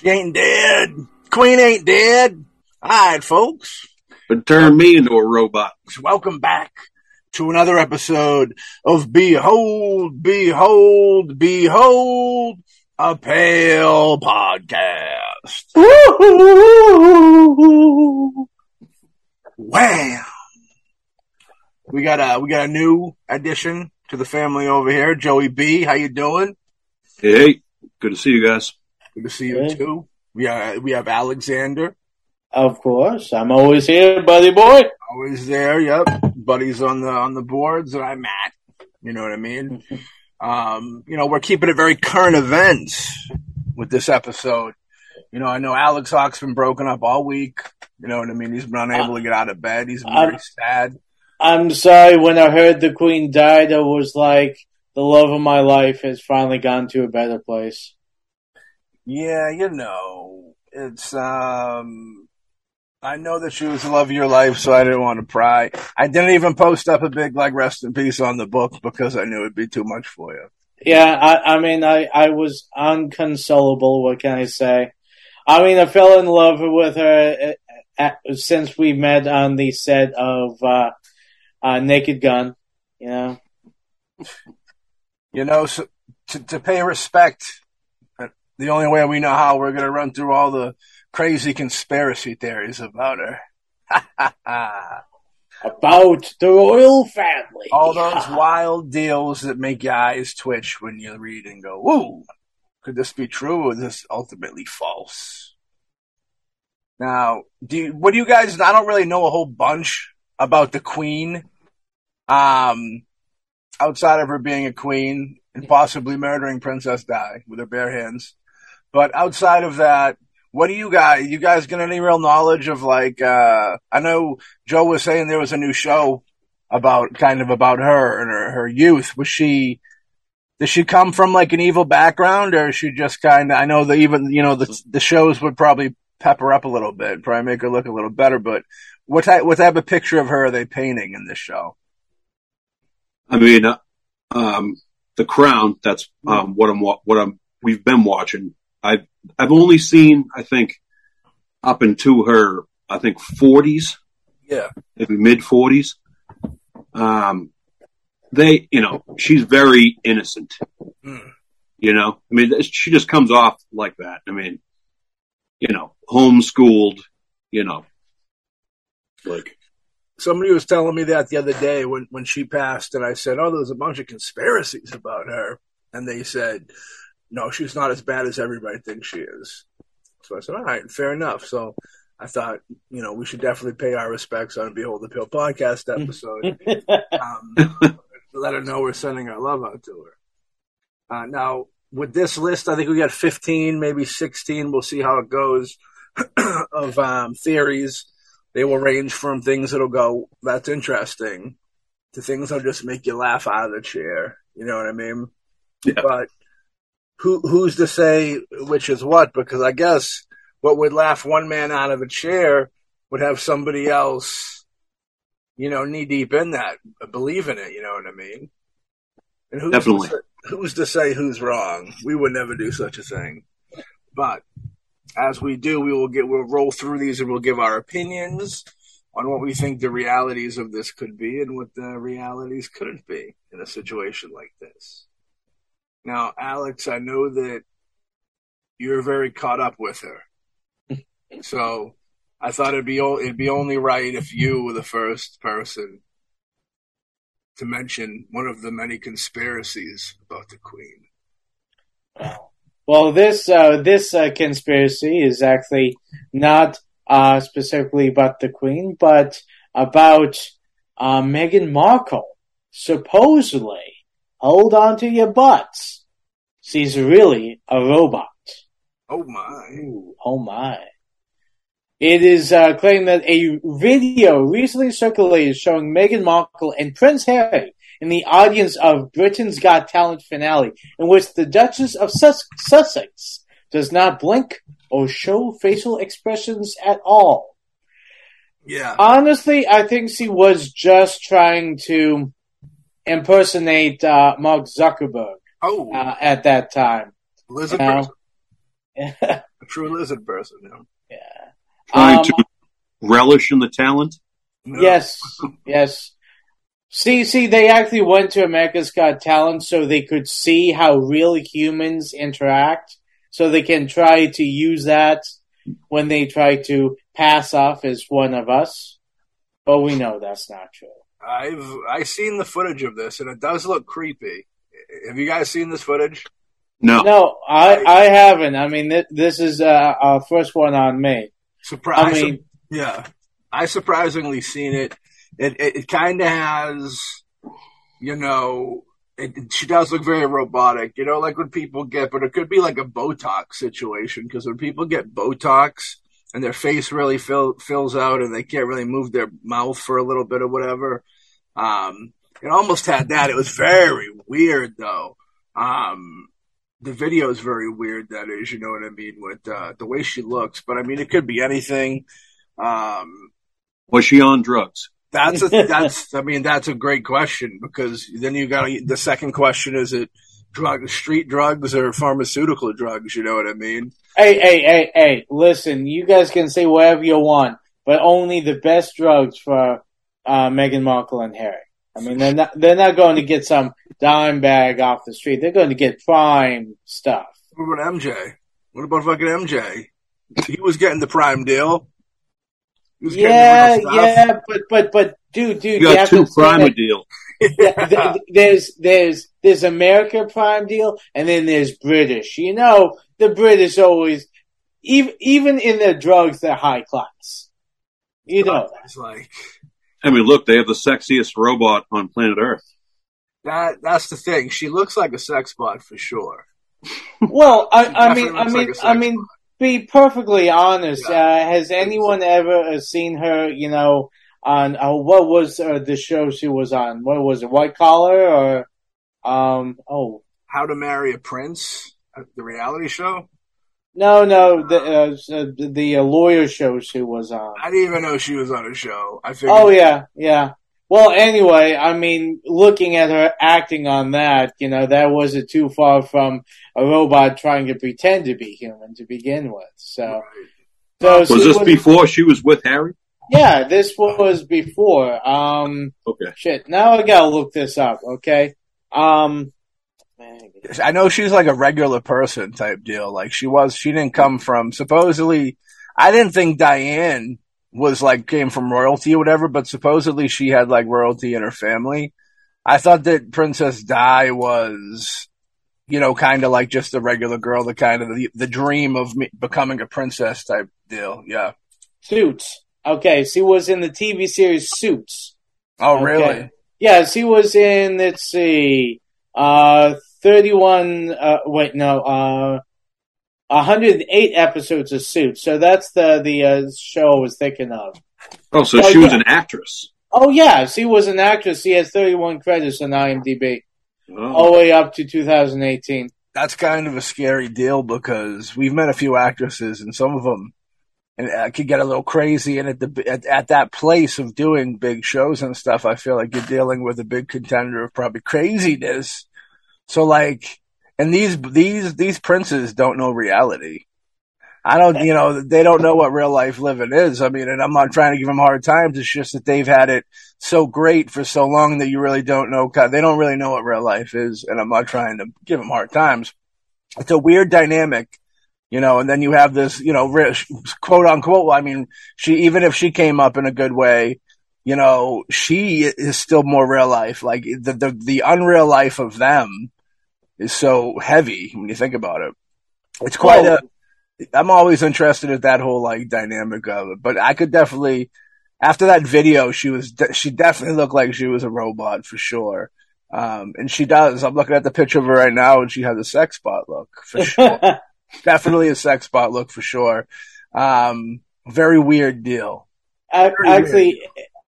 She ain't dead. Queen ain't dead. All right, folks. But turn me into a robot. Welcome back to another episode of Behold, Behold, Behold, a Pale Podcast. Wow. We got a, we got a new addition to the family over here. Joey B, how you doing? Hey, good to see you guys. Good to see you Hey. too. We are, we have Alexander. Of course, I'm always here, buddy boy. Always there, yep. Buddies on the on the boards, and I'm Matt. You know what I mean? um, you know, we're keeping it very current events with this episode. You know, I know Alex Hawk's been broken up all week. You know what I mean? He's been unable to get out of bed. He's been very Uh, sad. I'm sorry when I heard the queen died, I was like, the love of my life has finally gone to a better place. Yeah, you know, it's um. I know that she was the love of your life, so I didn't want to pry. I didn't even post up a big like rest in peace on the book because I knew it'd be too much for you. Yeah, I, I mean, I, I was unconsolable. What can I say? I mean, I fell in love with her uh, uh, since we met on the set of uh, uh, Naked Gun. You know, You know, so to, to pay respect, the only way we know how we're going to run through all the crazy conspiracy theories about her. about the royal family. all those wild deals that make your eyes twitch when you read and go, "Whoa, could this be true or is this ultimately false?" Now, do you, what do you guys? I don't really know a whole bunch about the queen, um, outside of her being a queen and possibly murdering Princess Di with her bare hands. But outside of that, what do you guys? You guys get any real knowledge of like? uh I know Joe was saying there was a new show about kind of about her and her, her youth. Was she? Does she come from like an evil background, or is she just kind of? I know that even you know the the shows would probably pepper up a little bit, probably make her look a little better. But what type what type of picture of her are they painting in this show? I mean, uh, um, the Crown. That's um, what I'm. What I'm. We've been watching. I've. I've only seen. I think up into her. I think 40s, Yeah, maybe mid 40s. Um, they. You know, she's very innocent. Mm. You know, I mean, she just comes off like that. I mean, you know, homeschooled. You know, like somebody was telling me that the other day when when she passed, and I said, "Oh, there's a bunch of conspiracies about her," and they said, "No, she's not as bad as everybody thinks she is." So I said, "All right, fair enough." So I thought, you know, we should definitely pay our respects on Behold the Pill podcast episode. um, let her know we're sending our love out to her. Uh, now, with this list, I think we got 15, maybe 16. We'll see how it goes of um, theories. They will range from things that'll go, that's interesting, to things that'll just make you laugh out of the chair. You know what I mean? Yeah. But who who's to say which is what? Because I guess what would laugh one man out of a chair would have somebody else, you know, knee deep in that, believe in it. You know what I mean? And who's Definitely. To say, who's to say who's wrong? We would never do such a thing. But as we do, we will get we'll roll through these and we'll give our opinions on what we think the realities of this could be and what the realities couldn't be in a situation like this. Now, Alex, I know that you're very caught up with her, so I thought it'd be it'd be only right if you were the first person to mention one of the many conspiracies about the Queen. Well, this uh, this uh, conspiracy is actually not uh, specifically about the Queen, but about uh, Meghan Markle. Supposedly, hold on to your butts. She's really a robot. Oh my! Ooh, oh my. It is uh, claimed that a video recently circulated showing Meghan Markle and Prince Harry in the audience of Britain's Got Talent finale, in which the Duchess of Sus- Sussex does not blink or show facial expressions at all. Yeah, Honestly, I think she was just trying to impersonate uh, Mark Zuckerberg oh, uh, at that time. lizard now- person, a true lizard person. You know? Trying Um, to relish in the talent. No. Yes, yes. See, see, they actually went to America's Got Talent so they could see how real humans interact, so they can try to use that when they try to pass off as one of us. But we know that's not true. I've I seen the footage of this and it does look creepy. Have you guys seen this footage? No. No, I, I haven't. I mean, th- this is uh, our first one on me. Surprise! I mean, yeah, I surprisingly seen it. It it, it kind of has, you know, it, it- she does look very robotic. You know, like when people get, but it could be like a Botox situation because when people get Botox and their face really fill, fills out and they can't really move their mouth for a little bit or whatever. Um, it almost had that. It was very weird though. Um, the video is very weird. That is, you know what I mean, with uh, the way she looks. But I mean, it could be anything. Um, Was she on drugs? that's a, that's. I mean, that's a great question because then you got the second question: Is it drug, street drugs or pharmaceutical drugs? You know what I mean? hey, hey, hey, hey, listen, you guys can say whatever you want, but only the best drugs for uh, Meghan Markle and Harry. I mean, they're not, they're not going to get some dime bag off the street. They're going to get prime stuff. What about MJ? What about fucking MJ? He was getting the prime deal. He was getting Yeah, the real stuff. yeah, but, but, but, dude, dude, You you got have two to prime that- deal. yeah, th- there's there's there's America Prime deal, and then there's British. You know, the British always, even even in their drugs, they're high class. You know. It's like I mean, look, they have the sexiest robot on planet Earth. that. That's the thing. She looks like a sex bot for sure. Well, I, I mean, I mean, like I mean, be perfectly honest. Yeah. Uh, has anyone ever uh, seen her? You know, on uh, what was uh, the show she was on? What was it? White Collar or um? Oh How to Marry a Prince, uh, the reality show. no, no, the uh, the, the uh, lawyer show she was on. I didn't even know she was on a show. I figured. Oh yeah, yeah. Well, anyway, I mean, looking at her acting on that, you know, that wasn't too far from a robot trying to pretend to be human to begin with. So, Right. so Was this was- before she was with Harry? Yeah, this was before. Um, Okay. shit. Now I gotta look this up. Okay. Um, I know she's like a regular person type deal. Like she was, she didn't come from supposedly. I didn't think Diane was like came from royalty or whatever, but supposedly she had like royalty in her family. I thought that Princess Di was, you know, kind of like just a regular girl, the kind of the, the dream of me becoming a princess type deal. Yeah. Suits. Okay, she was in the TV series Suits. Oh, Okay. really? Yeah, she was in. Let's see, uh, thirty-one. Uh, wait, no, uh, hundred and eight episodes of Suits. So that's the the uh, show I was thinking of. Oh, so Oh, she was an actress. Oh yeah, she was an actress. She has 31 credits on IMDb, Oh. all the way up to 2018. That's kind of a scary deal because we've met a few actresses and some of them and it could get a little crazy. And at the at, at that place of doing big shows and stuff, I feel like you're dealing with a big contender of probably craziness. So like, and these these these princes don't know reality. I don't, you know, they don't know what real life living is. I mean, and I'm not trying to give them hard times. It's just that they've had it so great for so long that you really don't know. They don't really know what real life is. And I'm not trying to give them hard times. It's a weird dynamic, you know, and then you have this, you know, quote unquote. I mean, she, even if she came up in a good way, you know, she is still more real life. Like the, the, the unreal life of them is so heavy when you think about it. It's quite Well- a, I'm always interested in that whole like dynamic of it, but I could definitely, after that video, she was, de- she definitely looked like she was a robot for sure. Um, and she does. I'm looking at the picture of her right now and she has a sex bot look for sure. definitely a sex bot look for sure. Um, very weird deal. Ac- actually,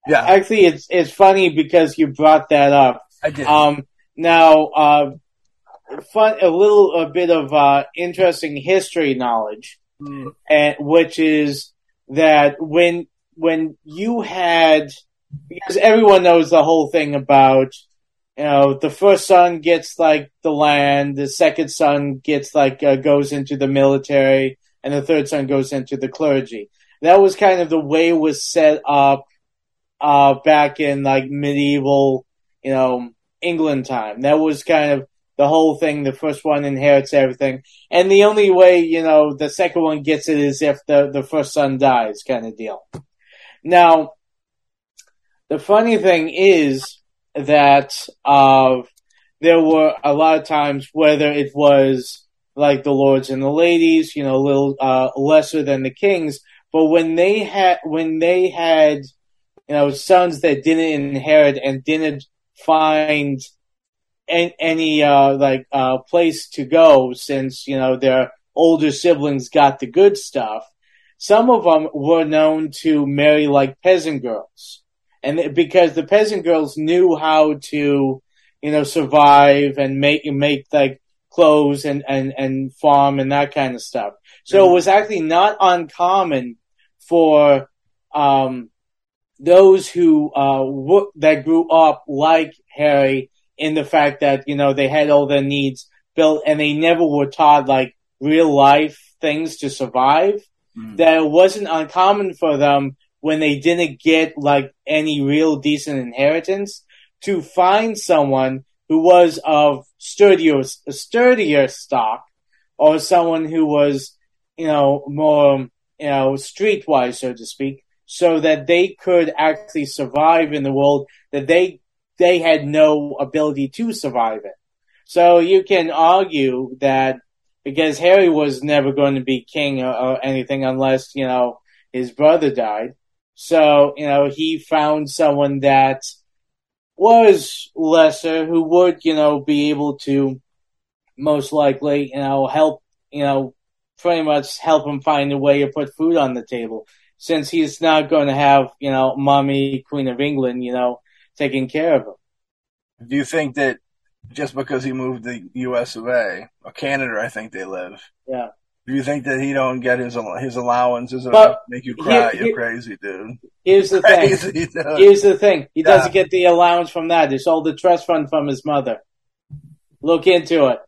Yeah, actually, it's it's funny because you brought that up. I did. Um, now, uh, fun, a little a bit of uh, interesting history knowledge, Mm. and which is that when when you had because everyone knows the whole thing about you know the first son gets like the land, the second son gets like uh, goes into the military, and the third son goes into the clergy. That was kind of the way it was set up uh, back in like medieval, you know, England time. That was kind of the whole thing. The first one inherits everything, and the only way you know the second one gets it is if the the first son dies, kind of deal. Now, the funny thing is that uh, there were a lot of times whether it was like the lords and the ladies, you know, a little uh, lesser than the kings, but when they had when they had you know sons that didn't inherit and didn't find an- any uh, like uh, place to go since you know their older siblings got the good stuff. Some of them were known to marry like peasant girls, and because the peasant girls knew how to, you know, survive and make make like clothes and and and farm and that kind of stuff. So it was actually not uncommon for um, those who uh, wo- that grew up like Harry in the fact that you know they had all their needs built and they never were taught like real life things to survive. Mm. That it wasn't uncommon for them when they didn't get like any real decent inheritance to find someone who was of sturdier sturdier stock or someone who was you know more you know streetwise so to speak so that they could actually survive in the world that they they had no ability to survive in. So you can argue that because Harry was never going to be king or, or anything unless you know his brother died. So you know he found someone that was lesser who would you know be able to most likely you know help you know pretty much help him find a way to put food on the table since he's not going to have, you know, mommy, Queen of England, you know, taking care of him. Do you think that just because he moved to U.S. of A. or Canada, I think they live. Yeah. Do you think that he don't get his his allowances enough But to make you cry? here- You're here- crazy, dude. Here's the thing. Dude. Here's the thing. He Yeah. doesn't get the allowance from that. It's all the trust fund from his mother. Look into it.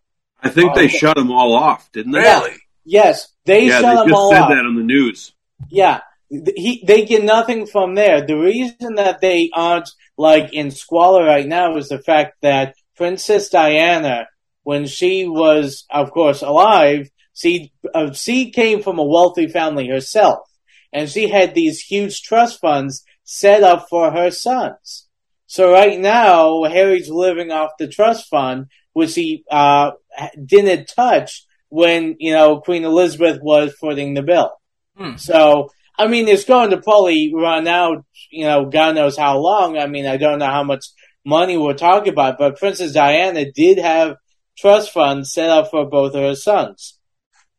I think Oh, they okay. shut them all off, didn't they? Really? Yes, they Yeah, shut they them just all said that on the news. Yeah, he they get nothing from there. The reason that they aren't like in squalor right now is the fact that Princess Diana, when she was, of course, alive, she uh, she came from a wealthy family herself, and she had these huge trust funds set up for her sons. So right now, Harry's living off the trust fund, which he uh, didn't touch when you know Queen Elizabeth was footing the bill. Hmm. So I mean, it's going to probably run out. You know, God knows how long. I mean, I don't know how much money we're talking about, but Princess Diana did have trust funds set up for both of her sons.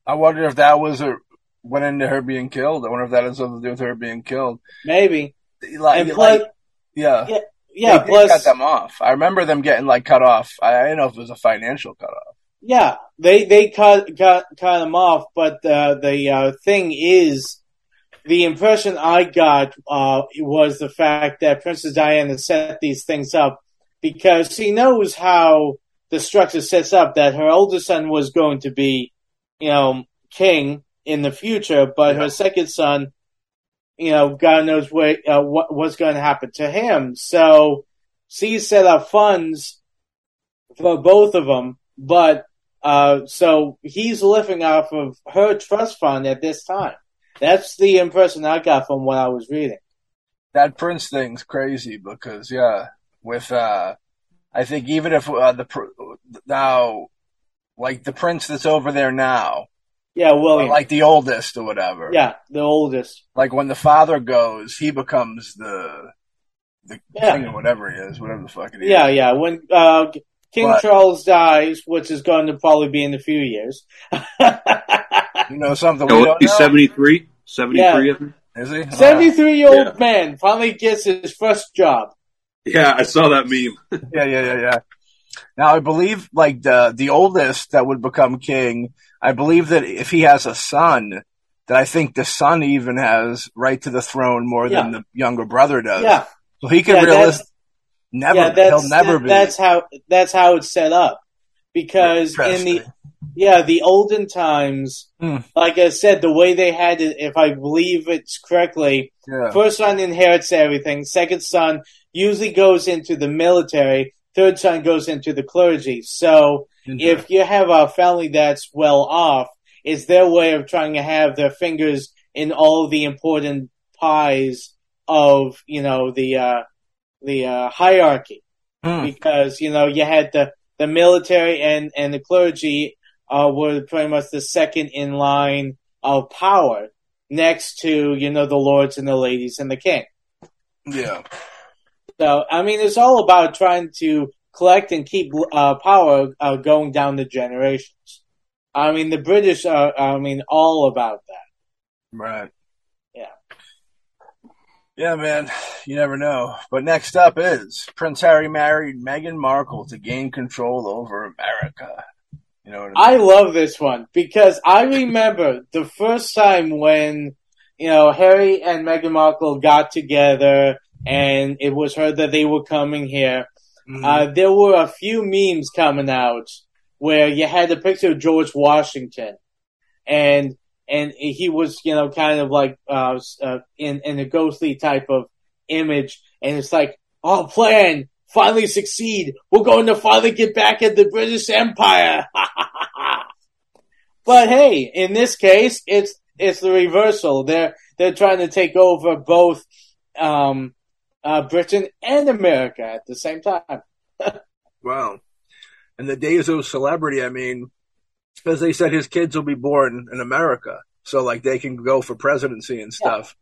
I wonder if that was a went into her being killed. I wonder if that has something to do with her being killed. Maybe. Like, And plus, like- Yeah. Yeah, yeah. They plus, cut them off. I remember them getting like cut off. I, I didn't know if it was a financial cut off. Yeah, they they cut cut cut him off, but uh, the uh, thing is, the impression I got uh, was the fact that Princess Diana set these things up because she knows how the structure sets up that her older son was going to be, you know, king in the future, but Yeah. her second son, you know, God knows what uh, what what's going to happen to him. So she set up funds for both of them, but uh, so he's living off of her trust fund at this time. That's the impression I got from what I was reading. That Prince thing's crazy because yeah, with uh, I think even if uh, the now, like the Prince that's over there now, Yeah, William. like the oldest or whatever. yeah, the oldest. Like when the father goes, he becomes the the Yeah. king or whatever he is, whatever the fuck it is. Yeah, yeah. When uh, King But- Charles dies, which is going to probably be in a few years. You know something we Oh, don't he's know? 73? 73, I think. Is he? Uh, Seventy-three-year-old Yeah. man finally gets his first job. Yeah, I saw that meme. yeah, yeah, yeah, yeah. Now I believe like the the oldest that would become king. I believe that if he has a son, that I think the son even has right to the throne more than the younger brother does. Yeah, So he can Yeah, never. yeah. He'll never that- be. That's how that's how it's set up. Because in the yeah the olden times, Hmm. like I said, the way they had it, if I believe it's correctly, yeah. First son inherits everything. Second son usually goes into the military. Third son goes into the clergy. So if you have a family that's well off, it's their way of trying to have their fingers in all the important pies of, you know, the, uh, the, uh, hierarchy. Hmm. Because, you know, you had the, the military and, and the clergy, uh, were pretty much the second in line of power next to, you know, the lords and the ladies and the king. yeah. So, I mean, it's all about trying to collect and keep uh, power uh, going down the generations. I mean, the British are, I mean, all about that. Right. Yeah. Yeah, man. You never know. But next up is Prince Harry married Meghan Markle to gain control over America. You know what I I love this one because I remember the first time when, you know, Harry and Meghan Markle got together and it was heard that they were coming here. Mhm. Uh, there were a few memes coming out where you had a picture of George Washington, and and he was you know kind of like uh, uh, in in a ghostly type of image, and it's like our plan finally succeed. We're going to finally get back at the British Empire. but hey, in this case, it's it's the reversal. They're they're trying to take over both. Um, uh, Britain and America at the same time. Wow. In the days of celebrity, I mean, as they said, his kids will be born in America. So, like, they can go for presidency and stuff.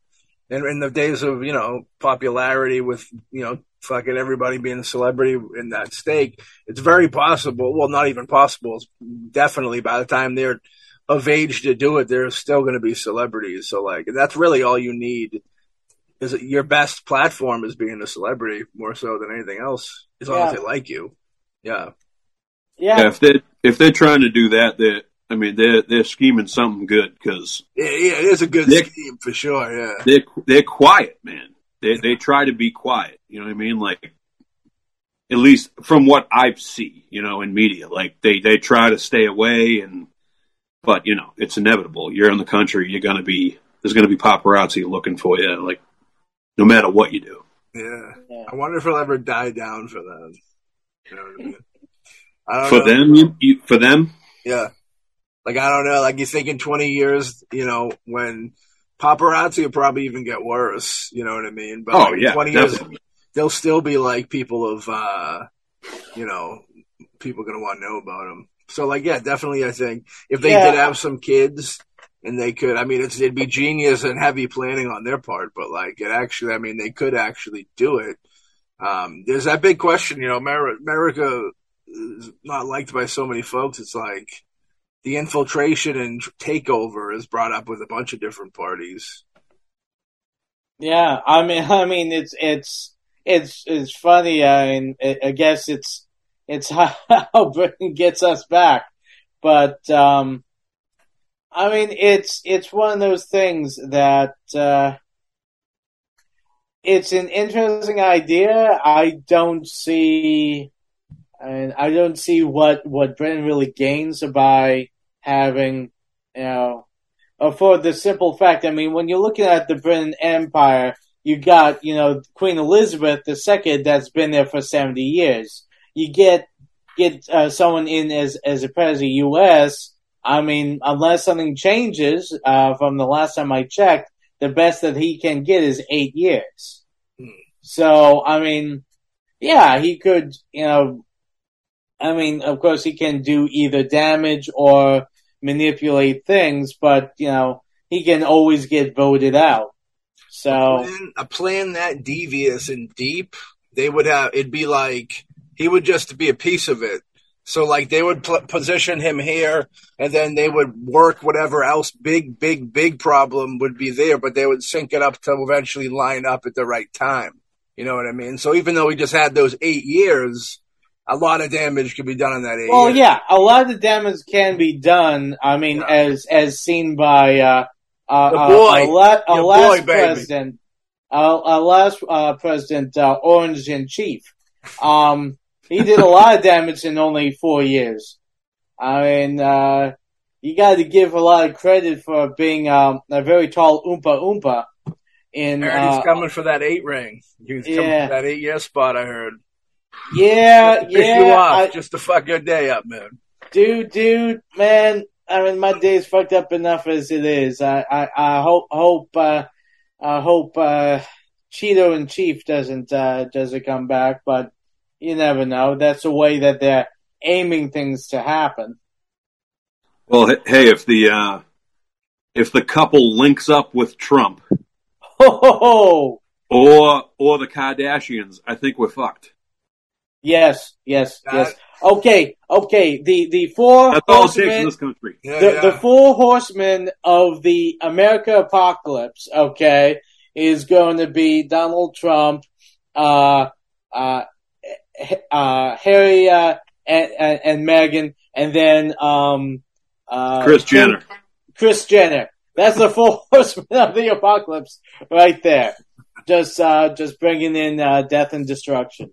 And in the days of, you know, popularity with, you know, fucking everybody being a celebrity in that stake, it's very possible. Well, not even possible. It's definitely by the time they're of age to do it, they're still going to be celebrities. So, like, that's really all you need. Is it your best platform is being a celebrity more so than anything else, as long as they like you. Yeah. Yeah, Yeah, if they if they're trying to do that, they I mean they're they're scheming something good because Yeah, yeah, it is a good scheme for sure. Yeah, they're they're quiet, man. They they try to be quiet. You know what I mean? Like at least from what I see, you know, in media, like they they try to stay away, and but you know it's inevitable. You're in the country, you're gonna be there's gonna be paparazzi looking for you, like no matter what you do. yeah. Yeah. I wonder if it'll ever die down for them. You know I mean? Don't For know. them, you, you, for them, yeah. Like I don't know. Like you think in twenty years, you know, when paparazzi will probably even get worse. You know what I mean? But Oh, like, yeah, twenty years, they'll still be like people of, uh you know, people gonna want to know about them. So like, yeah, definitely. I think if they Yeah. did have some kids. And they could, I mean, it'd be genius and heavy planning on their part, but like it actually, I mean, they could actually do it. Um, there's that big question, you know, America is not liked by so many folks. It's like the infiltration and takeover is brought up with a bunch of different parties. yeah. I mean, I mean, it's it's it's it's funny. I mean, I guess it's it's how Britain gets us back, but um, I mean, it's it's one of those things that uh, it's an interesting idea. I don't see, and I don't see what what Britain really gains by having, you know, uh, for the simple fact. I mean, when you're looking at the Britain Empire, you got you know Queen Elizabeth II that's been there for seventy years. You get get uh, someone in as as a president of the U.S. I mean, unless something changes uh, from the last time I checked, the best that he can get is eight years. Hmm. So, I mean, yeah, he could, you know, I mean, of course, he can do either damage or manipulate things, but, you know, he can always get voted out. So, plan, a plan that devious and deep, they would have. It'd be like he would just be a piece of it. So like they would pl- position him here, and then they would work whatever else big, big, big problem would be there, but they would sync it up to eventually line up at the right time. You know what I mean? So even though he just had those eight years, a lot of damage could be done in that eight. well, years. yeah, a lot of the damage can be done. I mean, Yeah. as as seen by uh, uh, The uh, a, la- a last boy, president, uh, a last uh, president, uh, Orange in Chief. Um, he did a lot of damage in only four years. I mean, uh, you got to give a lot of credit for being um, a very tall oompa oompa. In heard he's uh, coming for that eight ring. He's coming Yeah. for that eight year spot. I heard. yeah, Pick you yeah, off I- just to fuck your day up, man. dude, dude, man. I mean, my day's fucked up enough as it is. I, I, I hope, hope, uh, I hope, uh, Cheeto and Chief doesn't, uh, doesn't come back, but you never know. That's the way that they're aiming things to happen. Well, hey, if the uh, if the couple links up with Trump oh, ho ho! or or the Kardashians, I think we're fucked. Yes, yes, That- yes. Okay, okay. The, the four That's all it in this country. Yeah, the, yeah. the four horsemen of the America apocalypse, okay, is going to be Donald Trump, uh, uh, uh, Harry, uh, and, and, and Meghan, and then, um, uh, Chris Jenner. Chris Jenner. That's the four horsemen of the apocalypse right there. Just, uh, just bringing in, uh, death and destruction.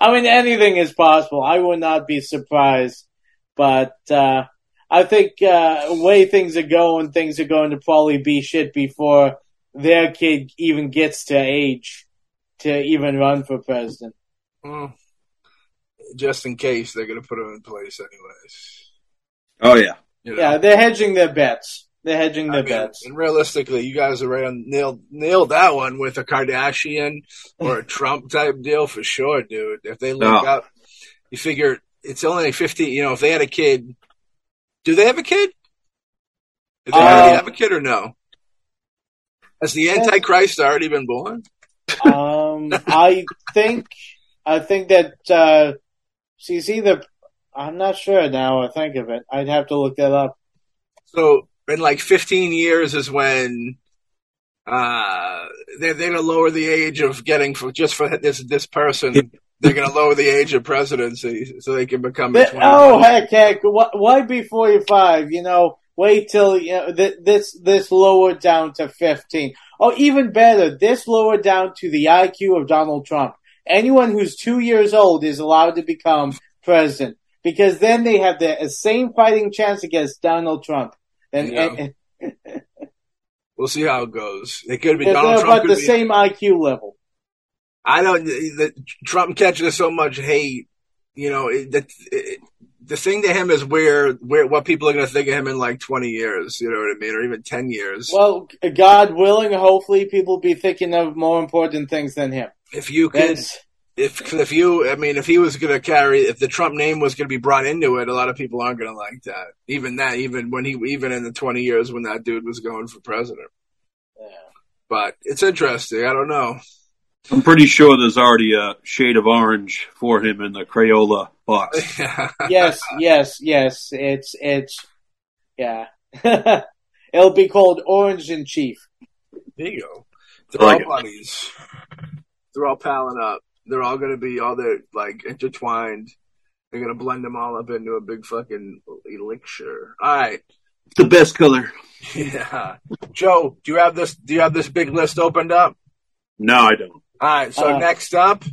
I mean, anything is possible. I would not be surprised, but, uh, I think, uh, way things are going, things are going to probably be shit before their kid even gets to age to even run for president. Mm. Just in case they're going to put him in place, anyways. Oh yeah. You know? Yeah, they're hedging their bets. They're hedging I their mean, bets. and realistically, you guys are right on nailed nailed that one with a Kardashian or a Trump type deal for sure, dude. If they look No. up, you figure it's only fifteen. You know, if they had a kid, do they have a kid? Do they already have a kid or no? Has the Antichrist already been born? Um, I think, I think that, uh, see, it's either, I'm not sure now I think of it. I'd have to look that up. So in like 15 years is when uh they're, they're going to lower the age of getting for just for this this person. They're going to lower the age of presidency so they can become. a Th- 21. oh, heck, heck, why, why be 45? You know, wait till, you know, th- this, this lowered down to 15. Oh, even better, this lowered down to the IQ of Donald Trump. Anyone who's two years old is allowed to become president because then they have the same fighting chance against Donald Trump. And, Yeah. and, and We'll see how it goes. It could be Donald Trump. about the be, same IQ level. I don't. The, Trump catches so much hate. You know, it, the it, the thing to him is where where what people are going to think of him in like 20 years. You know what I mean, or even 10 years. Well, God willing, hopefully people be thinking of more important things than him. If you could. That's, if 'cause if you, I mean, if he was going to carry, if the Trump name was going to be brought into it, a lot of people aren't going to like that. Even that, even when he, even in the twenty years when that dude was going for president. yeah. But it's interesting. I don't know. I'm pretty sure there's already a shade of orange for him in the Crayola box. yes, yes, yes. It's it's yeah. It'll be called Orange and Chief. there you go. I They're like all it. buddies. They're all piling up. They're all gonna be all they're like intertwined. They're gonna blend them all up into a big fucking elixir. All right. The best color. Yeah. Joe, do you have this? Do you have this big list opened up? No, I don't. All right. So Uh, next up,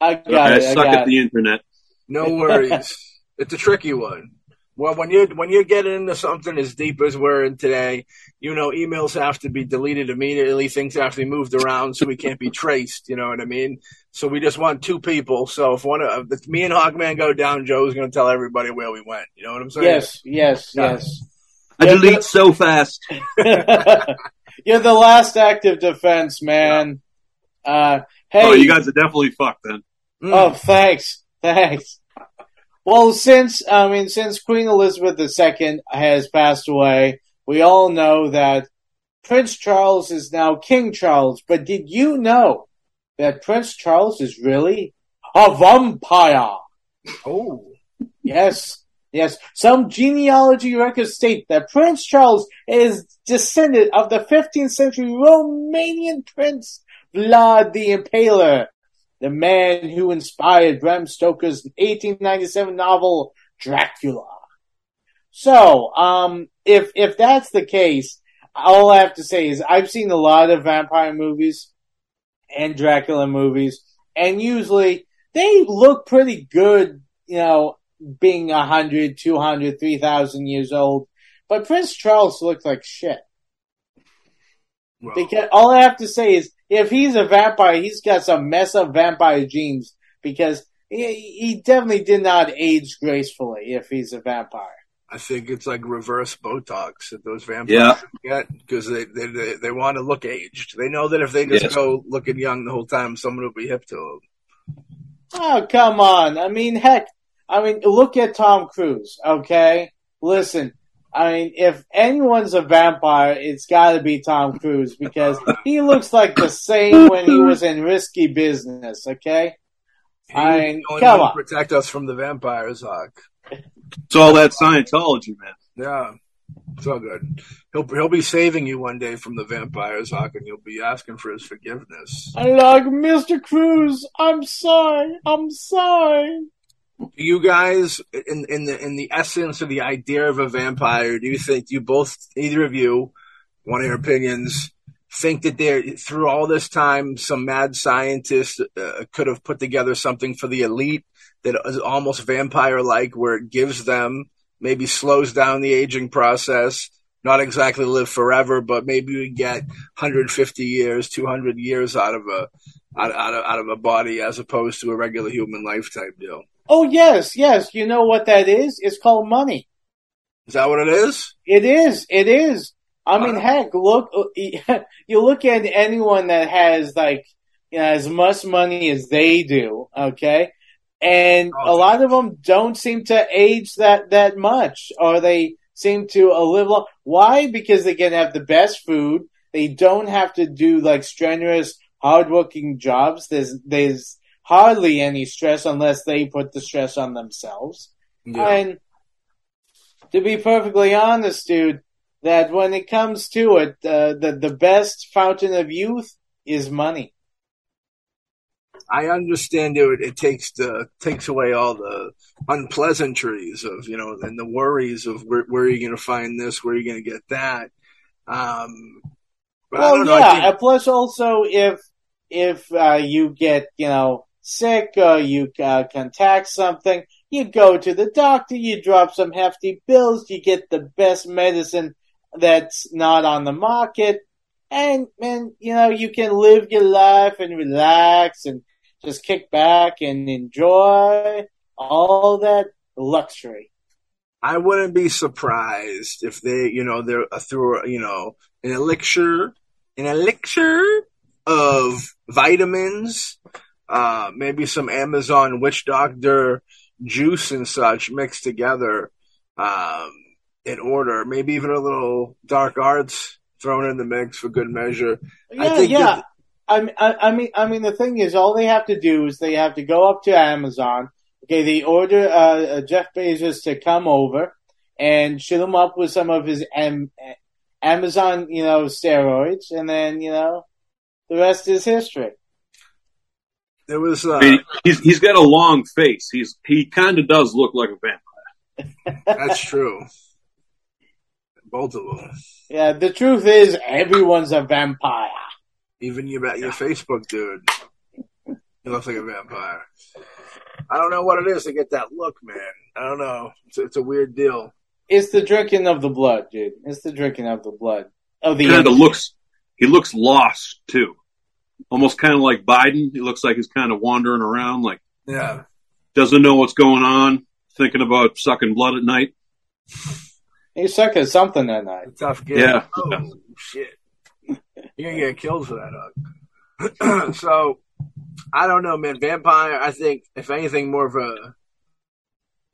I got I it. I suck got at it. the internet. no worries. it's a tricky one. Well, when you when you get into something as deep as we're in today, you know, emails have to be deleted immediately. Things have to be moved around so we can't be traced. You know what I mean? So we just want two people. So if one of if me and Hawkman go down, Joe's going to tell everybody where we went. You know what I'm saying? Yes, yes, Yeah. yes. I Yeah, delete but- so fast. You're the last active defense, man. Uh, hey, Oh, you guys are definitely fucked then. Mm. Oh, thanks, thanks. Well, since I mean, since Queen Elizabeth II has passed away, we all know that Prince Charles is now King Charles. But did you know that Prince Charles is really a vampire? Oh. Yes, yes. Some genealogy records state that Prince Charles is descendant of the 15th century Romanian prince Vlad the Impaler, the man who inspired Bram Stoker's 1897 novel Dracula. So, um, if if that's the case, all I have to say is I've seen a lot of vampire movies and Dracula movies, and usually they look pretty good, you know, being 100, 200, 3,000 years old. But Prince Charles looked like shit. Well, Because all I have to say is, if he's a vampire, he's got some mess up vampire genes. Because he, he definitely did not age gracefully if he's a vampire. I think it's like reverse Botox that those vampires yeah. get because they, they they they want to look aged. They know that if they just Yes. go looking young the whole time, someone will be hip to them. Oh, come on. I mean, heck, I mean, look at Tom Cruise, okay? Listen, I mean, if anyone's a vampire, it's gotta be Tom Cruise because he looks like the same when he was in Risky Business, okay? I mean, He's come on. to protect us from the vampires, Hawk. It's all that Scientology, man. Yeah, it's all good. He'll he'll be saving you one day from the vampires, Hawk, and you'll be asking for his forgiveness. I like Mr. Cruise. I'm sorry. I'm sorry. Do you guys, in in the in the essence of the idea of a vampire, do you think you both, either of you, one of your opinions, think that there through all this time, some mad scientist uh, could have put together something for the elite that is almost vampire-like, where it gives them maybe slows down the aging process. Not exactly live forever, but maybe we get 150 years, 200 years out of a out, out of out of a body as opposed to a regular human lifetime deal. Oh, yes, yes. You know what that is? It's called money. Is that what it is? It is. It is. I mean, heck, look, you look at anyone that has like, you know, as much money as they do, okay? And Oh, a lot of them don't seem to age that, that much, or they seem to live long. Why? Because they can have the best food. They don't have to do like strenuous, hardworking jobs. There's, there's hardly any stress unless they put the stress on themselves. And to be perfectly honest, dude, that when it comes to it, uh, the the best fountain of youth is money. I understand it. It takes the takes away all the unpleasantries of you know and the worries of where, where are you going to find this, where are you going to get that. Um, well, know. Yeah. think- plus, also, if if uh, you get you know sick or you uh, contact something, you go to the doctor, you drop some hefty bills, you get the best medicine that's not on the market, and and you know you can live your life and relax and just kick back and enjoy all that luxury. I wouldn't be surprised if they, you know, they're uh, through, you know, an elixir, an elixir of vitamins, uh, maybe some Amazon witch doctor juice and such mixed together, um, in order. Maybe even a little dark arts thrown in the mix for good measure. I Yeah, think yeah. that- I, mean- I, I mean, I mean, the thing is, all they have to do is they have to go up to Amazon. Okay, they order uh, uh, Jeff Bezos to come over and shoot him up with some of his am- Amazon, you know, steroids, and then you know, the rest is history. There was uh, I he's he's got a long face. He's he kind of does look like a vampire. that's true. Both of them. Yeah, the truth is, everyone's a vampire. Even your your Facebook dude, he looks like a vampire. I don't know what it is to get that look, man. I don't know. It's, it's a weird deal. It's the drinking of the blood, dude. It's the drinking of the blood of the. Kind of looks he looks lost too, almost kind of like Biden. He looks like he's kind of wandering around, like Yeah. doesn't know what's going on, thinking about sucking blood at night. He's sucking something that night. Tough gig. Yeah. Oh, shit. You're to get killed for that, Hug. so, I don't know, man. Vampire, I think, if anything, more of a.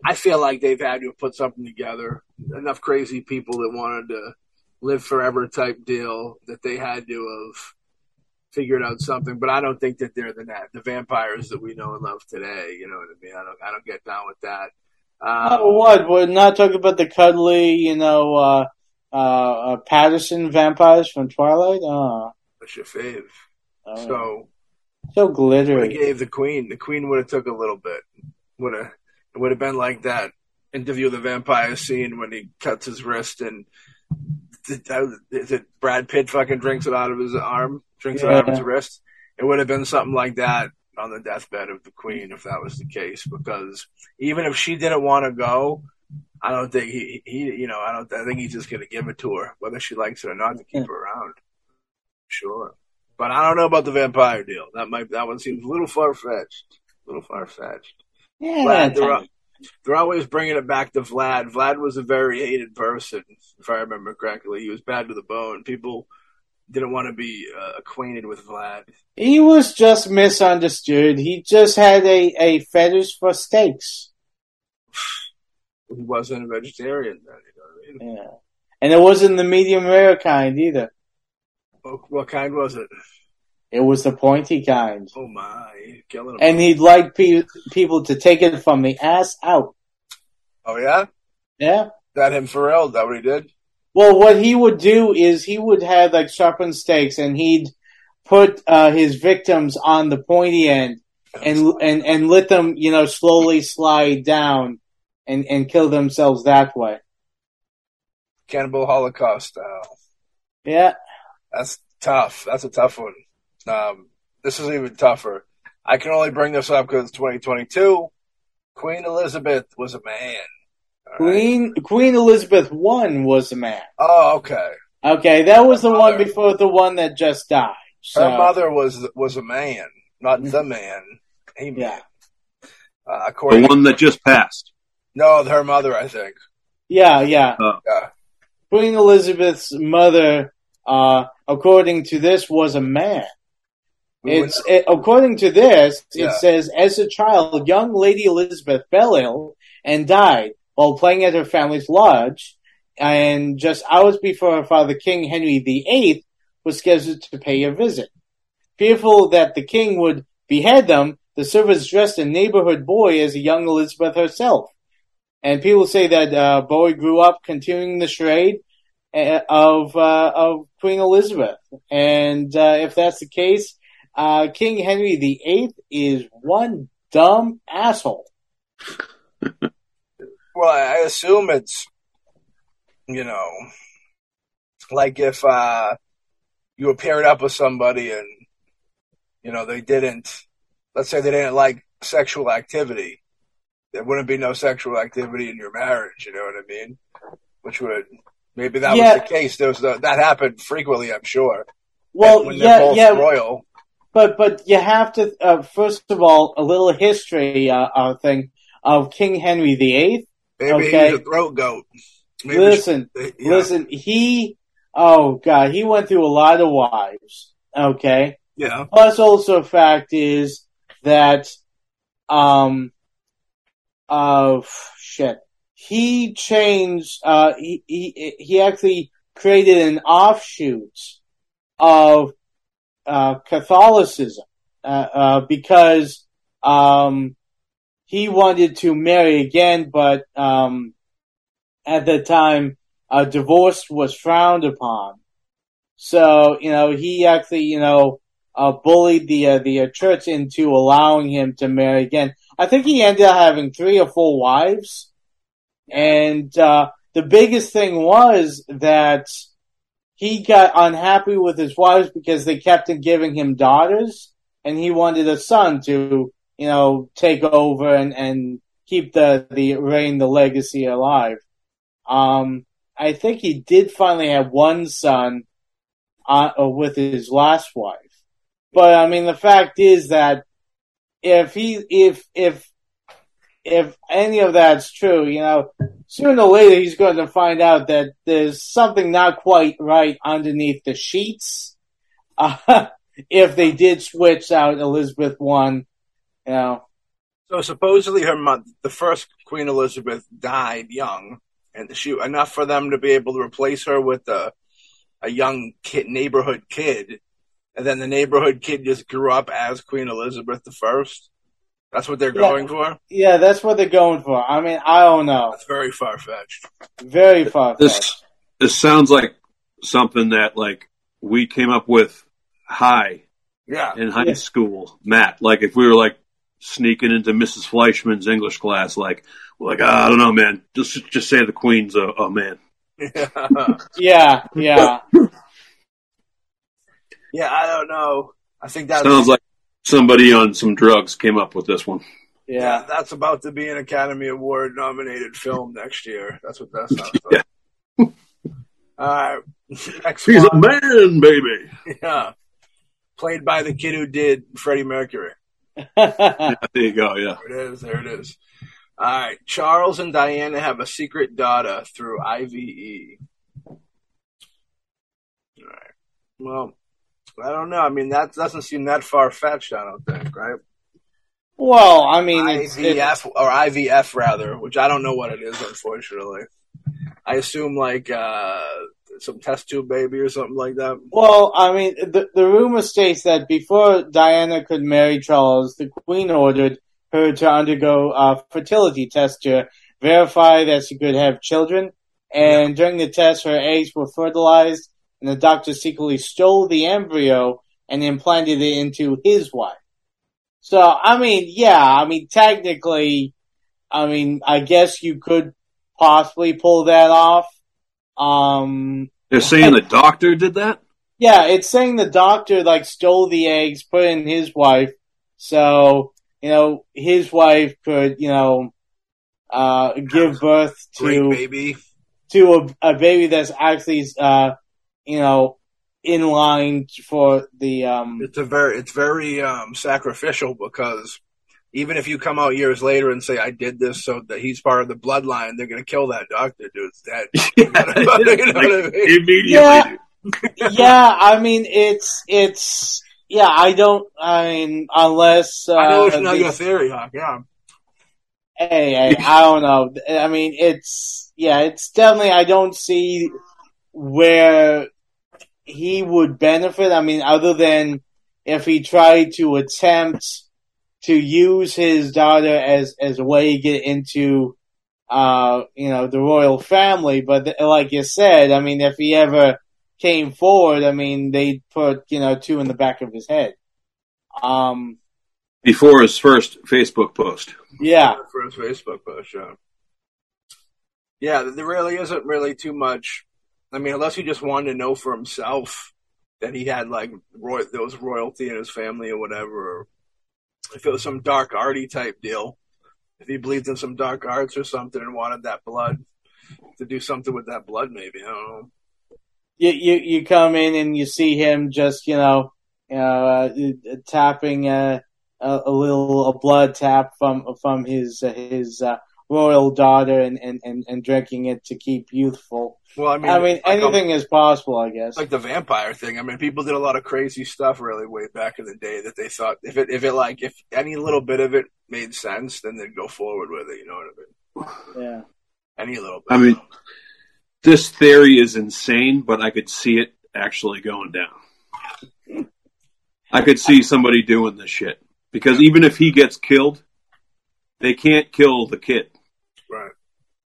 I feel like they've had to put something together. Enough crazy people that wanted to live forever type deal that they had to have figured out something. But I don't think that they're the the vampires that we know and love today. You know what I mean? I don't. I don't get down with that. Um, Oh, what? We're not talking about the cuddly, you know, uh, uh, uh, Pattinson vampires from Twilight. Oh, What's your fave? oh, So so would I gave the queen. The queen would have took a little bit. Would have. It would have been like that interview of the vampire scene when he cuts his wrist and is it Brad Pitt fucking drinks it out of his arm, drinks it out of his wrist. It would have been something like that on the deathbed of the queen if that was the case. Because even if she didn't want to go, I don't think he, he, you know, I don't. I think he's just going to give it to her, whether she likes it or not, to keep her around. Sure, but I don't know about the vampire deal. That might that one seems a little far fetched. A little far fetched. Yeah, Vlad, they're, Tom. al- they're always bringing it back to Vlad. Vlad was a very hated person, if I remember correctly. He was bad to the bone. People didn't want to be uh, acquainted with Vlad. he was just misunderstood. He just had a, a fetish for steaks. He wasn't a vegetarian then. You know what I mean? Yeah. And it wasn't the medium rare kind either. What, what kind was it? It was the pointy kind. Oh my, killing him. And he'd like pe- people to take it from the ass out. oh yeah, Yeah. that him for real? Is that what he did? Well, what he would do is he would have like sharpened stakes and he'd put uh, his victims on the pointy end and and and let them, you know, slowly slide down and and kill themselves that way. Cannibal Holocaust style. Yeah. That's tough. That's a tough one. Um, this is even tougher. I can only bring this up because it's 2022. Queen Elizabeth was a man. All right? Queen Queen Elizabeth one was a man. Oh, okay. Okay, that was the one before the one that just died. So, Her mother was was a man, not the man. A man. Yeah. Uh, The according one that just passed. No, her mother, I think. Yeah, yeah. Yeah. Queen Elizabeth's mother, uh, according to this, was a man. It's it, according to this, it Yeah. says as a child, young Lady Elizabeth fell ill and died while playing at her family's lodge, and just hours before her father, King Henry VIII, was scheduled to pay a visit. Fearful that the king would behead them, the servants dressed a neighborhood boy as a young Elizabeth herself. And people say that uh, Bowie grew up continuing the charade uh, of uh, of Queen Elizabeth, and uh, if that's the case, uh, King Henry VIII is one dumb asshole. Well, I assume it's, you know, like if uh, you were paired up with somebody and, you know, they didn't, let's say they didn't like sexual activity, there wouldn't be no sexual activity in your marriage, you know what I mean? Which would, maybe that Yeah. was the case. There was the, that happened frequently, I'm sure. Well, when yeah, both yeah, royal. but but you have to uh, first of all a little history uh, uh, thing of King Henry VIII. Maybe Okay. he's a throat goat. Maybe Listen, she- yeah. listen, he, oh god, he went through a lot of wives. Okay, Yeah. Plus, also, fact is that, um, uh, shit, he changed. Uh, he he he actually created an offshoot of uh, Catholicism uh, uh, because um, he wanted to marry again, but um, at the time, uh, divorce was frowned upon. So you know, he actually you know uh, bullied the uh, the uh, church into allowing him to marry again. I think he ended up having three or four wives, and uh, the biggest thing was that he got unhappy with his wives because they kept on giving him daughters, and he wanted a son to you know take over and and keep the the reign the legacy alive. Um, I think he did finally have one son uh, with his last wife. But I mean, the fact is that if he, if, if, if any of that's true, you know, sooner or later he's going to find out that there's something not quite right underneath the sheets. Uh, if they did switch out Elizabeth one, you know. So supposedly her mother, the first Queen Elizabeth died young, and she enough for them to be able to replace her with a a young kid, neighborhood kid and then the neighborhood kid just grew up as Queen Elizabeth the First. That's what they're Yeah. going for. Yeah, that's what they're going for. I mean, I don't know. That's very far fetched. Very far fetched. This this sounds like something that like we came up with high Yeah, in high Yeah. school, Matt. Like if we were like sneaking into Mrs. Fleischman's English class, like we're like, ah, I don't know, man. Just just say the Queen's a, a man. Yeah, yeah. yeah. I don't know. I think that Sounds like somebody on some drugs came up with this one. yeah, Yeah. that's about to be an Academy Award nominated film next year. That's what that sounds Yeah. like. All right, next He's a man, baby. Yeah, played by the kid who did Freddie Mercury. There you go. Yeah. There it is. There it is. All right. Charles and Diana have a secret daughter through IVF. All right. Well, I don't know. I mean, that doesn't seem that far fetched. I don't think, right? well, I mean, IVF it's or IVF rather, which I don't know what it is, unfortunately. I assume like uh, some test tube baby or something like that. well, I mean, the the rumor states that before Diana could marry Charles, the Queen ordered her to undergo a fertility test to verify that she could have children. And during the test, her eggs were fertilized, and the doctor secretly stole the embryo and implanted it into his wife. So, I mean, yeah, I mean, technically, I mean, I guess you could possibly pull that off. Um, They're saying the doctor did that. yeah, it's saying the doctor like stole the eggs, put in his wife, so you know his wife could you know uh give birth to baby. to a, a baby that's actually uh you know in line for the um It's a very it's very um, sacrificial because even if you come out years later and say I did this so that he's part of the bloodline, they're gonna kill that doctor. Dude's dead. You know what I mean? You know what I mean? Immediately. Yeah. yeah I mean it's it's yeah I don't I mean unless uh, I know it's not the- your theory, Hawk. Yeah. Hey, hey, I don't know. I mean, it's yeah, it's definitely. I don't see where he would benefit. I mean, other than if he tried to attempt to use his daughter as as a way to get into, uh, you know, the royal family. But th- like you said, I mean, if he ever came forward, I mean, they'd put you know two in the back of his head. Um, Before his first Facebook post. yeah. For his Facebook post, yeah. Yeah, there really isn't really too much. I mean, unless he just wanted to know for himself that he had like roy- was royalty in his family or whatever, or if it was some dark arty type deal. If he believed in some dark arts or something and wanted that blood to do something with that blood, maybe I don't know. you, you you come in and you see him just you know know uh, tapping a, a a little a blood tap from from his uh, his uh, royal daughter and, and, and, and drinking it to keep youthful. Well, I mean, I mean like, anything is possible, I guess. like the vampire thing. I mean, people did a lot of crazy stuff really way back in the day that they thought if it if it like if any little bit of it made sense, then they'd go forward with it. You know what I mean? yeah. Any little bit. I mean, this theory is insane, but I could see it actually going down. I could see somebody doing this shit because even if he gets killed, they can't kill the kid.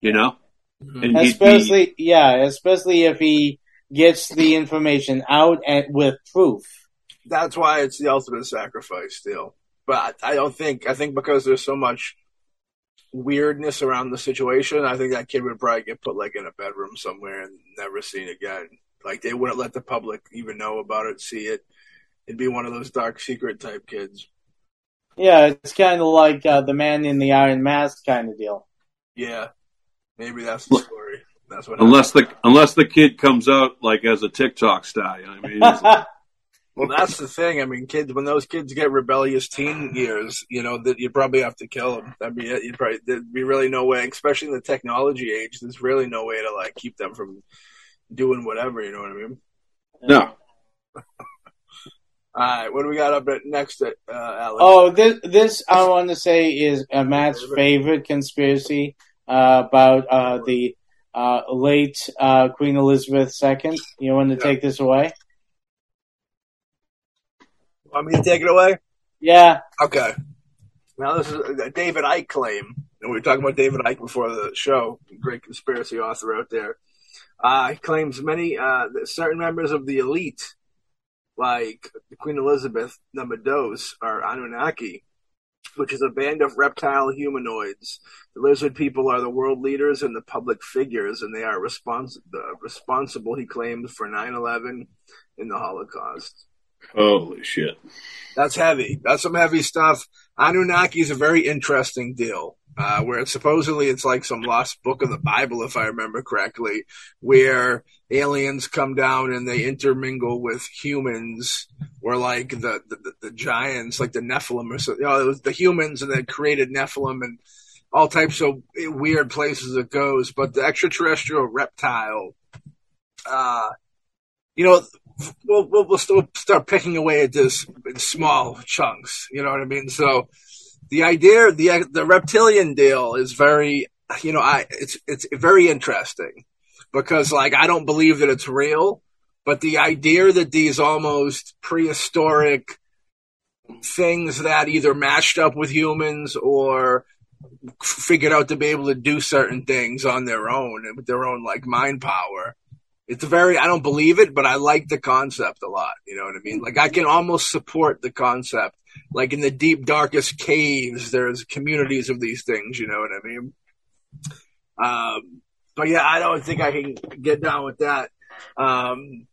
Right. You know, Mhm. and he'd be Especially yeah, especially if he gets the information out and with proof. that's why it's the ultimate sacrifice still. But I don't think I think because there's so much weirdness around the situation, I think that kid would probably get put like in a bedroom somewhere and never seen again. Like they wouldn't let the public even know about it, see it. It'd be one of those dark secret type kids. Yeah, it's kind of like uh, the man in the Iron Mask kind of deal. Yeah, maybe that's the story. That's what. Unless the unless the kid comes out like as a TikTok star, I mean, it's- Well, that's the thing. I mean, kids, when those kids get rebellious teen years, you know, that you probably have to kill them. I mean, you probably there'd be really no way, especially in the technology age. There's really no way to like keep them from doing whatever. You know what I mean? no. All right, what do we got up next, at, uh, Alex? Oh, this this I want to say is uh, Matt's favorite conspiracy about uh, the uh, late uh, Queen Elizabeth II. You want to Yeah. take this away? Want me to take it away? Yeah. Okay. Now this is a David Icke claim, and we were talking about David Icke before the show. Great conspiracy author out there. Uh, he claims many uh, certain members of the elite, like Queen Elizabeth, the Meadows, are Anunnaki, which is a band of reptile humanoids. The lizard people are the world leaders and the public figures, and they are respons- the, responsible, he claims, for 9-11 and the Holocaust. Holy shit! That's heavy. That's some heavy stuff. Anunnaki is a very interesting deal. Uh, where it's supposedly it's like some lost book of the Bible, if I remember correctly, where aliens come down and they intermingle with humans, or like the the, the giants, like the Nephilim, or so. You know, it was the humans, and they created Nephilim and all types of weird places it goes. But the extraterrestrial reptile, uh, you know, we'll, we'll, we'll start picking away at this in small chunks. You know what I mean? So the idea, the the reptilian deal is very, you know, I it's it's very interesting because like I don't believe that it's real, but the idea that these almost prehistoric things that either matched up with humans or figured out to be able to do certain things on their own with their own like mind power it's very i don't believe it but i like the concept a lot you know what i mean? Like i can almost support the concept like in the deep darkest caves there's communities of these things you know what i mean um but yeah i don't think i can get down with that um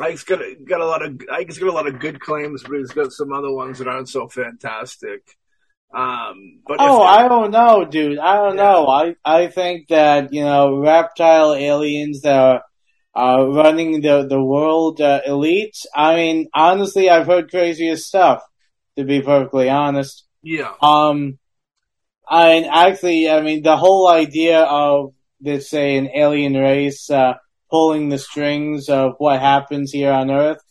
I just got a, got a lot of I just got a lot of good claims, but he's got some other ones that aren't so fantastic. Um, but Oh, I don't know, dude. I don't Yeah. know. I I think that you know reptile aliens that are uh, running the the world uh, elite. I mean, honestly, I've heard crazier stuff. To be perfectly honest, yeah, um, I actually, I mean, the whole idea of let's say an alien race uh, pulling the strings of what happens here on Earth,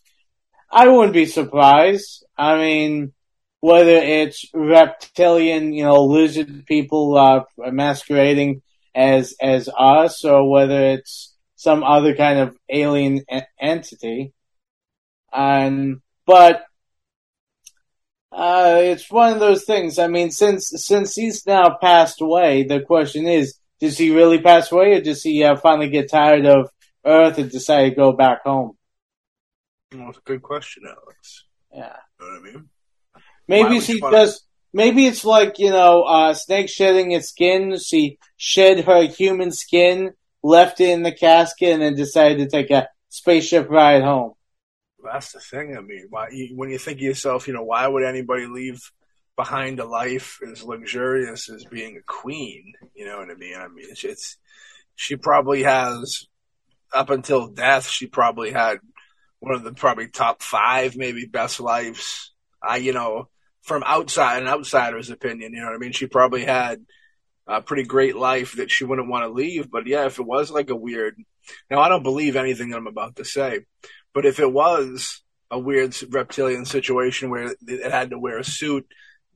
I wouldn't be surprised. I mean, whether it's reptilian, you know, lizard people uh, masquerading as as us, or whether it's some other kind of alien entity, and but uh, it's one of those things. I mean, since since he's now passed away, the question is: Does he really pass away, or does he uh, finally get tired of Earth and decide to go back home? well, it's a good question, Alex. Yeah, You know what I mean? Maybe she wanna- Maybe it's like you know, uh, snake shedding its skin. She shed her human skin, left it in the casket, and then decided to take a spaceship ride home. That's the thing. I mean, why, when you think of yourself, you know, why would anybody leave behind a life as luxurious as being a queen? You know what I mean? I mean, it's, it's she probably has up until death. She probably had one of the probably top five, maybe best lives. I, you know, from outside an outsider's opinion, you know what I mean. She probably had a pretty great life that she wouldn't want to leave. But yeah, if it was like a weird, now I don't believe anything I'm about to say. But if it was a weird reptilian situation where it had to wear a suit,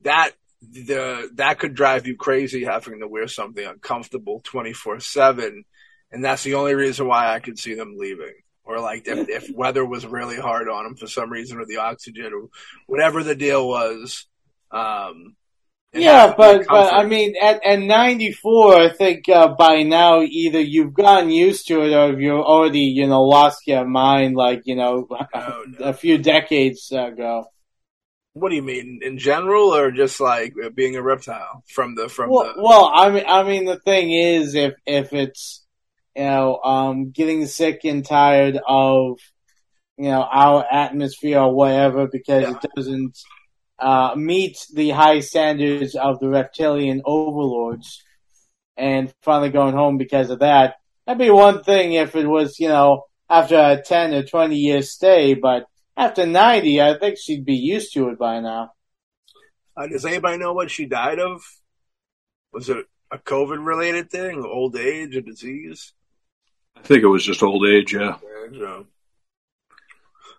that the that could drive you crazy having to wear something uncomfortable twenty four seven, and that's the only reason why I could see them leaving. Or like if, if weather was really hard on them for some reason, or the oxygen, or whatever the deal was. Um, It Yeah, has to be but but. I mean, at at ninety four, I think uh, by now either you've gotten used to it or you've already you know lost your mind, like you know No, no. a few decades ago. What do you mean in general, or just like being a reptile from the from Well, the? well, I mean, I mean, the thing is, if if it's you know um, getting sick and tired of you know our atmosphere or whatever because Yeah. it doesn't uh, meet the high standards of the reptilian overlords, and finally going home because of that, that'd be one thing if it was you know after a ten or twenty year stay, but after ninety, I think she'd be used to it by now. Uh, does anybody know what she died of? Was it a COVID related thing, old age, a disease? I think it was just old age. Yeah. Yeah, so-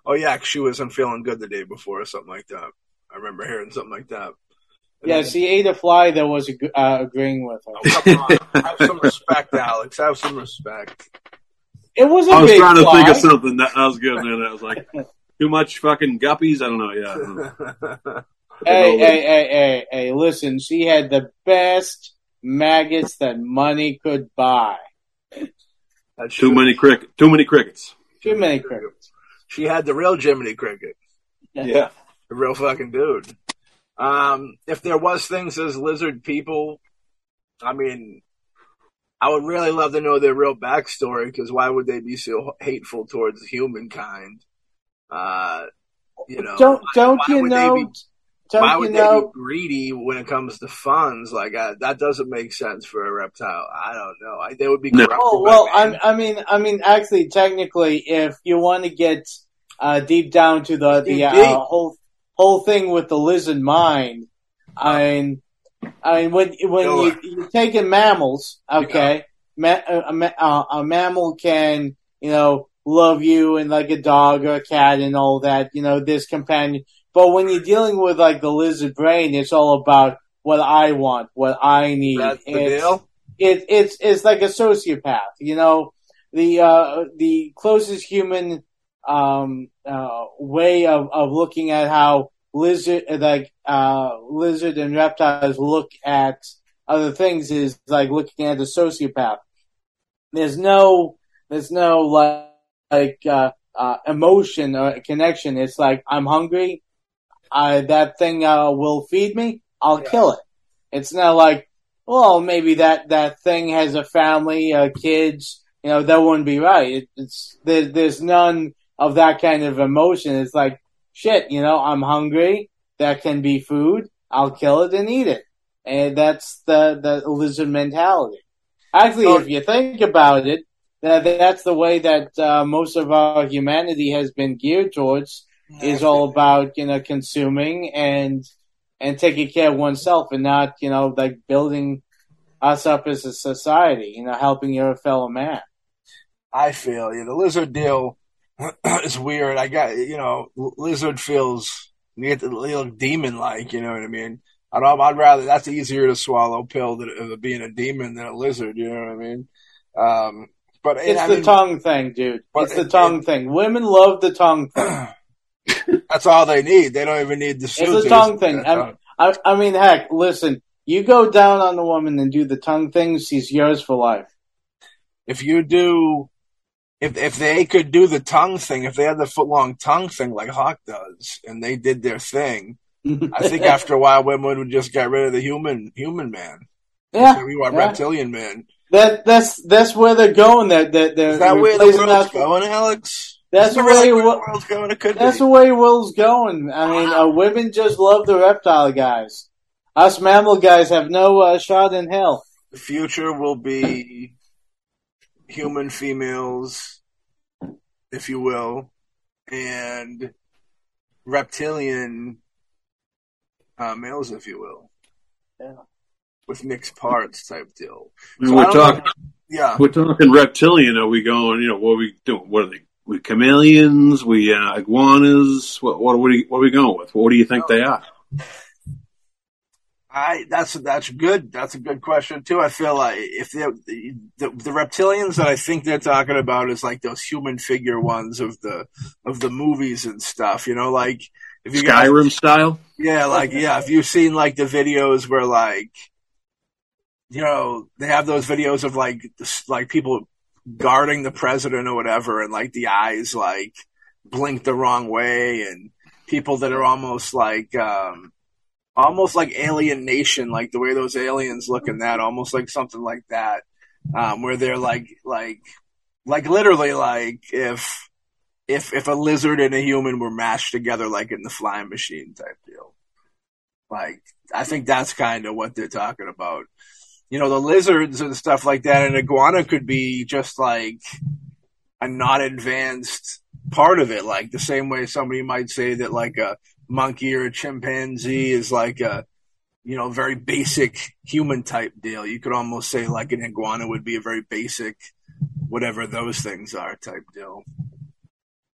Oh yeah, 'cause she wasn't feeling good the day before or something like that. I remember hearing something like that. And Yeah, then- she ate a fly that was uh, agreeing with her. Oh, come on. Have some respect, Alex. Have some respect. It was a I was big trying to fly. think of something that I was good, man. I was like, too much fucking guppies. I don't know. Yeah. Don't know. Hey, hey, hey, hey, hey! Listen, she had the best maggots that money could buy. That's Too true. many cricket. Too many crickets. Too many crickets. She had the real Jiminy Cricket, Yeah. The real fucking dude. Um, if there was things as lizard people, I mean, I would really love to know their real backstory because why would they be so hateful towards humankind? Uh, you know, Don't don't why you know? be- Don't why you would know? they be greedy when it comes to funds? Like uh, that doesn't make sense for a reptile. I don't know. I, they would be No. Oh well, man. I, I mean, I mean, actually, technically, if you want to get uh, deep down to the the Deep, uh, whole whole thing with the lizard mind, I mean, I mean, when when Go you on. you take in mammals, okay, ma- a, a, uh, a mammal can you know love you and like a dog or a cat and all that, you know, this companion. But when you're dealing with like the lizard brain, it's all about what I want, what I need. That's the It's- deal. it, it's it's like a sociopath. You know, the uh, the closest human um, uh, way of, of looking at how lizard like uh, lizard and reptiles look at other things is like looking at a sociopath. There's no there's no like like uh, uh, emotion or connection. It's like I'm hungry. I, that thing uh, will feed me. I'll Yeah. kill it. It's not like well, maybe that that thing has a family, uh, kids. You know, that wouldn't be right. It, it's there, there's none of that kind of emotion. It's like shit. You know, I'm hungry. That can be food. I'll kill it and eat it. And that's the the lizard mentality. Actually, So- if you think about it, that that's the way that uh, most of our humanity has been geared towards. Is all about you know consuming and and taking care of oneself and not, you know, like building us up as a society, you know, helping your fellow man. I feel you. The lizard deal is weird. I got you know, lizard feels you get the little demon like. You know what I mean? I'd I'd rather that's easier to swallow pill than of being a demon than a lizard. You know what I mean? Um, but It's I the mean, tongue thing, dude. It's the it- tongue thing. Women love the tongue thing. that's all they need. They don't even need the. It's the tongue thing. I'm- I, I mean, heck, listen, you go down on the woman and do the tongue thing, she's yours for life. If you do, if if they could do the tongue thing, if they had the foot long tongue thing like Hawk does, and they did their thing, I think after a while women would just get rid of the human human man. yeah, we want yeah. reptilian man. that that's that's where they're going. That that they're Is that where the world's us- going, Alex? That's the way really where the world's going. It could That's be. the way world's going. I mean, uh, women just love the reptile guys. Us mammal guys have no uh, shot in hell. the future will be human females, if you will, and reptilian uh, males, if you will. Yeah. With mixed parts type deal. So we're don't know- talking. Yeah. We're talking reptilian. Are we going? You know, what are we doing? What are they? We chameleons? We uh, iguanas? What? What are we? What are we going with? What do you think they are? I that's that's good. That's a good question too. I feel like if the, the the reptilians that I think they're talking about is like those human figure ones of the of the movies and stuff. You know, like if you guys, Skyrim style. yeah, like yeah, if you've seen like the videos where like, you know, they have those videos of like like people guarding the president or whatever, and like the eyes like blink the wrong way, and people that are almost like um almost like Alien Nation, like the way those aliens look in that, almost like something like that, um, where they're like like like literally like if if if a lizard and a human were mashed together like in the flying machine type deal. Like I think that's kind of what they're talking about. You know, the lizards and stuff like that, and iguana could be just like a not advanced part of it, like the same way somebody might say that like a monkey or a chimpanzee is like a you know very basic human type deal. You could almost say like an iguana would be a very basic whatever those things are type deal.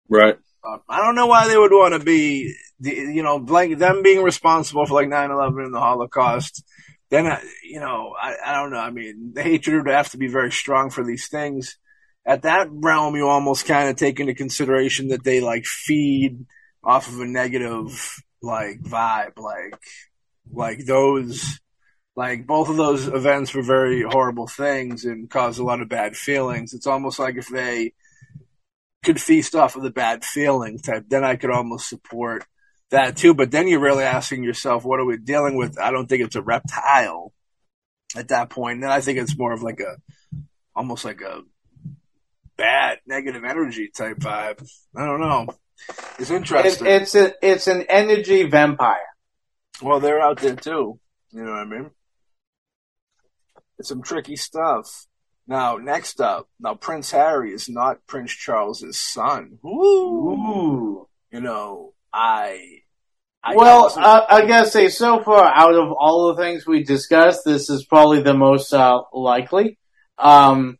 Right. Uh, I don't know why they would want to be, the, you know, like them being responsible for like 9-11 and the Holocaust. Then, I- you know, I, I don't know. I mean, the hatred would have to be very strong for these things. At that realm, you almost kind of take into consideration that they like feed off of a negative like vibe, like like those, like both of those events were very horrible things and caused a lot of bad feelings. It's almost like if they could feast off of the bad feeling type, then I could almost support that too. But then you're really asking yourself, what are we dealing with? I don't think it's a reptile at that point. Then I think it's more of like a, almost like a bad negative energy type vibe. I don't know. It's It, interesting. it's a, it's an energy vampire. well, they're out there too. You know what I mean? It's some tricky stuff. Now, next up, now Prince Harry is not Prince Charles's son. Ooh. You know, I. I well, uh, I gotta say, so far out of all the things we discussed, this is probably the most uh, likely. Um,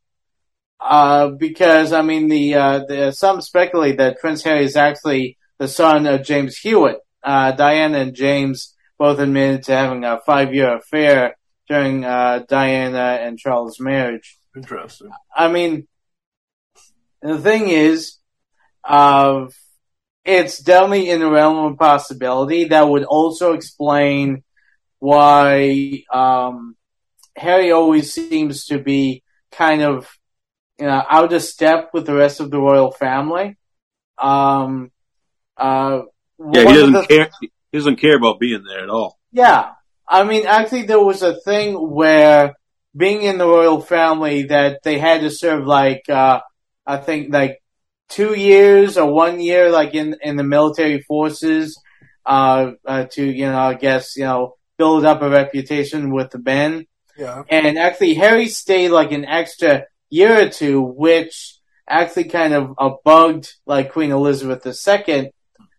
uh, because I mean, the, uh, the some speculate that Prince Harry is actually the son of James Hewitt. Uh, Diana and James both admitted to having a five-year affair during uh, Diana and Charles' marriage. interesting. I mean, the thing is, uh, it's definitely in the realm of possibility. That would also explain why um, Harry always seems to be kind of you know, out of step with the rest of the royal family. Um, uh, Yeah, he doesn't the- care. He doesn't care about being there at all. yeah. I mean, actually, there was a thing where being in the royal family that they had to serve like, uh, I think like two years or one year, like in, in the military forces, uh, uh, to, you know, I guess, you know, build up a reputation with the men. Yeah. And actually, Harry stayed like an extra year or two, which actually kind of uh, bugged like Queen Elizabeth II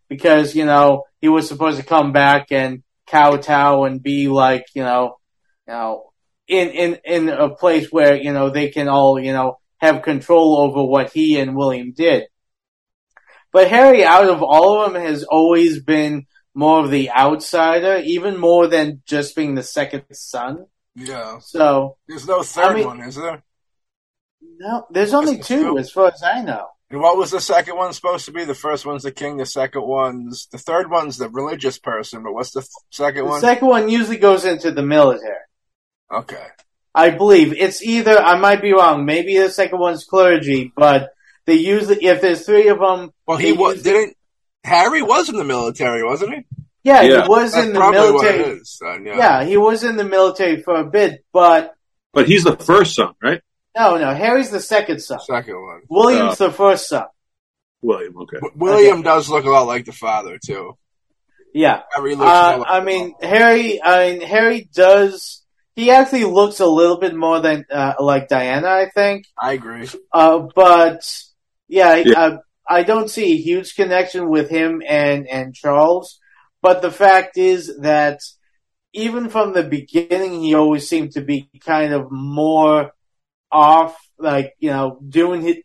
because, you know, he was supposed to come back and kowtow and be like, you know, you know, in, in, in a place where, you know, they can all, you know, have control over what he and William did. But Harry, out of all of them, has always been more of the outsider, even more than just being the second son. Yeah. So, There's no third I mean- one, is there? No, there's only That's two true. as far as I know. And what was the second one supposed to be? The first one's the king, the second one's the third one's the religious person, but what's the th- second The one? second one usually goes into the military. okay. I believe it's either, I might be wrong, maybe the second one's clergy, but they usually, if there's three of them, Well, he was, didn't. Harry was in the military, wasn't he? yeah, Yeah. he was That's in the military. what it is. Then, yeah. Yeah, he was in the military for a bit, but But he's the first son, right? No, no, Harry's the second son. Second one. William's the first son. William. Okay. W- William does look a lot like the father too. Yeah. Harry looks. Uh, like I mean. Harry. I mean, Harry does. He actually looks a little bit more than uh, like Diana, I think. I agree. Uh, but yeah, Yeah. Uh, I don't see a huge connection with him and and Charles. But the fact is that even from the beginning, he always seemed to be kind of more off, like you know, doing his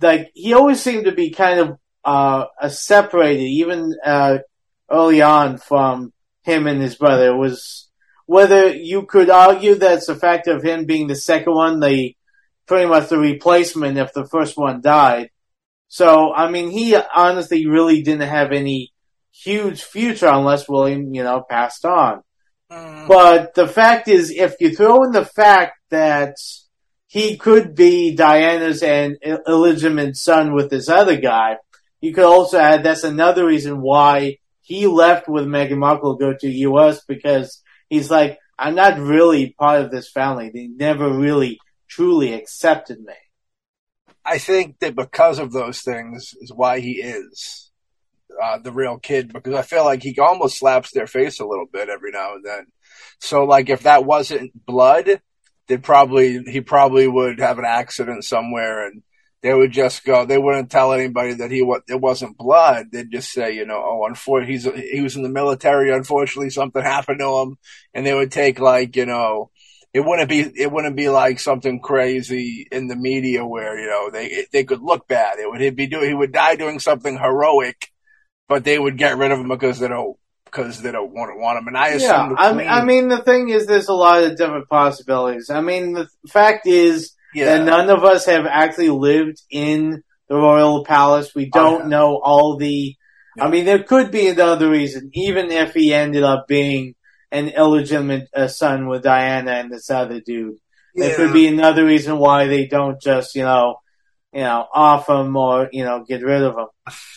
like he always seemed to be kind of uh, uh separated, even uh, early on from him and his brother. It was whether you could argue that's the fact of him being the second one, the pretty much the replacement if the first one died. So I mean, he honestly really didn't have any huge future unless William, you know, passed on. Mm. But the fact is, if you throw in the fact that he could be Diana's and illegitimate son with this other guy, you could also add that's another reason why he left with Meghan Markle to go to U.S. because he's like, I'm not really part of this family. They never really truly accepted me. I think that because of those things is why he is uh, the real kid because I feel like he almost slaps their face a little bit every now and then. So like if that wasn't blood, they probably he probably would have an accident somewhere and they would just go. They wouldn't tell anybody that he it wasn't blood. They'd just say, you know, oh, unfortunately, he's he was in the military. Unfortunately, something happened to him, and they would take like you know it wouldn't be it wouldn't be like something crazy in the media where you know they they could look bad. It would he'd be doing he would die doing something heroic, but they would get rid of him because they don't because they don't want to want him. And I assume Yeah, the I mean, I mean, the thing is, there's a lot of different possibilities. I mean, the fact is yeah, that none of us have actually lived in the royal palace. We don't yeah. know all the. I mean, there could be another reason, even if he ended up being an illegitimate uh, son with Diana and this other dude. There could be another reason why they don't just, you know, you know, off him or you know, get rid of him.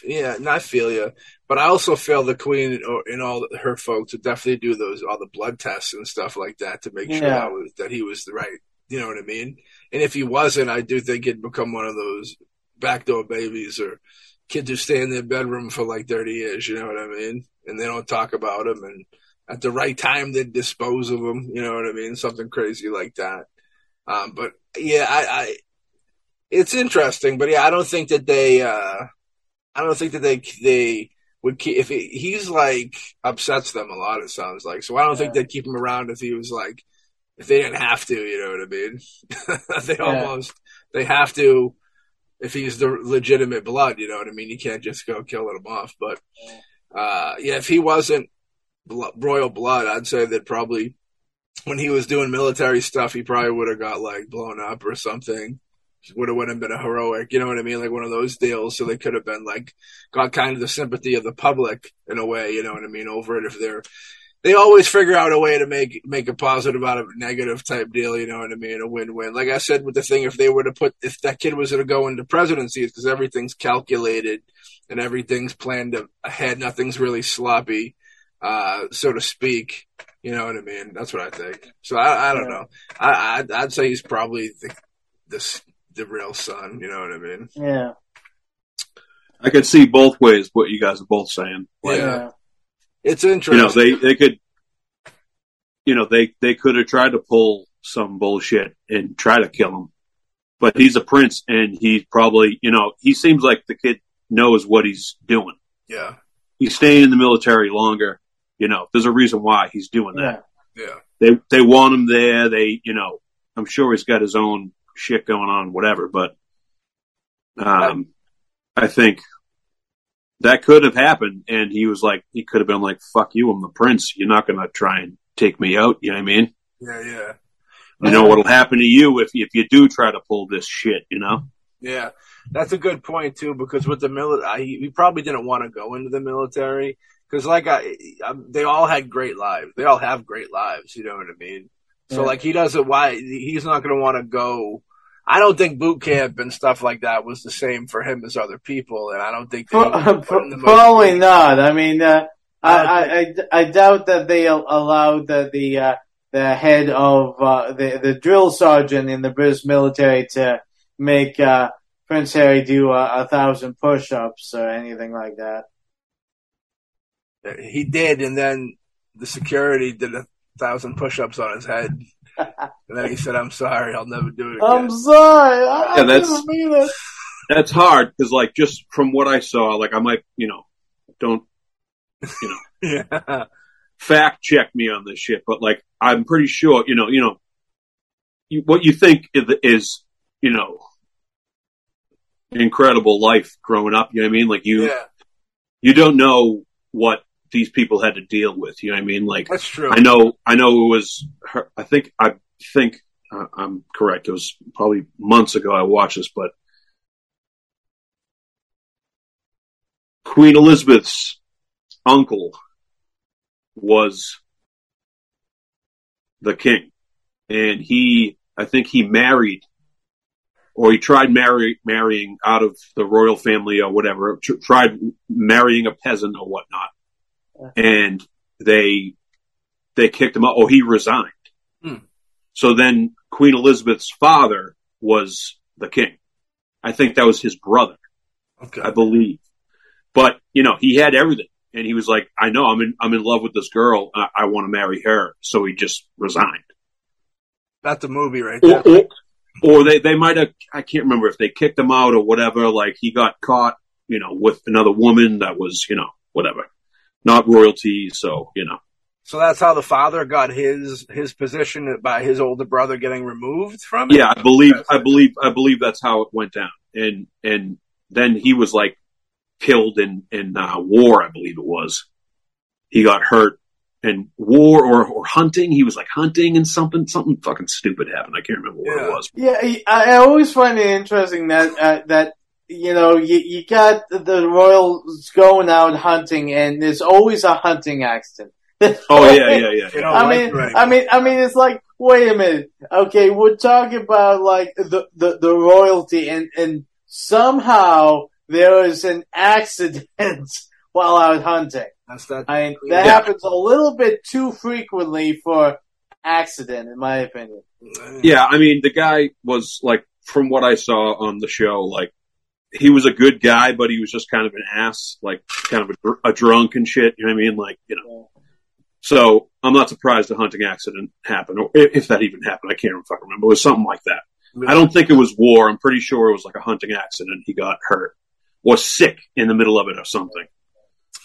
Yeah, and I feel you, but I also feel the queen and, all her folks would definitely do those all the blood tests and stuff like that to make sure Yeah. that, was, that he was the right. You know what I mean? And if he wasn't, I do think he'd become one of those backdoor babies or kids who stay in their bedroom for like thirty years. You know what I mean? And they don't talk about him, and at the right time they dispose of him. You know what I mean? Something crazy like that. Um, but yeah, I, I, it's interesting, but yeah, I don't think that they. uh I don't think that they they would keep if he, he's like upsets them a lot. It sounds like so. I don't think they'd keep him around if he was like if they didn't have to. You know what I mean? they almost they have to if he's the legitimate blood. You know what I mean? You can't just go killing him off. But uh yeah, if he wasn't blo- royal blood, I'd say that probably when he was doing military stuff, he probably would have got like blown up or something would have would have been a heroic, you know what I mean, like one of those deals. So they could have been like got kind of the sympathy of the public in a way, you know what I mean, over it if they're they always figure out a way to make make a positive out of a negative type deal, you know what I mean, a win win. Like I said with the thing, if they were to put if that kid was going to go into presidency, it's because everything's calculated and everything's planned ahead, nothing's really sloppy, uh, so to speak. You know what I mean? That's what I think. So I, I don't know. I, I'd, I'd say he's probably the the the real son. You know what I mean? Yeah, I could see both ways what you guys are both saying. Like, Yeah. It's you know, interesting. they they could, you know, they they could have tried to pull some bullshit and try to kill him, but he's a prince, and he's probably, you know, he seems like the kid knows what he's doing. yeah, He's staying in the military longer. You know, there's a reason why he's doing that. yeah, yeah, They they want him there. They, you know, I'm sure he's got his own shit going on, whatever. But um, I think that could have happened, and he was like, he could have been like, "Fuck you, I'm the prince. You're not going to try and take me out." You know what I mean? yeah, yeah, You know what'll happen to you if if you do try to pull this shit. You know? yeah. That's a good point too, because with the military, he probably didn't want to go into the military because, like, I, um, they all had great lives. They all have great lives. You know what I mean? So, Yeah. like, he doesn't. Why he's not going to want to go. I don't think boot camp and stuff like that was the same for him as other people, and I don't think that he Pro- was put in the probably most- not. I mean, uh, I, Uh, I, I, I doubt that they allowed the the, uh, the head of uh, the the drill sergeant in the British military to make uh, Prince Harry do a thousand push-ups or anything like that. He did, and then the security did a thousand push-ups on his head, and then he said, "I'm sorry, I'll never do it again." I'm sorry. I, Yeah, that's- didn't mean it. That's hard because, like, just from what I saw, like, I might, you know, don't you know, yeah, fact check me on this shit, but like I'm pretty sure, you know, you know, you, what you think is, is, you know, incredible life growing up. You know what I mean? Like you, yeah, you don't know what these people had to deal with. You know what I mean? Like that's true. I know, I know it was. Her, I think, I think uh, I'm correct. It was probably months ago I watched this, but Queen Elizabeth's uncle was the king, and he, I think he married, or he tried marry, marrying out of the royal family or whatever, tr- tried marrying a peasant or whatnot, and they they kicked him out. Oh, he resigned. Hmm. So then Queen Elizabeth's father was the king. I think that was his brother. Okay. I believe. But you know, he had everything, and he was like, "I know, I'm in, I'm in love with this girl. I, I want to marry her." So he just resigned. That's the movie right there. Or, or, or they they might have. I can't remember if they kicked him out or whatever. Like he got caught, you know, with another woman that was, you know, whatever, not royalty. So you know, So that's how the father got his his position by his older brother getting removed from it. yeah, I believe, I believe, I believe that's how it went down. And and then he was like killed in in uh, war, I believe it was. He got hurt in war or or hunting. He was like hunting and something something fucking stupid happened. I can't remember what Yeah. it was. Yeah, I, I always find it interesting that uh, that you know you, you got the royals going out hunting, and there's always a hunting accident. Oh yeah, yeah, yeah. You know, I mean, right. I mean, I mean, it's like, wait a minute. Okay, we're talking about like the the, the royalty, and and somehow there is an accident while out hunting. That's that. I mean, that Yeah. happens a little bit too frequently for accident, in my opinion. Yeah, I mean, the guy was like, from what I saw on the show, like he was a good guy, but he was just kind of an ass, like kind of a, a drunk and shit. You know what I mean? Like, you know. So I'm not surprised a hunting accident happened, or if, that even happened. I can't even fucking remember. It was something like that. I don't think it was war. I'm pretty sure it was like a hunting accident. He got hurt or sick in the middle of it or something.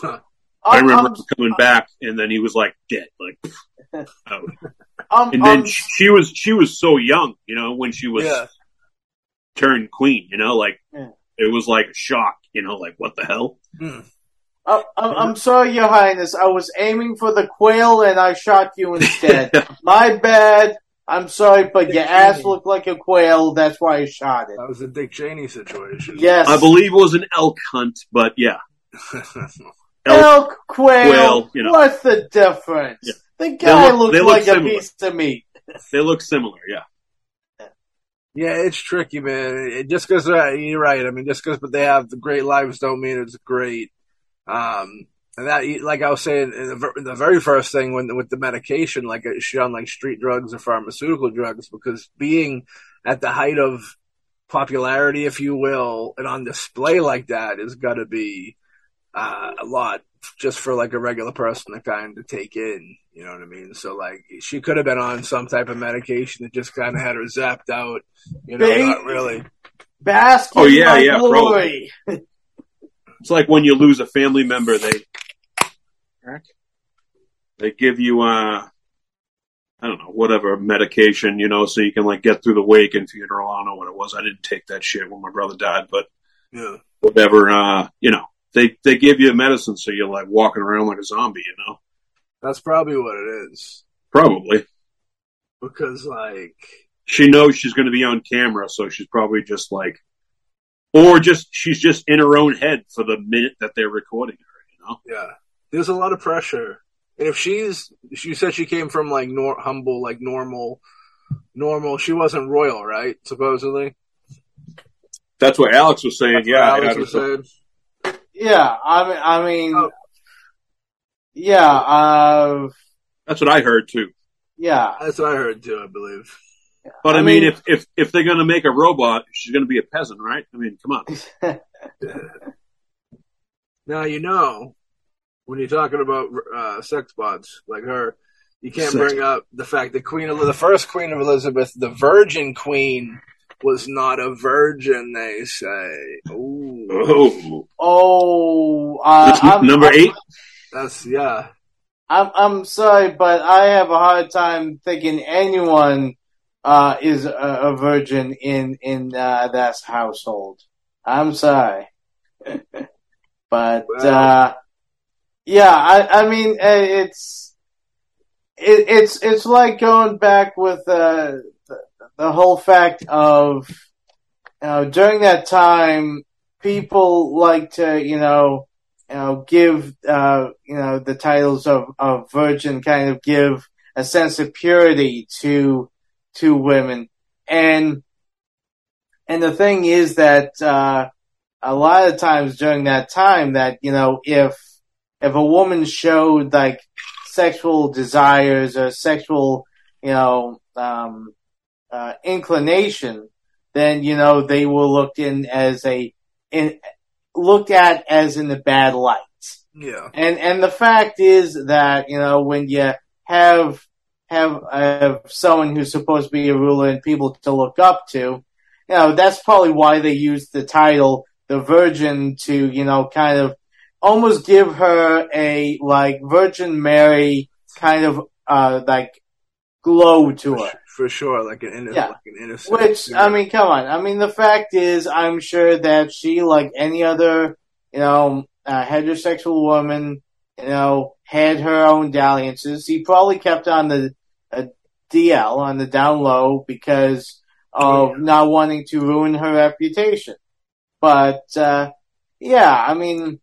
I Um, remember um, coming back, and then he was like dead, like. um, And then um, she she was she was so young, you know, when she was Yeah. turned queen, you know, like Yeah. It was like a shock, you know, like what the hell? Uh, I'm, I'm sorry, Your Highness. I was aiming for the quail and I shot you instead. My bad. I'm sorry, but your ass looked like a quail. That's why I shot it. That was a Dick Cheney situation. Yes. I believe it was an elk hunt, but yeah, elk. Elk, quail. Quail, you know. What's the difference? Yeah. The guy look- looked they look like a piece of meat. They look similar, yeah. Yeah, it's tricky, man. It, just because you're right. I mean, just because but they have the great lives don't mean it's great. Um, and that, like I was saying, in the, the very first thing when with the medication, like it's shown like street drugs or pharmaceutical drugs, because being at the height of popularity, if you will, and on display like that is got to be uh, a lot just for like a regular person to kind of take in. You know what I mean? So like she could have been on some type of medication that just kind of had her zapped out. You know, Babe. not really. Bask Oh, in yeah, my yeah, glory. It's like when you lose a family member, they they give you uh I don't know, whatever medication, you know, so you can like get through the wake and funeral. I don't know what it was. I didn't take that shit when my brother died, but Yeah. whatever, uh, you know, they they give you a medicine so you're like walking around like a zombie, you know. That's probably what it is. Probably. Because like She knows she's going to be on camera, so she's probably just like, or just she's just in her own head for the minute that they're recording her. You know, Yeah. There's a lot of pressure. And if she's, she said she came from like nor- humble, like normal, normal, she wasn't royal, right? Supposedly. that's what Alex was saying. That's yeah, Alex was saying. Yeah, I mean, I mean, Oh. yeah, uh, that's what I heard too. yeah. That's what I heard too, I believe. But I, I mean, mean- if if if they're going to make a robot, she's going to be a peasant, right? I mean, come on. Now, you know, when you're talking about uh, sex bots like her, you can't Sex- bring up the fact that Queen, Eli- the first Queen of Elizabeth, the Virgin Queen, was not a virgin. They say. Ooh, Oh, Oh, uh, That's I'm, number I'm- eight. that's yeah. I'm I'm sorry, but I have a hard time thinking anyone uh, is a, a virgin in in uh, that household. I'm sorry, but Well. uh, yeah, I I mean uh, it's it, it's it's like going back with uh, the, whole fact of you know during that time people like to you know you know, give, uh, you know, the titles of, of virgin kind of give a sense of purity to, to women. And, and the thing is that, uh, a lot of times during that time that, you know, if, if a woman showed like sexual desires or sexual, you know, um, uh, inclination, then, you know, they were looked in as a, in, looked at as in the bad light. Yeah. And, and the fact is that, you know, when you have, have, have someone who's supposed to be a ruler and people to look up to, you know, that's probably why they used the title, the Virgin, to, you know, kind of almost give her a, like, Virgin Mary kind of, uh, like, glow to her. For sure, like an innocent, Yeah. like an innocent. Which I mean, come on. I mean, the fact is, I'm sure that she, like any other, you know, uh, heterosexual woman, you know, had her own dalliances. He probably kept on the uh, DL on the down low because of Yeah. not wanting to ruin her reputation. But uh, yeah, I mean,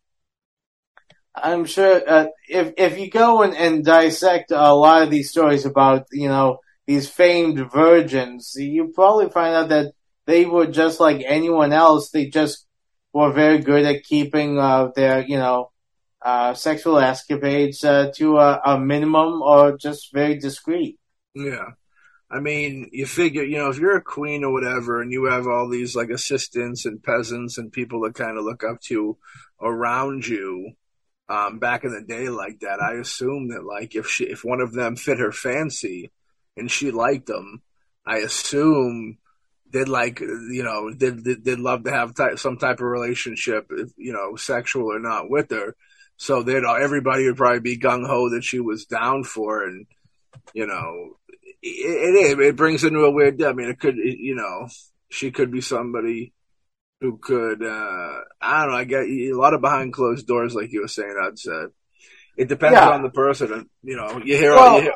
I'm sure uh, if if you go and, and dissect a lot of these stories about you know these famed virgins, you probably find out that they were just like anyone else. They just were very good at keeping uh, their you know uh, sexual escapades uh, to a, a minimum or just very discreet. Yeah. I mean, you figure, you know, if you're a queen or whatever and you have all these like assistants and peasants and people that kind of look up to around you, um, back in the day like that, I assume that like if she, if one of them fit her fancy and she liked them, I assume they'd like, you know, they'd, they'd love to have ty- some type of relationship, if, you know, sexual or not with her. So they'd, everybody would probably be gung ho that she was down for and, you know, it, it it brings into a weird. I mean, it could you know she could be somebody who could uh I don't know. I get a lot of behind closed doors, like you were saying. I'd say it depends Yeah. on the person. You know, you hear Well, you, hear,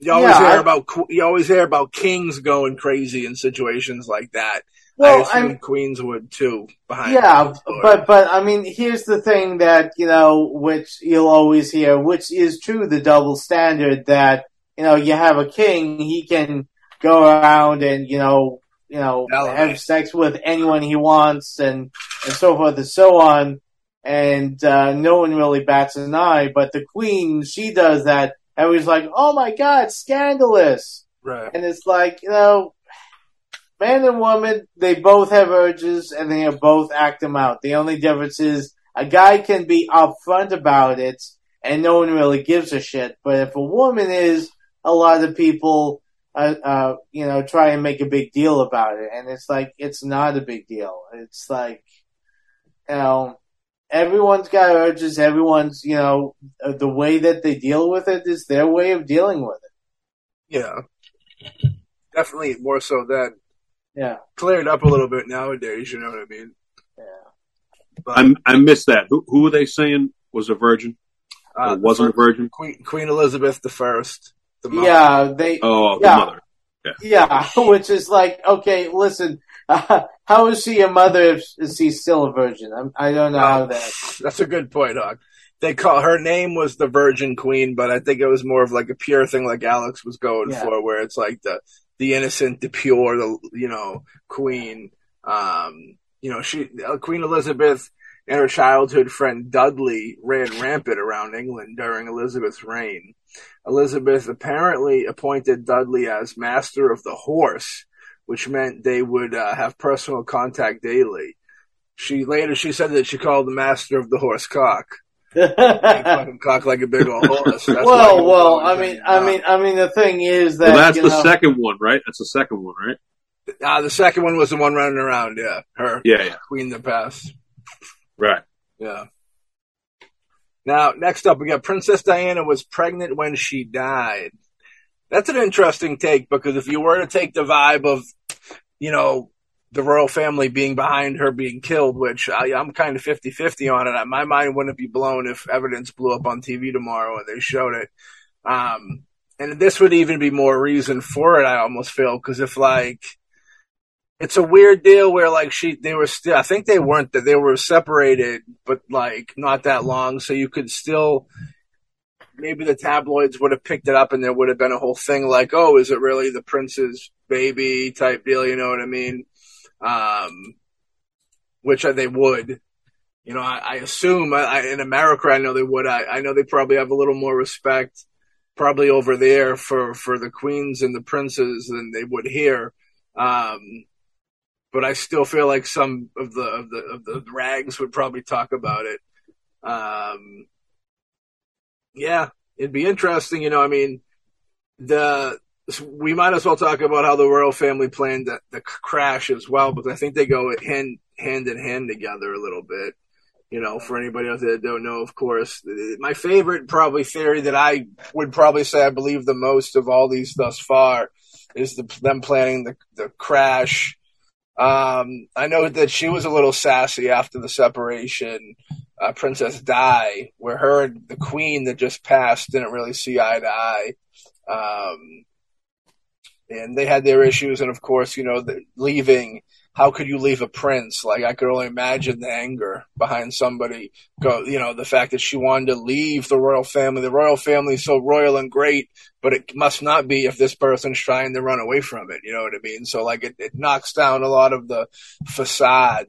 you always yeah, hear I- about you always hear about kings going crazy in situations like that. I Well, assume I'm- queens would too. Behind Yeah, but but I mean, here's the thing that you know, which you'll always hear, which is true, the double standard that you know you have a king, he can go around and you know, you know, Elevate. have sex with anyone he wants and and so forth and so on, and uh, no one really bats an eye. But the queen, she does that. Everybody's like, "Oh my god, scandalous!" right. And it's like, you know, man and woman, they both have urges and they both act them out. The only difference is a guy can be upfront about it and no one really gives a shit. But if a woman is, a lot of people, uh, uh, you know, try and make a big deal about it. And it's like, it's not a big deal. It's like, you know, everyone's got urges. Everyone's, you know, uh, the way that they deal with it is their way of dealing with it. Yeah, definitely more so than Yeah. cleared up a little bit nowadays. You know what I mean? Yeah. But, I I missed that. Who who were they saying was a virgin? uh, wasn't a virgin? Queen Queen Elizabeth the First. The. Yeah, they, Oh, the Yeah. mother. Yeah, which is like, okay, listen, uh, how is she a mother if is she still a virgin? I'm, I don't know how that. That's a good point, Hawk. They call her name was the Virgin Queen, but I think it was more of like a pure thing, like Alex was going Yeah. for, where it's like the the innocent, the pure, the you know Queen. Um, you know, she uh, Queen Elizabeth and her childhood friend Dudley ran rampant around England during Elizabeth's reign. Elizabeth apparently appointed Dudley as Master of the Horse, which meant they would uh, have personal contact daily. She later she said that she called the Master of the Horse cock. Fucking cock like a big old horse. That's well, well, I mean, I out. mean, I mean, the thing is that Well, that's you the know, second one, right? That's the second one, right? Uh, the second one was the one running around. Yeah, her Yeah, yeah. Queen the passed. Right. Yeah. Now, next up, we got Princess Diana was pregnant when she died. That's an interesting take because if you were to take the vibe of, you know, the royal family being behind her being killed, which I, I'm kind of 50 50 on it, my mind wouldn't be blown if evidence blew up on TV tomorrow and they showed it. Um, and this would even be more reason for it, I almost feel, because if, like, it's a weird deal where like she they were still I think they weren't that they were separated but like not that long so you could still maybe the tabloids would have picked it up and there would have been a whole thing like oh is it really the prince's baby type deal you know what I mean? Um which they would. You know I, I assume I, I, in America I know they would. I, I know they probably have a little more respect probably over there for for the queens and the princes than they would here. Um but I still feel like some of the of the of the rags would probably talk about it. Um, yeah, it'd be interesting. You know, I mean, the we might as well talk about how the royal family planned the, the crash as well, because I think they go hand hand in hand together a little bit. You know, for anybody out there that don't know, of course, my favorite probably theory that I would probably say I believe the most of all these thus far is the, them planning the the crash um, I know that she was a little sassy after the separation. Uh, Princess Di, where her and the queen that just passed didn't really see eye to eye. Um, and they had their issues, and of course, you know, the, leaving how could you leave a prince? Like I could only imagine the anger behind somebody. Go, you know, the fact that she wanted to leave the royal family. The royal family is so royal and great, but it must not be if this person's trying to run away from it. You know what I mean? So like it, it knocks down a lot of the facade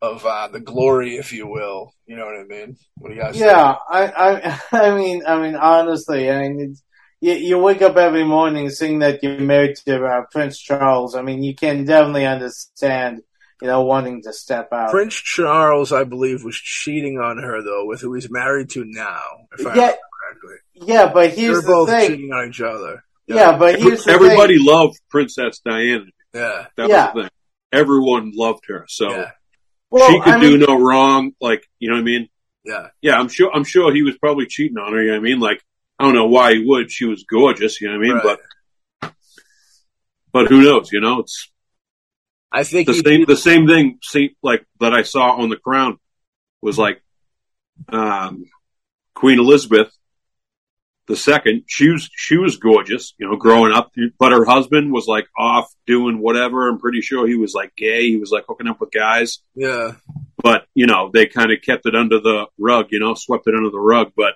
of uh, the glory, if you will. You know what I mean? What do you guys? Yeah, I, I, I mean, I mean, honestly, I mean, you, you wake up every morning seeing that you're married to uh, Prince Charles. I mean, you can definitely understand, you know, wanting to step out. Prince Charles, I believe, was cheating on her though, with who he's married to now, if I Yeah. remember correctly. Yeah, but here's They're both the thing. cheating on each other. Yeah, but here's the Everybody thing. loved Princess Diana. Yeah, That Yeah. was the thing. Everyone loved her. So yeah, Well, she could I do mean, no wrong. Like, you know what I mean? yeah. Yeah, I'm sure, I'm sure he was probably cheating on her. You know what I mean? Like, I don't know why he would. She was gorgeous. You know what I mean? Right. But, but who knows? You know, it's I think the he- same, the same thing, see, like that I saw on the crown was like, um, Queen Elizabeth the second. She was, she was gorgeous, you know, growing up, but her husband was like off doing whatever. I'm pretty sure he was like gay. He was like hooking up with guys, Yeah, but you know, they kind of kept it under the rug, you know, swept it under the rug, but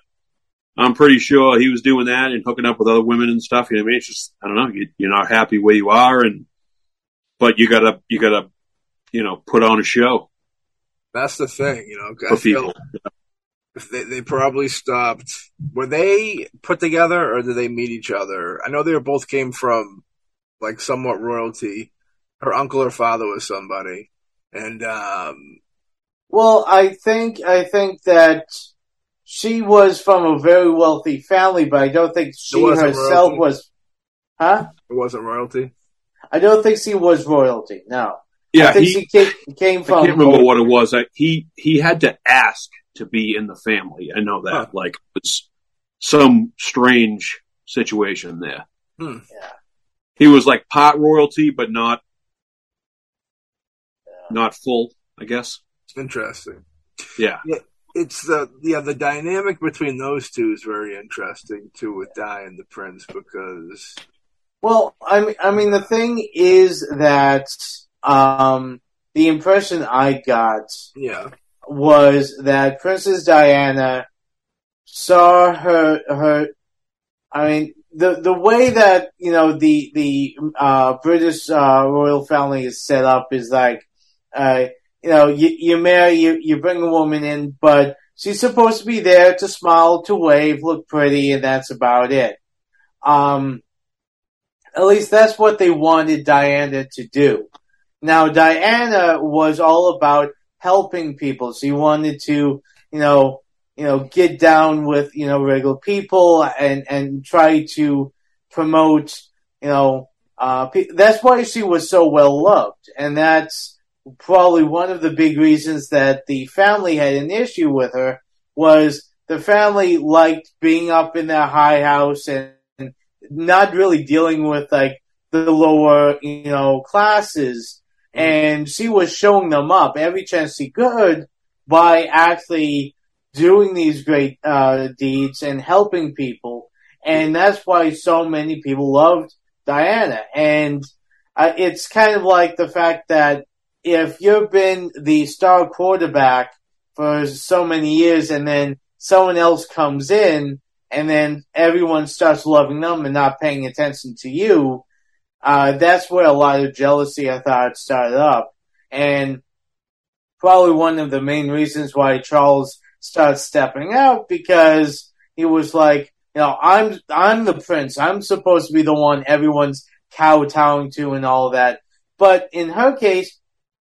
I'm pretty sure he was doing that and hooking up with other women and stuff. You know I mean? It's just, I don't know, you, you're not happy where you are and, but you gotta, you gotta, you know, put on a show that's the thing. You know, for I feel people. they, they probably stopped. Were they put together or did they meet each other? I know they both came from like somewhat royalty. Her uncle or father was somebody, and um, well, I think, I think that she was from a very wealthy family, but I don't think she wasn't herself royalty? was, huh? it wasn't royalty. I don't think she was royalty. No. Yeah, I think he, she came, came I can't remember what it was. I, he he had to ask to be in the family. I know that. Huh. Like it's some strange situation there. Hmm. Yeah. He was like pot royalty, but not not full. I guess. Interesting. Yeah. It's the yeah the dynamic between those two is very interesting too with Di and the Prince because Well, I mean, I mean, the thing is that um, the impression I got yeah was that Princess Diana saw her her. I mean, the the way that you know the the uh, British uh, royal family is set up is like, uh, you know, you you marry you you bring a woman in, but she's supposed to be there to smile, to wave, look pretty, and that's about it. Um, at least that's what they wanted Diana to do. Now, Diana was all about helping people. She wanted to, you know, you know, get down with, you know, regular people and, and try to promote, you know, uh, pe- that's why she was so well loved. And that's probably one of the big reasons that the family had an issue with her was the family liked being up in their high house and not really dealing with like the lower, you know, classes. And she was showing them up every chance she could by actually doing these great uh, deeds and helping people. And that's why so many people loved Diana. And uh, it's kind of like the fact that if you've been the star quarterback for so many years and then someone else comes in and then everyone starts loving them and not paying attention to you, uh, that's where a lot of jealousy I thought started up. And probably one of the main reasons why Charles started stepping out because he was like, you know, I'm, I'm the prince. I'm supposed to be the one everyone's kowtowing to and all that. But in her case,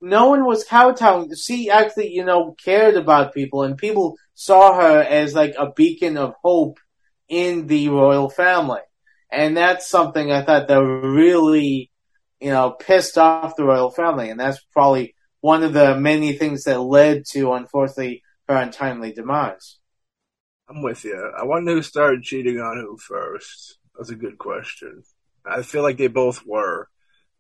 no one was kowtowing. She actually, you know, cared about people and people saw her as like a beacon of hope in the royal family. And that's something I thought that really, you know, pissed off the royal family. And that's probably one of the many things that led to, unfortunately, her untimely demise. I'm with you. I wonder who started cheating on who first. That's a good question. I feel like they both were,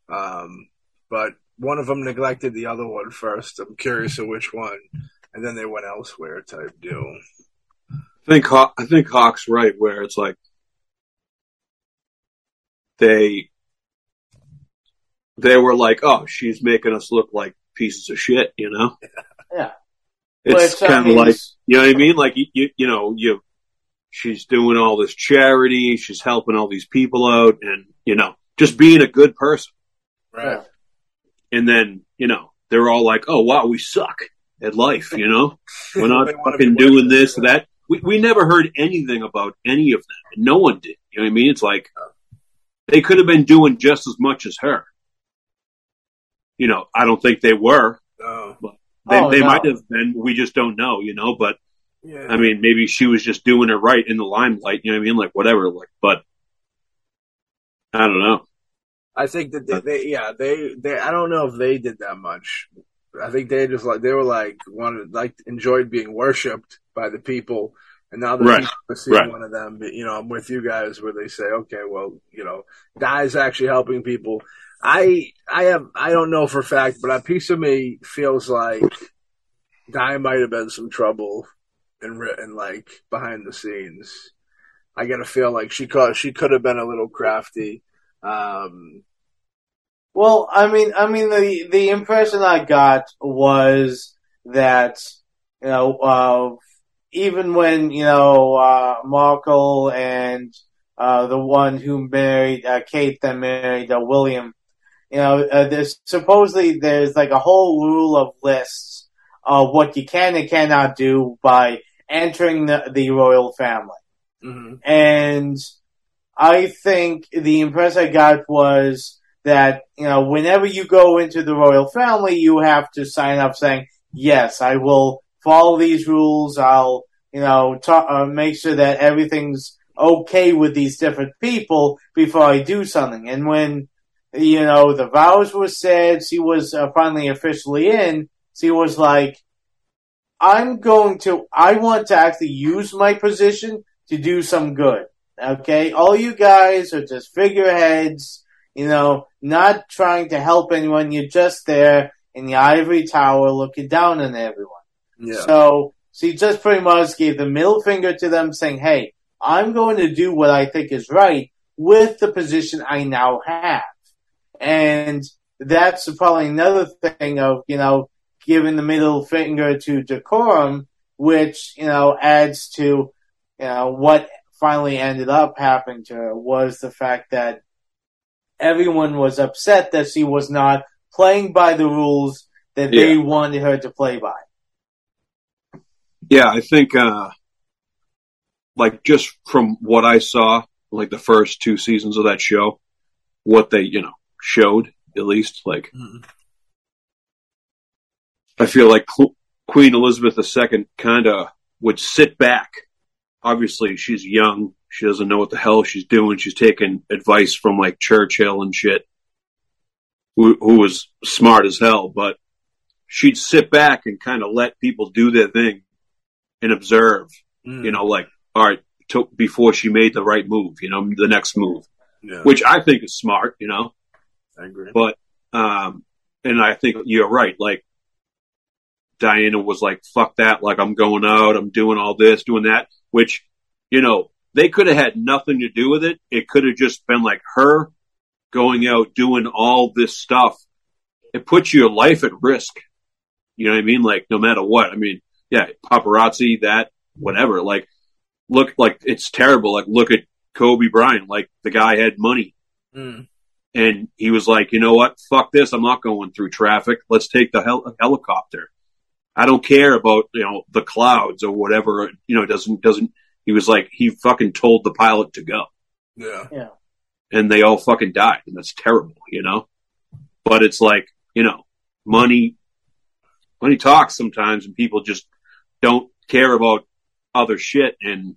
um, but one of them neglected the other one first. I'm curious of which one, and then they went elsewhere type deal. I think Haw- I think Hawk's right where it's like they they were like, oh, she's making us look like pieces of shit, you know? Yeah. It's Which, I kind of mean, like you know what I mean? Like you, you you know you she's doing all this charity, she's helping all these people out, and you know just being a good person. Yeah. And then you know they're all like, oh wow, we suck at life, you know? We're not They wanna be fucking doing this or that. We we never heard anything about any of them. And no one did. You know what I mean? It's like they could have been doing just as much as her. You know, I don't think they were. Oh, They Oh, they no. might have been. We just don't know, you know, but yeah. I mean, maybe she was just doing it right in the limelight. You know what I mean? Like whatever. Like, but I don't know. I think that they, they, yeah, they, they, I don't know if they did that much. I think they just like, they were like, wanted, like, enjoyed being worshipped by the people. And now the Right, people seeing right. one of them, but, you know, I'm with you guys where they say, okay, well, you know, Guy's actually helping people. I, I have, I don't know for a fact, but a piece of me feels like Guy might have been some trouble and written like behind the scenes. I gotta feel like she could, she could have been a little crafty. Um, Well, I mean, I mean, the the impression I got was that you know, uh, even when you know uh, Markle and uh, the one who married uh, Kate, then married uh, William, you know, uh, there's supposedly there's like a whole rule of lists of what you can and cannot do by entering the, the royal family. mhm. And I think the impression I got was that, you know, whenever you go into the royal family, you have to sign up saying, yes, I will follow these rules. I'll, you know, ta- uh, make sure that everything's okay with these different people before I do something. And when, you know, the vows were said, she was uh, finally officially in, she was like, I'm going to, I want to actually use my position to do some good. Okay? All you guys are just figureheads, you know, not trying to help anyone. You're just there in the ivory tower looking down on everyone. Yeah. So she just pretty much gave the middle finger to them saying, hey, I'm going to do what I think is right with the position I now have. And that's probably another thing of, you know, giving the middle finger to decorum, which, you know, adds to, you know, what finally ended up happening to her was the fact that everyone was upset that she was not playing by the rules that they wanted her to play by. Yeah, I think, uh, like just from what I saw, like the first two seasons of that show, what they, you know, showed at least, like, Mhm. I feel like Qu- Queen Elizabeth II kind of would sit back. Obviously, she's young. She doesn't know what the hell she's doing. She's taking advice from like Churchill and shit, who, who was smart as hell, but she'd sit back and kind of let people do their thing and observe, Mm. you know, like, all right, to, before she made the right move, you know, the next move, yeah, which I think is smart, you know, I agree. but, um, and I think you're right. Like, Diana was like, fuck that. Like, I'm going out. I'm doing all this, doing that, which, you know, they could have had nothing to do with it. It could have just been like her going out doing all this stuff, it puts your life at risk. You know what I mean? Like no matter what. I mean, yeah, paparazzi, that, whatever. Like look like it's terrible. Like look at Kobe Bryant. Like the guy had money Mm. and he was like, you know what? Fuck this. I'm not going through traffic. Let's take the hel- helicopter. I don't care about, you know, the clouds or whatever. You know, it doesn't, doesn't, he was like, he fucking told the pilot to go Yeah. yeah. and they all fucking died. And that's terrible, you know? But it's like, you know, money, money talks sometimes and people just don't care about other shit. And,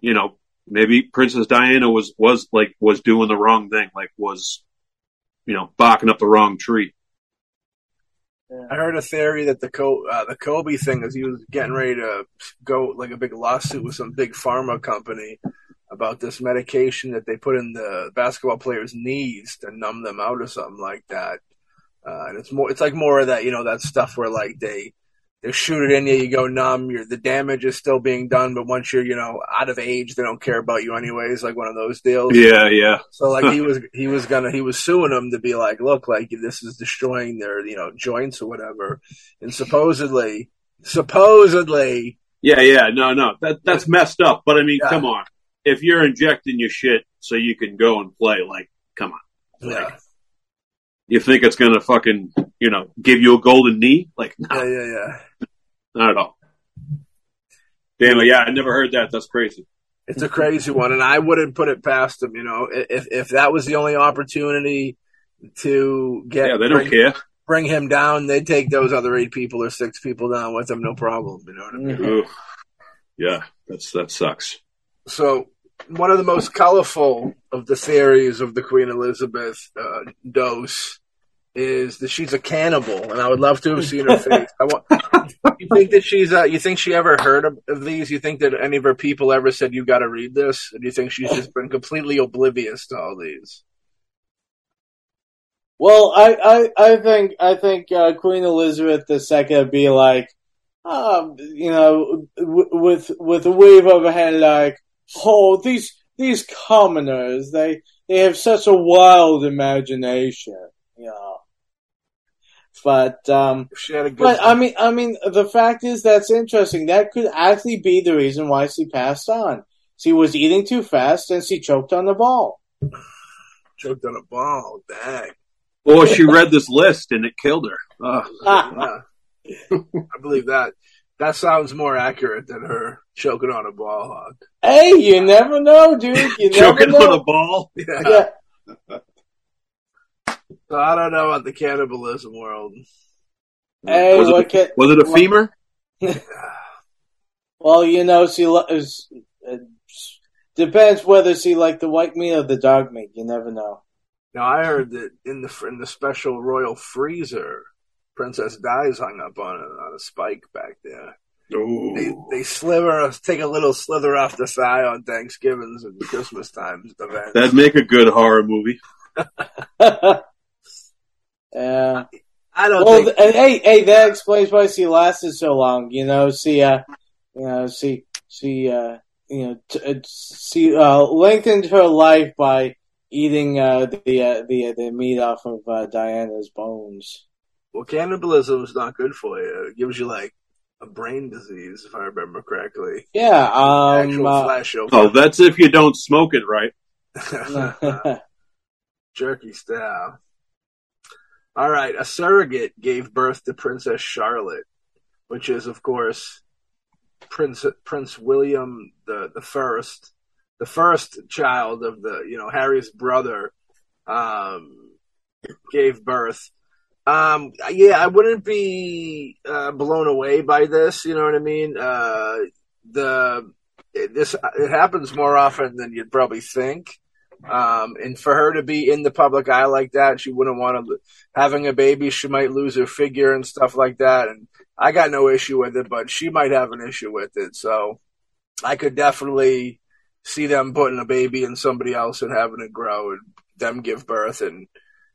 you know, maybe Princess Diana was, was like, was doing the wrong thing, like was, you know, barking up the wrong tree. I heard a theory that the Co- uh, the Kobe thing is he was getting ready to go like a big lawsuit with some big pharma company about this medication that they put in the basketball players' knees to numb them out or something like that. Uh, and it's more, it's like more of that, you know, that stuff where like they, they shoot it in you, you go numb, you're, the damage is still being done, but once you're, you know, out of age, they don't care about you anyways, like one of those deals. Yeah, yeah. So like he was he was gonna he was suing them to be like, look, like this is destroying their you know joints or whatever, and supposedly supposedly Yeah, yeah. No, no. That, that's messed up. But I mean, Yeah. come on. If you're injecting your shit so you can go and play, like, come on. Like, yeah you think it's gonna fucking, you know, give you a golden knee? Like, no, yeah yeah yeah. not at all. Damn it, yeah, I never heard that. That's crazy. It's a crazy one, and I wouldn't put it past them. You know, if if that was the only opportunity to get Yeah, they don't bring, care. bring him down, they'd take those other eight people or six people down with him, no problem. You know what I mean? Mhm. Ugh. Yeah, that's that sucks. So one of the most colorful of the theories of the Queen Elizabeth uh, dose is that she's a cannibal, and I would love to have seen her face. I want. You think that she's? Uh, you think she ever heard of, of these? You think that any of her people ever said you got to read this? Do you think she's just been completely oblivious to all these? Well, I, I, I think I think uh, Queen Elizabeth II would be like, um, you know, w- with with a wave of her hand, like, oh, these these commoners, they they have such a wild imagination, you know. But um, she had a good. but I mean, I mean, the fact is that's interesting. That could actually be the reason why she passed on. She was eating too fast and she choked on the ball. choked on a ball. Dang. Or she read this list and it killed her. Ugh. Yeah. I believe that. That sounds more accurate than her choking on a ball hog. Hey, you never know, dude. You never Choking know. on a ball. Yeah. yeah. So I don't know about the cannibalism world. Hey, Was it- what can, Was it a femur? well, you know, she lo- is, uh, depends whether she like the white meat or the dog meat. You never know. Now I heard that in the in the special royal freezer, Princess Di's hung up on a, on a spike back there. They they sliver take a little slither off the thigh on Thanksgivings and Christmas times events. That'd make a good horror movie. yeah. I don't Well, think th- and hey, hey, that explains why she lasted so long. You know, she, uh, you know, she, she, uh, you know, t- uh, she uh, lengthened her life by eating uh, the uh, the the meat off of uh, Diana's bones. well cannibalism is not good for you. It gives you like a brain disease, if I remember correctly. Yeah. Um. Actual uh, flash over. Oh, that's if you don't smoke it right. jerky style. All right, a surrogate gave birth to Princess Charlotte, which is, of course, Prince Prince William the the first, the first child of the you know Harry's brother, um, gave birth. Um, yeah, I wouldn't be uh, blown away by this. You know what I mean? Uh, the this it happens more often than you'd probably think. Um, and for her to be in the public eye like that, she wouldn't want to having a baby. She might lose her figure and stuff like that. And I got no issue with it, but she might have an issue with it. So I could definitely see them putting a baby in somebody else and having it grow and them give birth. And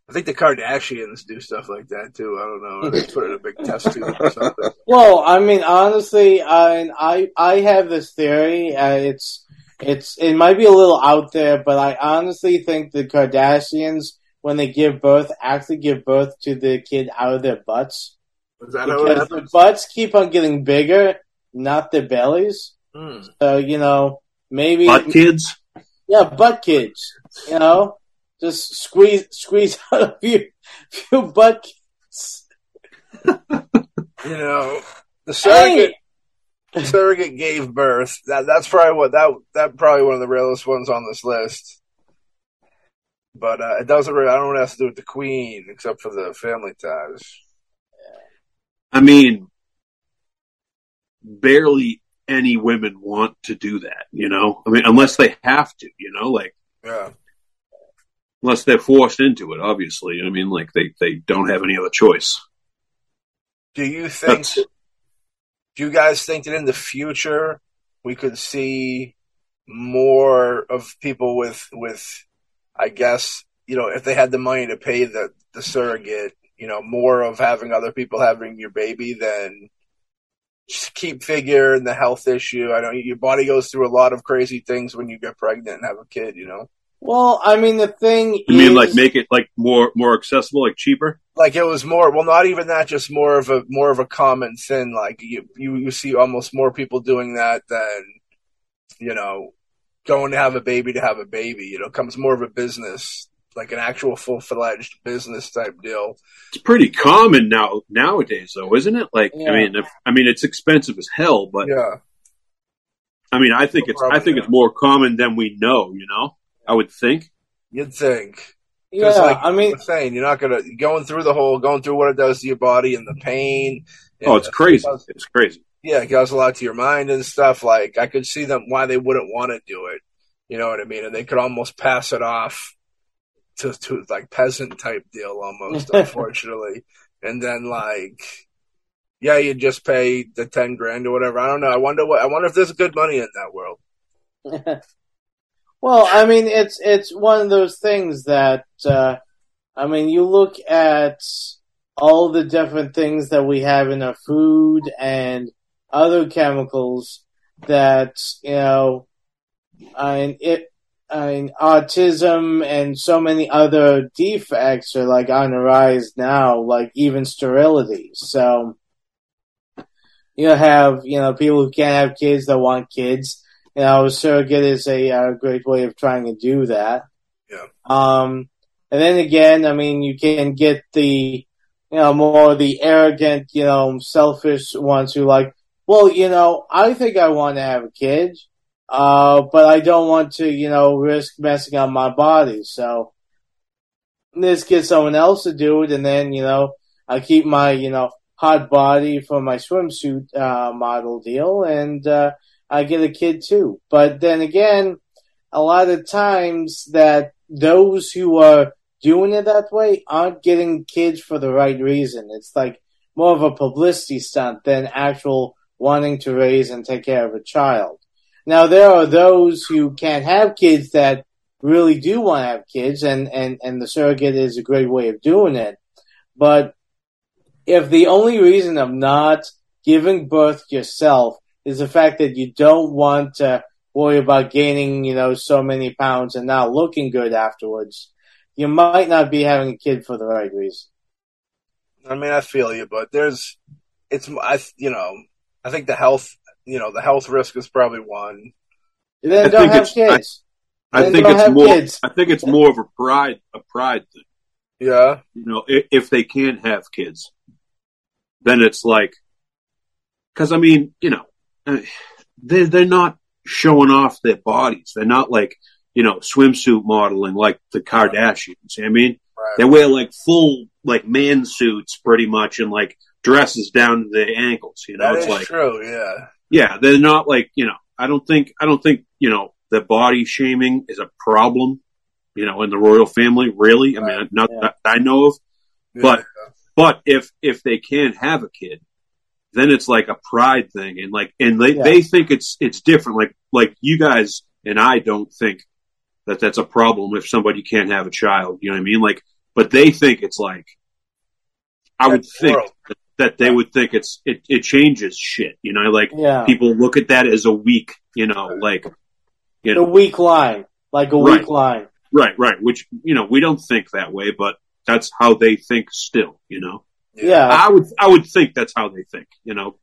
I think the Kardashians do stuff like that too. I don't know. They put in a big test tube or something. well, I mean, honestly, I I I have this theory. Uh, it's it's it might be a little out there, but I honestly think the Kardashians, when they give birth, actually give birth to the kid out of their butts Is that how it because the butts keep on getting bigger, not their bellies. Hmm. So you know, maybe Butt kids. yeah, butt kids. You know, just squeeze squeeze out a few few butt kids. You know, the surrogate Hey, surrogate gave birth. That that's probably what that that probably one of the realest ones on this list. But uh, it doesn't. Really, I don't know what it has to do with the queen, except for the family ties. I mean, barely any women want to do that, you know? I mean, unless they have to, you know, like, Yeah. unless they're forced into it, obviously. I mean, like, they, they don't have any other choice. Do you think? That's, Do you guys think that in the future we could see more of people with with, I guess you know, if they had the money to pay the the surrogate, you know, more of having other people having your baby than just keep figure and the health issue. I know your body goes through a lot of crazy things when you get pregnant and have a kid. You know, well, I mean, the thing you mean like make it like more, more accessible, like cheaper? like it was more. Well, not even that. Just more of a more of a common thing. Like you you, you see almost more people doing that than you know going to have a baby to have a baby. You know, it comes more of a business, like an actual full fledged business type deal. It's pretty common now, nowadays though, isn't it? Like, Yeah. I mean, if, I mean, it's expensive as hell, but Yeah, I mean, I think it's, I think it's more common than we know, you know? I would think. you'd think. yeah, 'Cause, like I mean, I'm saying, you're not gonna going through the whole, going through what it does to your body and the pain. Oh, it's and- crazy. It's crazy. yeah, it does a lot to your mind and stuff. Like I could see them why they wouldn't want to do it. You know what I mean? And they could almost pass it off to to like peasant type deal almost, unfortunately. And then like yeah, you just pay the ten grand or whatever. I don't know. I wonder what I wonder if there's good money in that world. well, I mean, it's it's one of those things that uh, I mean, you look at all the different things that we have in our food and other chemicals that you know, I mean, it. I mean, autism and so many other defects are like on the rise now, like even sterility. So, you have, you know, people who can't have kids that want kids. You know, surrogate is a uh, great way of trying to do that. Yeah. Um, and then again, I mean, you can get the, you know, more the arrogant, you know, selfish ones who like, well, you know, I think I want to have a kid, uh, but I don't want to, you know, risk messing up my body. So let's get someone else to do it, and then, you know, I keep my, you know, hot body for my swimsuit uh, model deal, and uh, I get a kid too. But then again, a lot of times that those who are doing it that way aren't getting kids for the right reason. It's like more of a publicity stunt than actual wanting to raise and take care of a child. Now there are those who can't have kids that really do want to have kids and, and, and the surrogate is a great way of doing it. But if the only reason of not giving birth yourself is the fact that you don't want to worry about gaining, you know, so many pounds and not looking good afterwards, you might not be having a kid for the right reason. I mean, I feel you, but there's, it's, I, you know, I think the health, you know, the health risk is probably one. Then I don't think have it's- kids. I Then think it's more, kids. I think it's more of a pride, a pride thing. Yeah, you know, if, if they can't have kids, then it's like, cause I mean, you know, they're, they're not showing off their bodies. They're not like, you know, swimsuit modeling like the Kardashians. I mean, right. they wear like full, like man suits pretty much and like dresses down to their ankles, you know, That it's like, true. Yeah, yeah, they're not like, you know, I don't think, I don't think, you know, the body shaming is a problem, you know, in the royal family, really. I mean, not Yeah. that I know of. yeah. But but if if they can't have a kid, then it's like a pride thing, and like and they Yeah. they think it's it's different. Like like you guys and I don't think that that's a problem if somebody can't have a child. You know what I mean? Like, but they think it's like I would think that, that they would think it's it it changes shit. You know, like Yeah. people look at that as a weak. You know, like You know, weak line, like a Right. weak line. right, right. Which you know we don't think that way, but that's how they think still. You know, Yeah, I would I would think that's how they think. You know,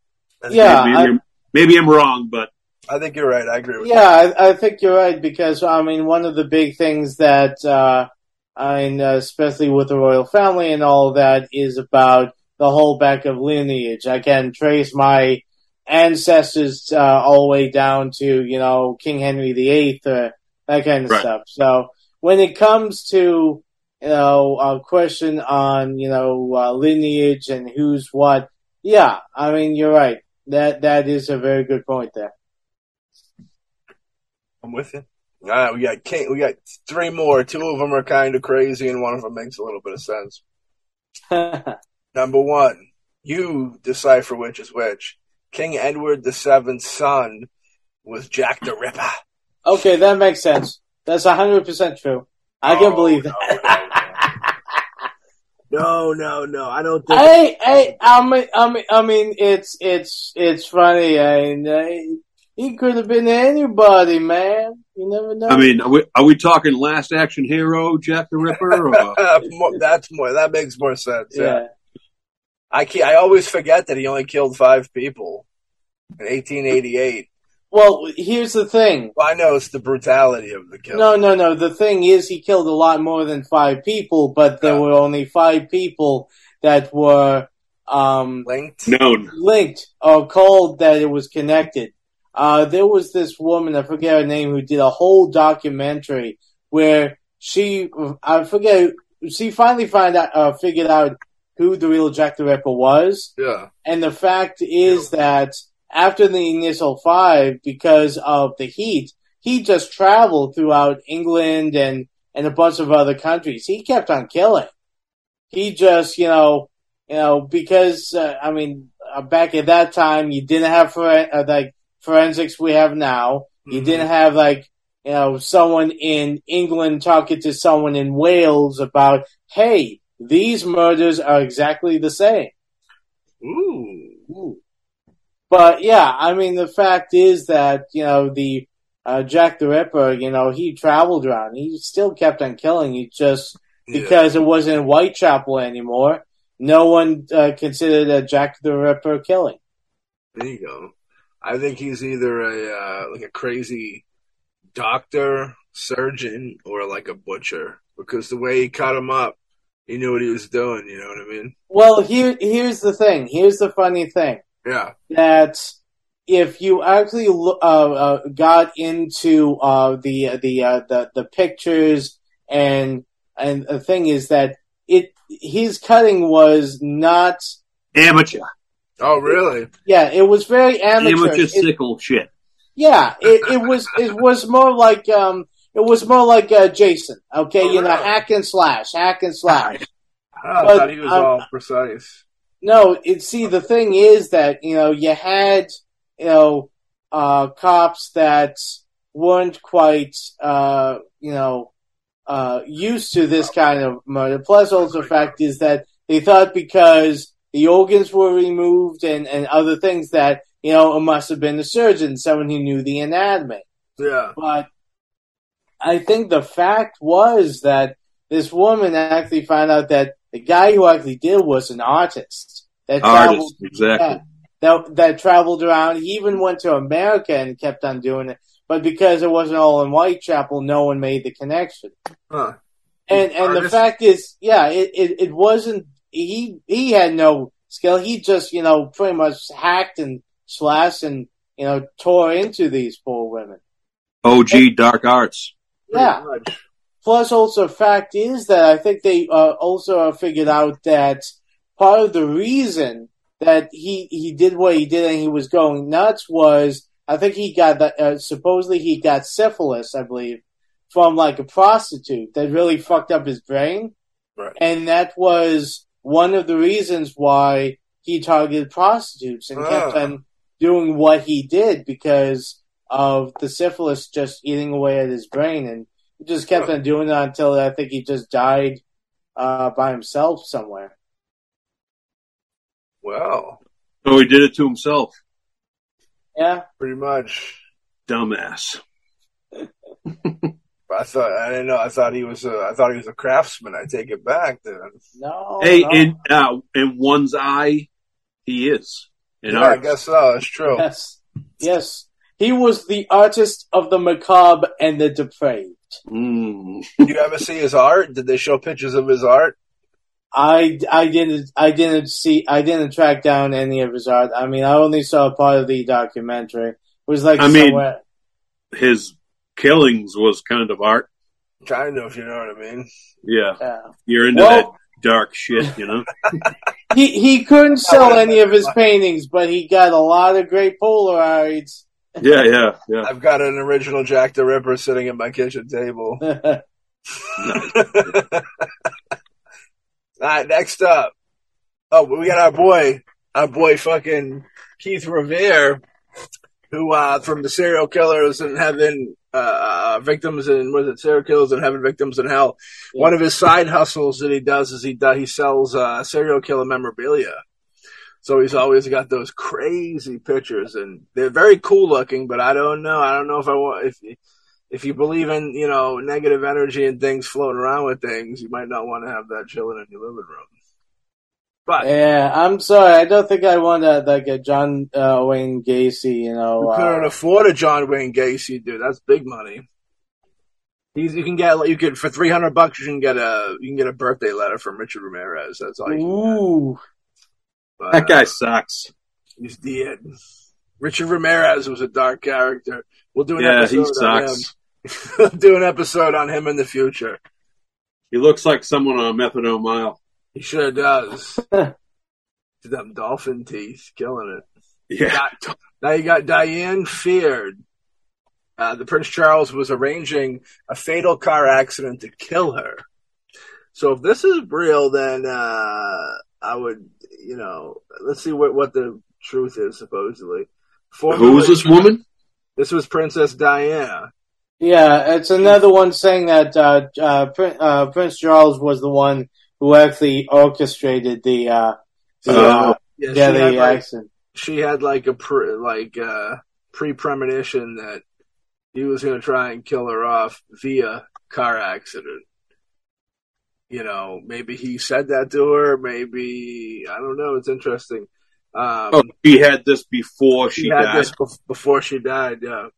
yeah. maybe, I- I'm, maybe I'm wrong, but I think you're right. I agree with Yeah, I, I think you're right because I mean one of the big things that uh, I mean, uh, especially with the royal family and all that, is about the whole back of lineage. I can trace my ancestors uh, all the way down to you know King Henry VIII, uh, that kind of Right. stuff. So when it comes to you know a question on you know uh, lineage and who's what, yeah, I mean you're right. That that is a very good point there. I'm with you. All right, we got King, we got three more. Two of them are kind of crazy, and one of them makes a little bit of sense. Number one, you decipher which is which. King Edward the Seventh's son was Jack the Ripper. Okay, that makes sense. That's hundred percent true. I can Oh, believe no, that. No, no, no. I don't think. hey, hey, I mean, I mean, I mean, it's it's it's funny. I mean, uh, he could have been anybody, man. You never know. I mean, are we, are we talking Last Action Hero, Jack the Ripper? Or, More- that's more. That makes more sense. Yeah. yeah. I I always forget that he only killed five people in 1888. Well, here's the thing. Well, I know it's the brutality of the kill. No, no, no. The thing is, he killed a lot more than five people, but there Yeah. were only five people that were um, linked. known. linked or called that it was connected. Uh, there was this woman, I forget her name, who did a whole documentary where she, I forget, she finally find out, uh, figured out who the real Jack the Ripper was. Yeah. And the fact is that after the initial five, because of the heat, he just traveled throughout England and, and a bunch of other countries. He kept on killing. He just, you know, you know, because, uh, I mean, uh, back at that time, you didn't have uh, like forensics we have now. You Mhm. didn't have like, you know, someone in England talking to someone in Wales about, hey, these murders are exactly the same. Ooh. But yeah, I mean, the fact is that, you know, the, uh, Jack the Ripper, you know, he traveled around. He still kept on killing. He just, Yeah. because it wasn't Whitechapel anymore, no one, uh, considered a Jack the Ripper killing. There you go. I think he's either a uh, like a crazy doctor, surgeon, or like a butcher because the way he cut him up, he knew what he was doing. You know what I mean? Well, here, here's the thing. Here's the funny thing. Yeah. that if you actually lo- uh, uh, got into uh, the the, uh, the the pictures and and the thing is that it his cutting was not Amateur. Oh, really? yeah it was very amateur. Amateur It- sickle shit. yeah, it, it was it was more like um it was more like uh, Jason. Okay, Oh, you know really? hack and slash, hack and slash. I But, thought he was um, all precise. No, it, see, the thing is that, you know, you had, you know, uh, cops that weren't quite, uh, you know, uh, used to this kind of murder. Plus, also, the fact is that they thought because the organs were removed and, and other things that, you know, it must have been a surgeon, someone who knew the anatomy. Yeah. But I think the fact was that this woman actually found out that the guy who actually did was an artist that traveled, Artist, exactly. that, that traveled around. He even went to America and kept on doing it. But because it wasn't all in Whitechapel, no one made the connection. Huh. And and the fact is, yeah, it, it, it wasn't he he had no skill. He just, you know, pretty much hacked and slashed and, you know, tore into these poor women. OG Dark Arts. Pretty Yeah. Plus, also, fact is that I think they uh, also figured out that part of the reason that he he did what he did and he was going nuts was I think he got that uh, supposedly he got syphilis, I believe, from like a prostitute that really fucked up his brain, Right. and that was one of the reasons why he targeted prostitutes and kept Ah. on doing what he did because of the syphilis just eating away at his brain and he just kept on doing that until I think he just died uh, by himself somewhere. Well, So he did it to himself. Yeah, pretty much. Dumbass. I thought I didn't know. I thought he was. A, I thought he was a craftsman. I take it back. Then. No. hey, no. in uh, in one's eye, he is. In yeah, I guess so. That's true. Yes. Yes. He was the artist of the macabre and the depraved. Mm. Did you ever see his art? Did they show pictures of his art? I, I didn't I didn't see I didn't track down any of his art. I mean I only saw part of the documentary. It was like I mean- His killings was kind of art. Kind of, you know what I mean. Yeah, yeah. you're into Well- that dark shit, you know. He he couldn't sell any of his paintings, but he got a lot of great Polaroids. Yeah, yeah, yeah. I've got an original Jack the Ripper sitting at my kitchen table. All right, next up. Oh, we got our boy, our boy fucking Keith Revere, who, uh, from the serial killers in heaven, uh, uh, victims in, was it serial killers in heaven, victims in hell? Yeah. One of his side hustles that he does is he does, he sells, uh, serial killer memorabilia. So he's always got those crazy pictures and they're very cool looking, but I don't know. I don't know if I want, if, if you believe in, you know, negative energy and things floating around with things, you might not want to have that chilling in your living room. But yeah, I'm sorry. I don't think I want a, like a John uh, Wayne Gacy. You know, you couldn't uh, afford a John Wayne Gacy, dude. That's big money. He's, you can get you could for three hundred bucks you can get a you can get a birthday letter from Richard Ramirez. That's all you ooh, But, That guy uh, sucks. he's dead. Richard Ramirez was a dark character. We'll do an Yeah, episode he on him. sucks. We'll do an episode on him in the future. He looks like someone on a methadone mile. He sure does. Them dolphin teeth, killing it. Yeah, got, now you got Diane Feared. Uh, the Prince Charles was arranging a fatal car accident to kill her. So if this is real, then uh, I would, you know, let's see what what the truth is. Supposedly, who is this woman? This was Princess Diana. yeah. It's another one saying that uh, uh, Prin- uh, Prince Charles was the one who actually orchestrated the uh, the, uh, Oh. Yeah, yeah, she, had the like, accident. she had like a pre, like uh, pre premonition that he was going to try and kill her off via car accident. You know, maybe he said that to her. Maybe I don't know. It's interesting. Um, Oh, he had this before she she had died. this bef- before she died. Yeah.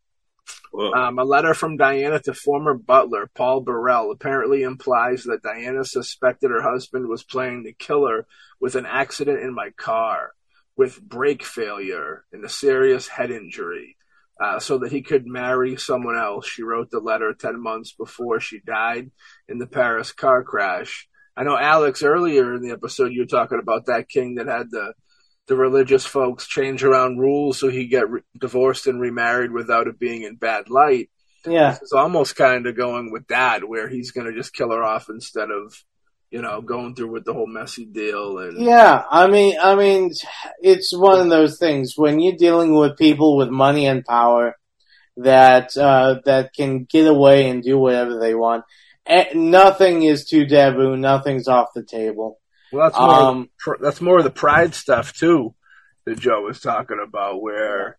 Um, a letter from Diana to former butler Paul Burrell apparently implies that Diana suspected her husband was playing the killer with an accident in my car, with brake failure and a serious head injury, uh, so that he could marry someone else. She wrote the letter 10 months before she died in the Paris car crash. I know, Alex, earlier in the episode, you were talking about that king that had the the religious folks change around rules so he get re- divorced and remarried without it being in bad light. Yeah, It's almost kind of going with that, where he's going to just kill her off instead of, you know, going through with the whole messy deal. And yeah. I mean, I mean, it's one of those things when you're dealing with people with money and power that uh, that can get away and do whatever they want. Eh, Nothing is too taboo. Nothing's off the table. well, that's more Um, pr- that's more of the pride stuff too that Joe was talking about, where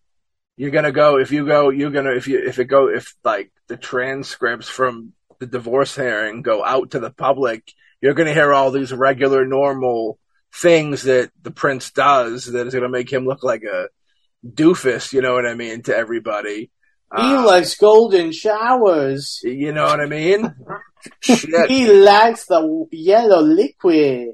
you're gonna go if you go you're gonna if you if it go if like the transcripts from the divorce hearing go out to the public, you're gonna hear all these regular normal things that the prince does that is gonna make him look like a doofus. You know what I mean to everybody. He Uh, likes golden showers. you know what I mean? He likes the yellow liquid.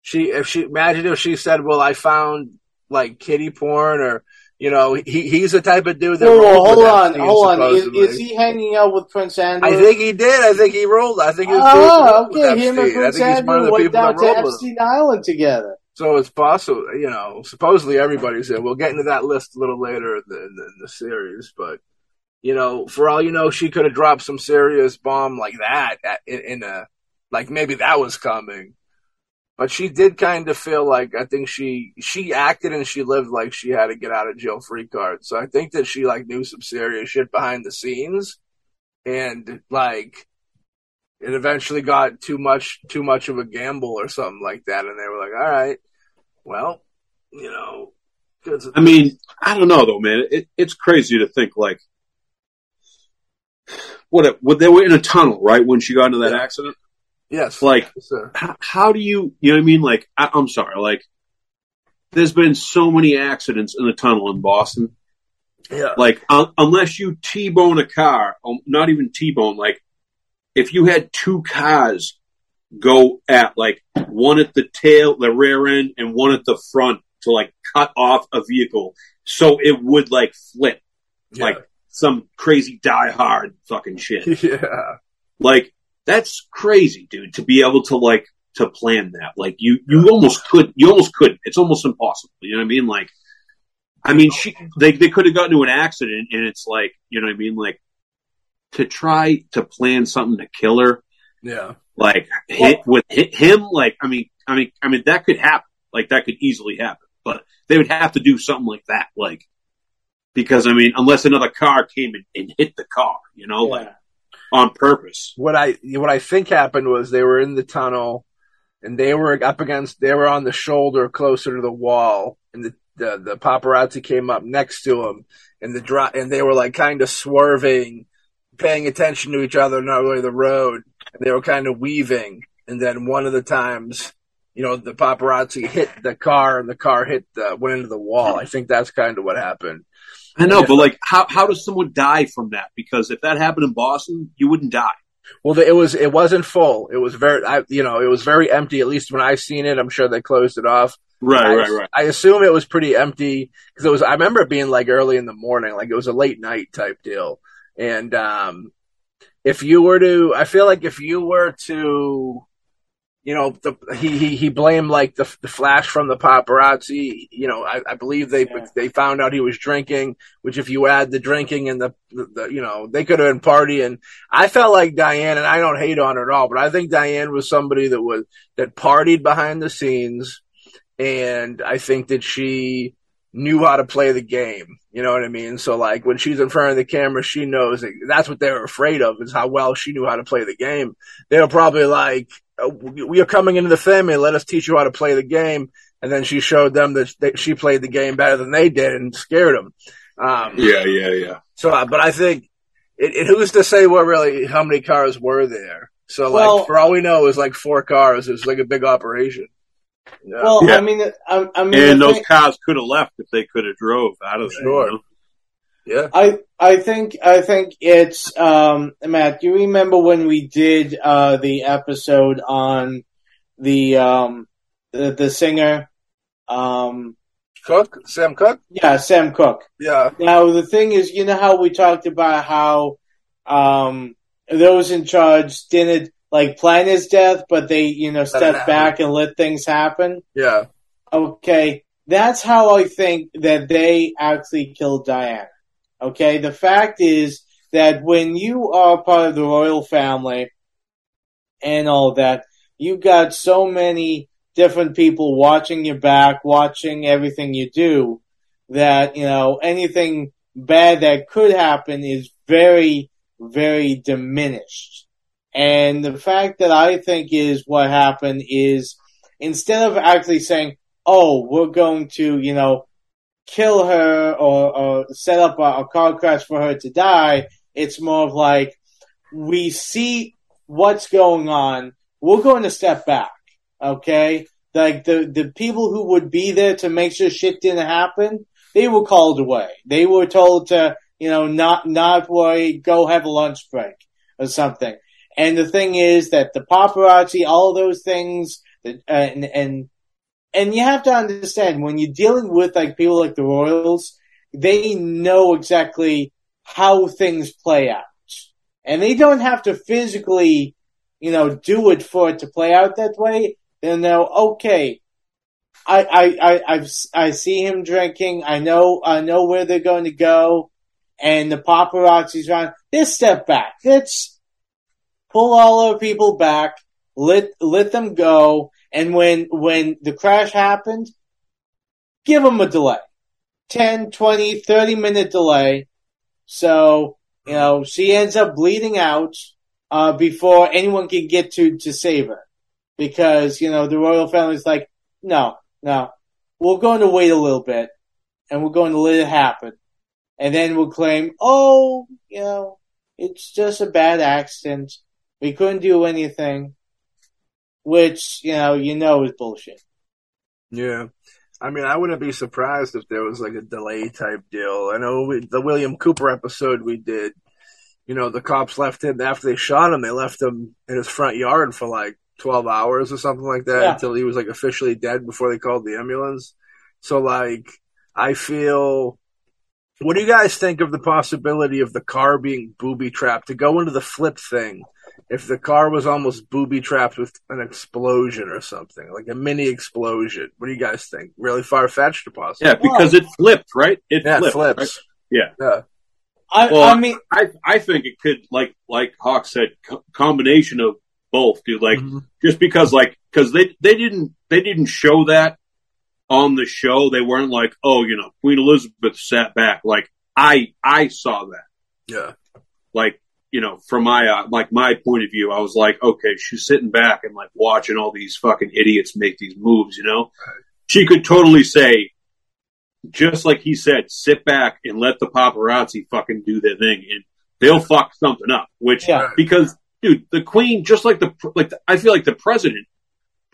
she if she imagine if she said, "Well, I found like kitty porn," or you know, he he's the type of dude that. Whoa, whoa, hold on, Epstein, hold on. Is, is he hanging out with Prince Andrew? I think he did. I think he rolled. I think he was Oh, okay. Him and Prince think he's one of Andrew went people down to with. Epstein Island together. So it's possible, you know. Supposedly everybody's there. We'll get into that list a little later in the, in the, series, but you know, for all you know, she could have dropped some serious bomb like that at, in, in a like maybe that was coming. But she did kind of feel like I think she she acted and she lived like she had a get out of jail free card. So I think that she like knew some serious shit behind the scenes, and like it eventually got too much too much of a gamble or something like that, and they were like, all right, well, you know. I mean, I don't know though, man. It, it's crazy to think like what? It, what they were in a tunnel, right? When she got into that Yeah. accident. Yes. Like, Yes, how, how do you? You know what I mean? Like, I, I'm sorry. Like, there's been so many accidents in the tunnel in Boston. Yeah. Like, un- unless you T-bone a car, um, not even T-bone. Like, if you had two cars go at like one at the tail, the rear end, and one at the front to like cut off a vehicle, so it would like flip like some crazy die hard fucking shit. yeah. Like that's crazy, dude, to be able to like to plan that. Like you you almost could you almost couldn't. It's almost impossible. You know what I mean? Like I mean she they they could have gotten into an accident and it's like, you know what I mean? Like to try to plan something to kill her, Yeah. like hit with hit him, like I mean I mean I mean that could happen. Like that could easily happen. But they would have to do something like that, like because I mean, unless another car came and, and hit the car, you know, like Yeah. On purpose. What I what I think happened was they were in the tunnel, and they were up against. They were on the shoulder closer to the wall, and the the, the paparazzi came up next to them, and the dro- and they were like kind of swerving, paying attention to each other, not really the road. And they were kind of weaving, and then one of the times. You know, the paparazzi hit the car and the car hit the, went into the wall. I think that's kind of what happened. I know, but like, how how does someone die from that? Because if that happened in Boston, you wouldn't die. Well, it was it wasn't full. It was very, I, you know, it was very empty. At least when I seen it, I'm sure they closed it off. Right, I, right, right. I assume it was pretty empty because it was. I remember it being like early in the morning, like it was a late night type deal. And um, if you were to, I feel like if you were to, you know, the, he he he blamed like the the flash from the paparazzi. You know, I, I believe they Yeah. they found out he was drinking. Which, if you add the drinking and the, the, the you know, they could have been partying. I felt like Diane, and I don't hate on her at all, but I think Diane was somebody that was that partied behind the scenes, and I think that she knew how to play the game. You know what I mean? So like when she's in front of the camera, she knows that that's what they were afraid of is how well she knew how to play the game. They were probably like, oh, "We are coming into the family. Let us teach you how to play the game." And then she showed them that that she played the game better than they did and scared them. Um, Yeah, yeah, yeah. so, uh, but I think it, it, who's to say what really how many cars were there? So, Well- like for all we know, it was like four cars. It was like a big operation. Yeah. Well, Yeah. I mean, I, I mean, And those thing- cars could have left if they could have drove out of there. Sure. you know? yeah, I I think I think it's um Matt. Do you remember when we did uh the episode on the um the, the singer um Cooke, Sam Cooke. yeah Sam Cooke. Yeah, Now the thing is, you know how we talked about how um those in charge didn't like plan his death, but they you know stepped back and let things happen. yeah, Okay, that's how I think that they actually killed Diana. Okay, the fact is that when you are part of the royal family and all that, you've got so many different people watching your back, watching everything you do, that, you know, anything bad that could happen is very, very diminished. And the fact that I think is what happened is instead of actually saying, oh, we're going to, you know, kill her or, or set up a, a car crash for her to die, it's more of like, we see what's going on. We're going to step back. Okay. Like the, the people who would be there to make sure shit didn't happen, they were called away. They were told to, you know, not, not worry, go have a lunch break or something. And the thing is that the paparazzi, all those things, uh, and, and, and you have to understand when you're dealing with like people like the Royals, they know exactly how things play out. And they don't have to physically, you know, do it for it to play out that way. They'll know, okay, I, I, I, I've, I see him drinking. I know, I know where they're going to go. And the paparazzi's around. Let's step back. Let's pull all our people back. Let, let them go. And when, when the crash happened, give them a delay. 10, 20, 30 minute delay. So, you know, she ends up bleeding out, uh, before anyone can get to, to save her. Because, you know, the royal family's like, no, no, we're going to wait a little bit and we're going to let it happen. And then we'll claim, oh, you know, it's just a bad accident. We couldn't do anything, which you know you know is bullshit. Yeah. I mean, I wouldn't be surprised if there was like a delay type deal. I know we, the William Cooper episode we did, you know, the cops left him after they shot him, they left him in his front yard for like 12 hours or something like that Yeah. until he was like officially dead before they called the ambulance. So, like, I feel. What do you guys think of the possibility of the car being booby trapped? To go into the flip thing, if the car was almost booby trapped with an explosion or something, like a mini explosion. What do you guys think? Really far fetched or possible? Yeah, because it flipped, right? It Yeah, flipped. flips. right? Yeah. Yeah. I, Well, I mean, I I think it could like like Hawk said, co- combination of both, dude. Like Mhm. just because like because they they didn't they didn't show that on the show. They weren't like, oh, you know, Queen Elizabeth sat back. Like I I saw that. Yeah. Like you know, from my uh, like my point of view, I was like, okay, she's sitting back and like watching all these fucking idiots make these moves. You know, she could totally say. Just like he said, sit back and let the paparazzi fucking do their thing, and they'll fuck something up. Which Yeah. because dude, the queen, just like the like, the, I feel like the president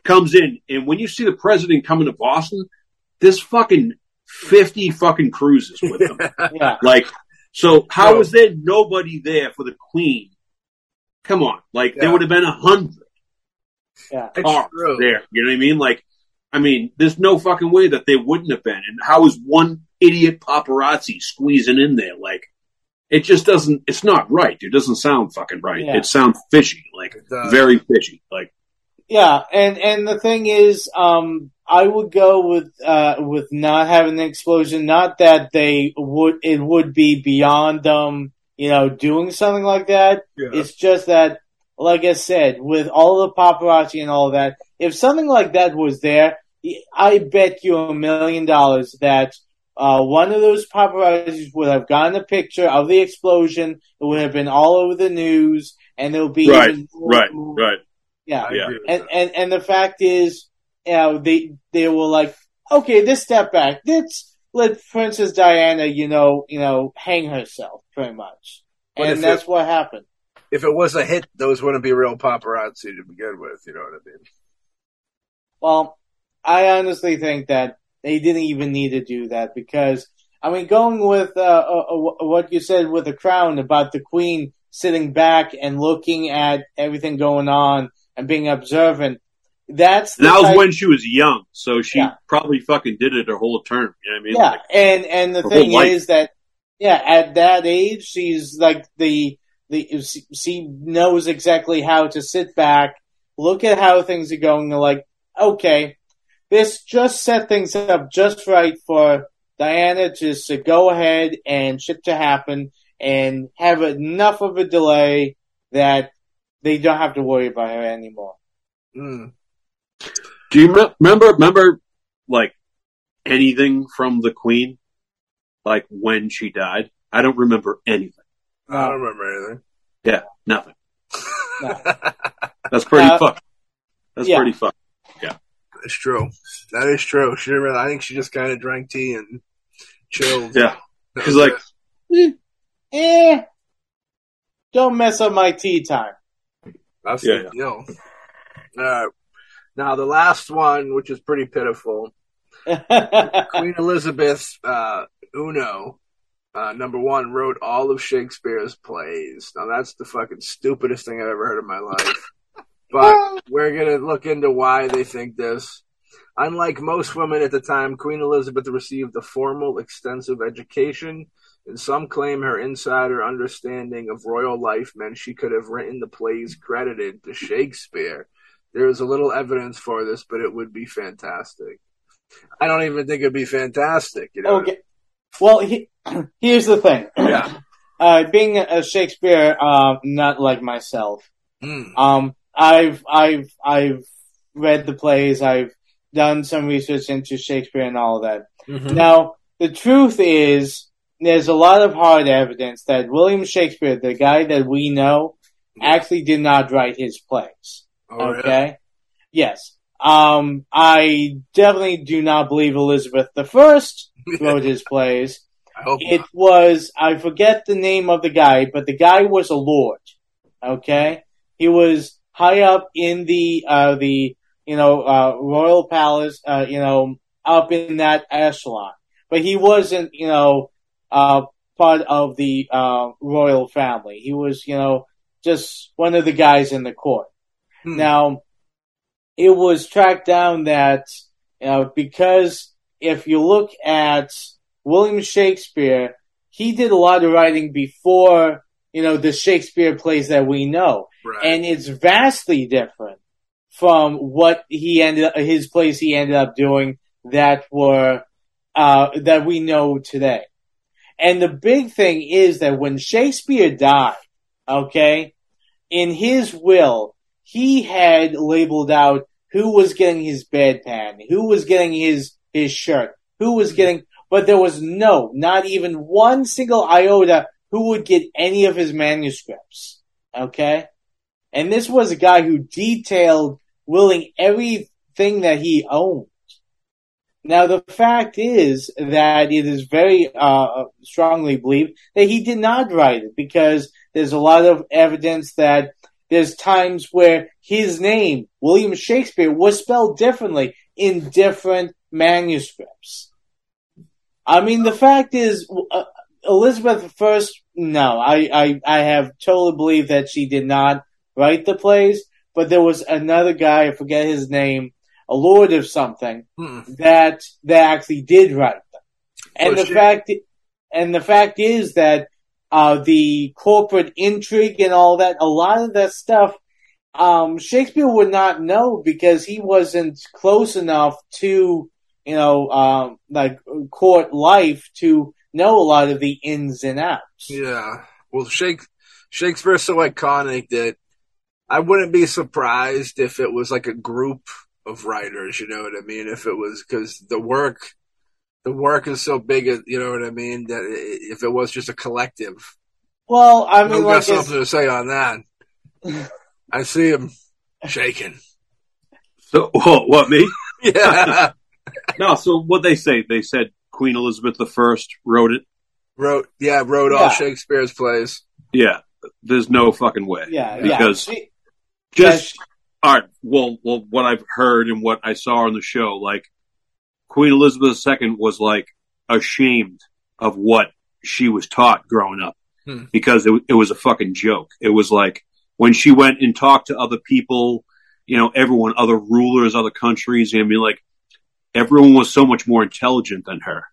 comes in, and when you see the president coming to Boston, this fucking fifty fucking cruises with them. yeah, like, so how Bro. is there nobody there for the queen? Come on, like there would have been a hundred yeah. Cars true. there. You know what I mean? Like, I mean, there's no fucking way that they wouldn't have been. And how is one idiot paparazzi squeezing in there? Like, it just doesn't. It's not right. It doesn't sound fucking right. Yeah. It sounds fishy, like very fishy. Like, Yeah, and and the thing is, um, I would go with uh with not having an explosion. Not that they would it would be beyond them, you know, doing something like that. Yeah. It's just that, like I said, with all the paparazzi and all that, if something like that was there, I bet you a million dollars that uh, one of those paparazzi would have gotten a picture of the explosion. It would have been all over the news, and there'll be right, more- right, right. Yeah, Yeah. and, and and the fact is, you know, they they were like, okay, this step back, let's let Princess Diana, you know, you know, hang herself, pretty much, But and that's what happened. if it was a hit, those wouldn't be real paparazzi to begin with. You know what I mean? Well, I honestly think that they didn't even need to do that because, I mean, going with uh, uh, uh, what you said with the crown about the queen sitting back and looking at everything going on and being observant, that's that was when she was young, so she Yeah. probably fucking did it her whole term. You know what I mean? Yeah, Like, and and the thing is that yeah, at that age, she's like the the she- she knows exactly how to sit back, look at how things are going, and like okay, this just set things up just right for Diana just to go ahead and shit to happen and have enough of a delay that they don't have to worry about her anymore. Mm. Do you me- remember remember like anything from the Queen? Like when she died? I don't remember anything. I don't remember anything. Yeah, nothing. No. That's pretty Uh, fucked. That's yeah. pretty fucked. Yeah, it's true. That is true. She didn't really, I think she just kind of drank tea and chilled. Yeah. That She's like, it. Eh, don't mess up my tea time. That's Yeah, the deal. Uh, now the last one, which is pretty pitiful, Queen Elizabeth uh, Uno, uh, number one, wrote all of Shakespeare's plays. Now that's the fucking stupidest thing I've ever heard in my life. But we're gonna look into why they think this. Unlike most women at the time, Queen Elizabeth received a formal, extensive education, and some claim her insider understanding of royal life meant she could have written the plays credited to Shakespeare. There is a little evidence for this, but it would be fantastic. I don't even think it'd be fantastic. You know? okay. Well, he, here's the thing. Yeah. Uh, being a Shakespeare, uh, not like myself, Mm. um, I've, I've, I've read the plays, I've done some research into Shakespeare and all of that. Mhm. Now, the truth is, there's a lot of hard evidence that William Shakespeare, the guy that we know, actually did not write his plays. Oh, yeah. Okay. Yes. Um, I definitely do not believe Elizabeth the First wrote his plays. I It not. was I forget the name of the guy, but the guy was a lord. Okay, he was high up in the uh, the you know uh, royal palace, uh, you know, up in that echelon, but he wasn't you know uh, part of the uh, royal family. He was you know just one of the guys in the court. Hmm. Now, it was tracked down that you know because if you look at William Shakespeare, he did a lot of writing before, you know, the Shakespeare plays that we know. Right. And it's vastly different from what he ended his plays he ended up doing that were, uh, that we know today. And the big thing is that when Shakespeare died, okay, in his will, he had labeled out who was getting his bedpan, who was getting his, his shirt, who was mm-hmm. getting, but there was no, not even one single iota who would get any of his manuscripts. Okay? And this was a guy who detailed willing everything that he owned. Now the fact is that it is very uh, strongly believed that he did not write it because there's a lot of evidence that there's times where his name, William Shakespeare, was spelled differently in different manuscripts. I mean, the fact is, uh, Elizabeth I, no, I, I, I have totally believed that she did not write the plays, but there was another guy, I forget his name, a lord of something, Hmm. that, that actually did write them. And Oh, the shit. fact, and the fact is that, uh, the corporate intrigue and all that, a lot of that stuff, um, Shakespeare would not know because he wasn't close enough to, you know, um, like court life to know a lot of the ins and outs. Yeah. Well, Shake, Shakespeare's so iconic that I wouldn't be surprised if it was like a group of writers. You know what I mean? If it was because the work, the work is so big. You know what I mean? That if it was just a collective, Well, I I mean, got like, it's- something to say on that. I see him shaking. So, what, what me? Yeah. No, so what they say? They said Queen Elizabeth I wrote it. wrote, yeah, wrote all Shakespeare's plays. Yeah, there's no fucking way. yeah, yeah. because She- just yeah, all right. Well, well, what I've heard and what I saw on the show, like Queen Elizabeth II was like ashamed of what she was taught growing up Hmm. because it, it was a fucking joke. It was like when she went and talked to other people, you know, everyone, other rulers, other countries. I mean, like everyone was so much more intelligent than her,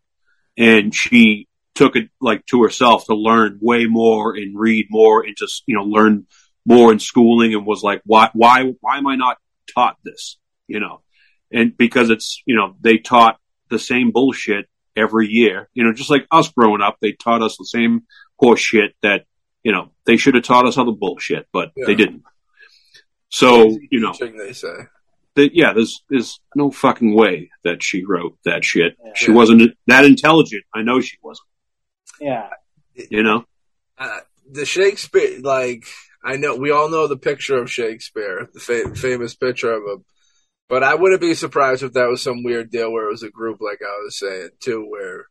and she took it like to herself to learn way more and read more and just you know learn more in schooling and was like, why, why, why am I not taught this? You know, and because it's, you know, they taught the same bullshit every year, you know, just like us growing up, they taught us the same horse shit that, you know, they should have taught us other bullshit, but Yeah. they didn't. So, you know, they say. that, yeah, there's, there's no fucking way that she wrote that shit. Yeah. She wasn't that intelligent. I know she wasn't, yeah. you know? uh, the Shakespeare, like I know we all know the picture of Shakespeare, the fa- famous picture of him. But I wouldn't be surprised if that was some weird deal where it was a group, like I was saying too, where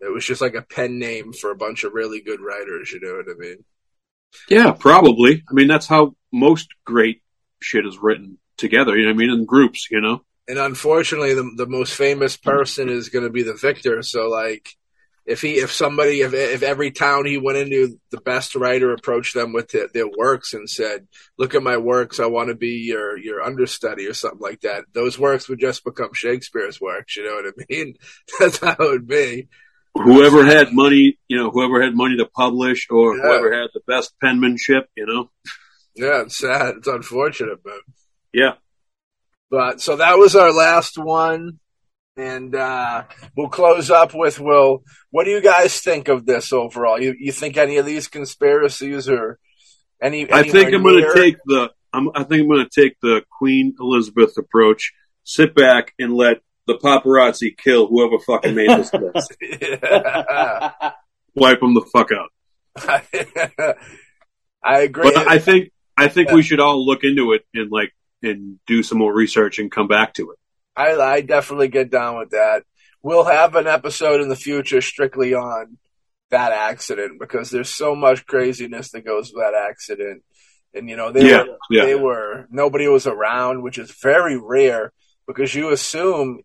it was just like a pen name for a bunch of really good writers. You know what I mean? Yeah, probably. I mean, that's how most great shit is written together. You know what I mean? In groups, you know? And unfortunately, the the most famous person is going to be the victor. So like. If he, if somebody, if if every town he went into, the best writer approached them with their, their works and said, "Look at my works. I want to be your your understudy or something like that." Those works would just become Shakespeare's works. You know what I mean? That's how it would be. Whoever had money, you know, whoever had money to publish or Yeah. whoever had the best penmanship, you know? Yeah, it's sad. It's unfortunate, but Yeah. but so that was our last one, and uh, we'll close up with Will. What do you guys think of this overall? You you think any of these conspiracies or any? I think I'm going to take the, I'm, I think I'm going to take the Queen Elizabeth approach, sit back and let the paparazzi kill whoever fucking made this list. Yeah. Wipe them the fuck out. I agree. But I think, I think we should all look into it and like, and do some more research and come back to it. I, I definitely get down with that. we'll have an episode in the future strictly on that accident because there's so much craziness that goes with that accident. And you know, they Yeah, were, yeah. they were nobody was around, which is very rare because you assume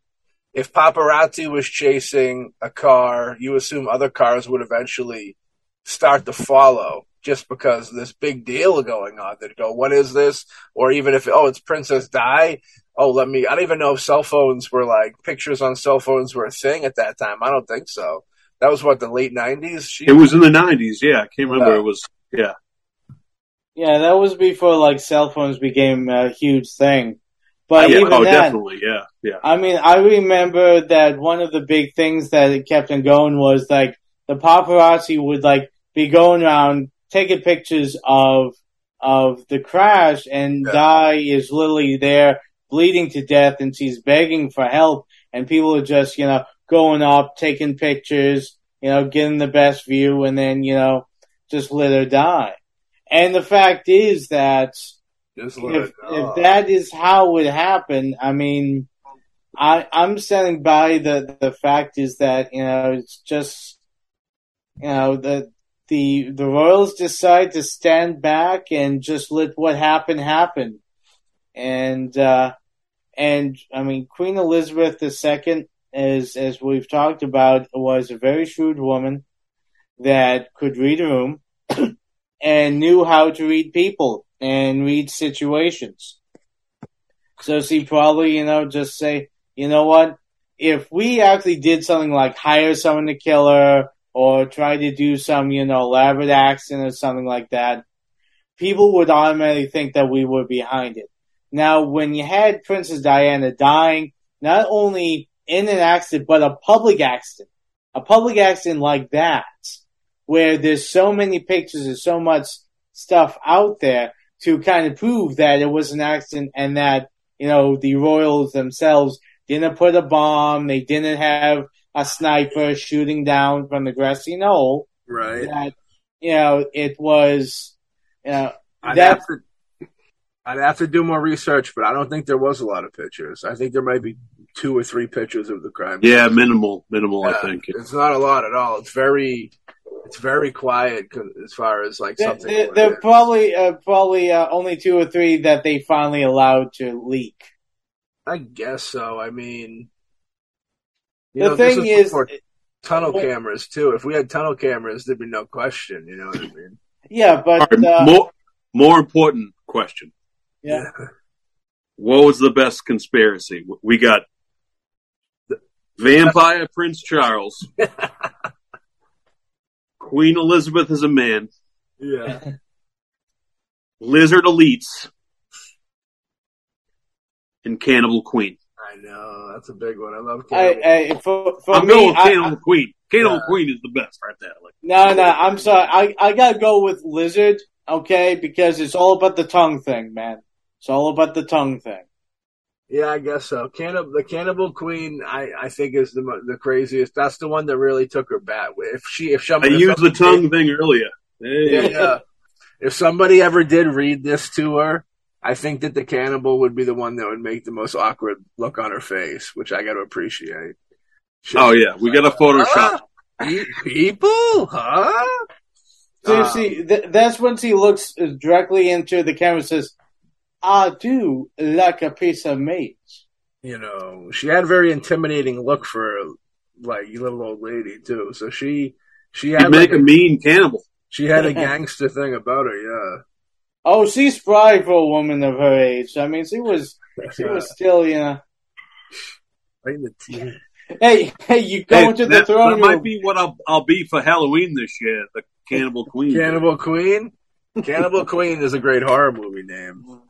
if paparazzi was chasing a car, you assume other cars would eventually start to follow just because this big deal going on. They'd go, what is this? Or even if, oh, it's Princess Di. Oh, let me, I don't even know if cell phones were like, pictures on cell phones were a thing at that time. I don't think so. That was what, the late 90s? She, It was in the nineties. Yeah, I can't remember. Yeah. It was. Yeah, Yeah, that was before like cell phones became a huge thing. But yeah. even Oh, then, definitely. Yeah, yeah. I mean, I remember that one of the big things that it kept on going was like the paparazzi would like be going around taking pictures of of the crash, and Yeah. Di is literally there bleeding to death, and she's begging for help, and people are just you know going up, taking pictures, you know, getting the best view, and then you know just let her die. And the fact is that if, if that is how it happened, I mean, I, I'm standing by the, the fact is that, you know, it's just, you know, the, the, the Royals decide to stand back and just let what happened happen. And, uh, and I mean, Queen Elizabeth II, as, as we've talked about, was a very shrewd woman that could read a room and knew how to read people and read situations. So she probably, you know, just say, you know what? If we actually did something like hire someone to kill her or try to do some, you know, elaborate accident or something like that, people would automatically think that we were behind it. Now, when you had Princess Diana dying, not only in an accident, but a public accident, a public accident like that, where there's so many pictures and so much stuff out there to kind of prove that it was an accident and that, you know, the royals themselves didn't put a bomb, they didn't have a sniper shooting down from the grassy knoll, right. that, you know, it was, you know, I'd that- have to, I'd have to do more research, but I don't think there was a lot of pictures. I think there might be two or three pictures of the crime. Yeah, minimal, minimal. I think. it's not a lot at all. It's very, it's very quiet as far as like there, something. there, like there probably, uh, probably, uh, only two or three that they finally allowed to leak. I guess so. I mean, you The know, this thing is is, before tunnel Well- cameras too. If we had tunnel cameras, there'd be no question. You know what I mean? yeah, but, All right, uh, more, more important question. Yeah. What was the best conspiracy? We got vampire Prince Charles, Queen Elizabeth is a man, Yeah. lizard elites, and cannibal queen. I know that's a big one. I love I, cannibal. I, for, for I'm me, going with I- cannibal queen. Cannibal Yeah. queen is the best right there. Like, No, no, I'm sorry. I, I gotta go with lizard, okay? Because it's all about the tongue thing, man. It's all about the tongue thing. Yeah, I guess so. Cannibal, the Cannibal Queen, I, I think is the the craziest. That's the one that really took her bat. If she, if somebody, if used the somebody tongue thing earlier. Hey. yeah, yeah. If somebody ever did read this to her, I think that the cannibal would be the one that would make the most awkward look on her face, which I got to appreciate. She's Oh yeah, we got a Photoshop. "Huh? Ah, people, huh? Ah. Seriously, th- that's when she looks directly into the camera and says, I do like a piece of meat. you know, she had a very intimidating look for like a little old lady too. So she she You had make like a mean cannibal. she had a gangster thing about her. Yeah, Oh, she's spry for a woman of her age. I mean, she was, she was still, you know. right in the teeth. Hey, hey, you go Hey, into the that, throne that might be what I'll, I'll be for Halloween this year. The cannibal queen. Cannibal Queen. Cannibal Queen is a great horror movie name.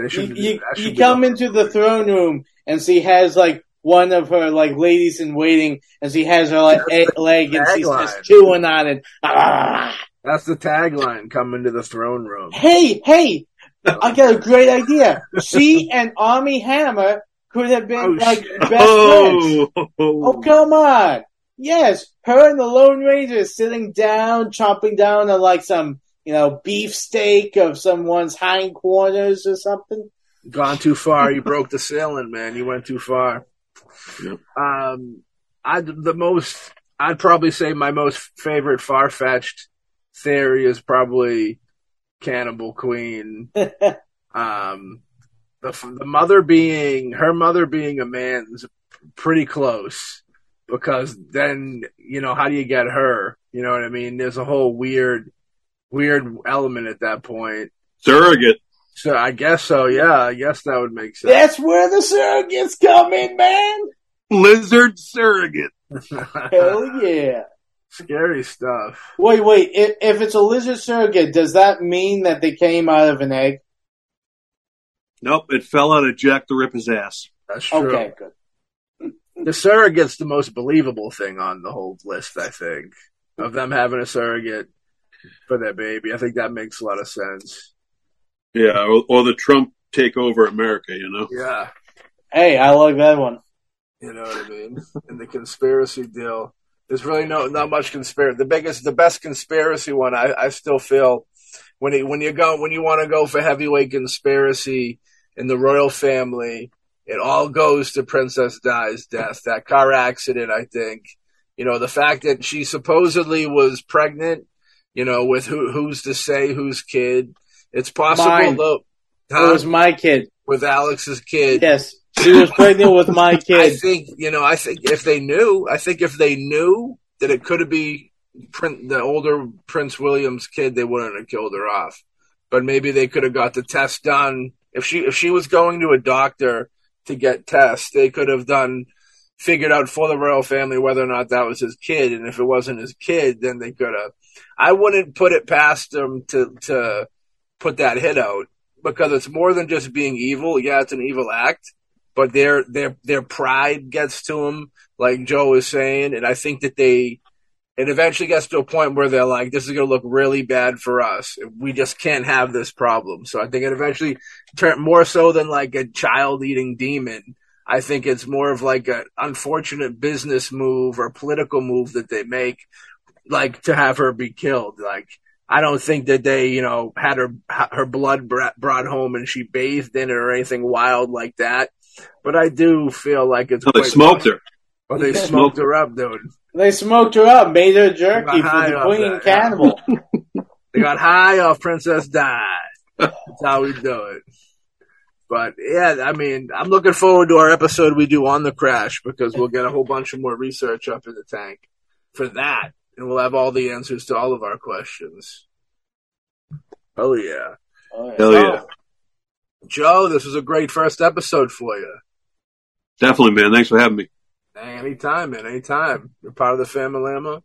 They you, should, you, should you come into the throne room and she has like one of her like ladies in waiting and she has her like That's a- leg and she's tagline. just chewing on it. Ah. That's the tagline. Come into the throne room. Hey, hey, I got a great idea. She and Armie Hammer could have been Oh, like shit. best friends. Oh, Oh, come on. Yes, her and the Lone Ranger sitting down, chomping down on like some, you know, beefsteak of someone's hindquarters or something. Gone too far. You broke the ceiling, man. You went too far. Yep. Um, I the most I'd probably say my most favorite far fetched theory is probably Cannibal Queen. um, the the mother being her mother being a man's pretty close because then you know how do you get her? You know what I mean? There's a whole weird weird element at that point. Surrogate. So I guess so. Yeah, I guess that would make sense. That's where the surrogates come in, man. Lizard surrogate. Hell yeah. Scary stuff. Wait, wait. If, if it's a lizard surrogate, does that mean that they came out of an egg? Nope, it fell out of Jack the Ripper's ass. That's true. Okay, good. The surrogate's the most believable thing on the whole list, I think, of them having a surrogate for their baby. I think that makes a lot of sense. Yeah, or, or the Trump take over America, you know? Yeah, Hey, I like that one. you know what I mean. and the conspiracy deal. There's really no not much conspiracy. The biggest, the best conspiracy one, I, I still feel when it, when you go when you want to go for heavyweight conspiracy in the royal family, it all goes to Princess Di's death. That car accident, I think. You know, the fact that she supposedly was pregnant. You know, with who who's to say whose kid? It's possible Mine. though. It was my kid. with Alex's kid. Yes, she was pregnant with my kid. I think you know. I think if they knew, I think if they knew that it could be Prin- the older Prince William's kid, they wouldn't have killed her off. But maybe they could have got the test done. If she if she was going to a doctor to get tests, they could have done figured out for the royal family whether or not that was his kid, and if it wasn't his kid, then they could have. I wouldn't put it past them to to put that hit out because it's more than just being evil. Yeah, it's an evil act, but their their their pride gets to them, like Joe was saying, and I think that they it eventually gets to a point where they're like, "This is going to look really bad for us. We just can't have this problem." So I think it eventually turned more so than like a child eating demon. I think it's more of like an unfortunate business move or political move that they make, like to have her be killed. Like I don't think that they, you know, had her her blood brought brought home and she bathed in it or anything wild like that. But I do feel like it's No, they quite smoked her. Or they Yeah. smoked her up, dude. They smoked her up, made her jerky for the off queen that, yeah. cannibal. They got high off Princess Di. That's how we do it. But yeah, I mean, I'm looking forward to our episode we do on the crash because we'll get a whole bunch of more research up in the tank for that, and we'll have all the answers to all of our questions. Oh yeah, Oh, yeah. Hell yeah. Joe, this was a great first episode for you. Definitely, man. Thanks for having me. Hey, anytime, man, anytime. You're part of the family, Emma.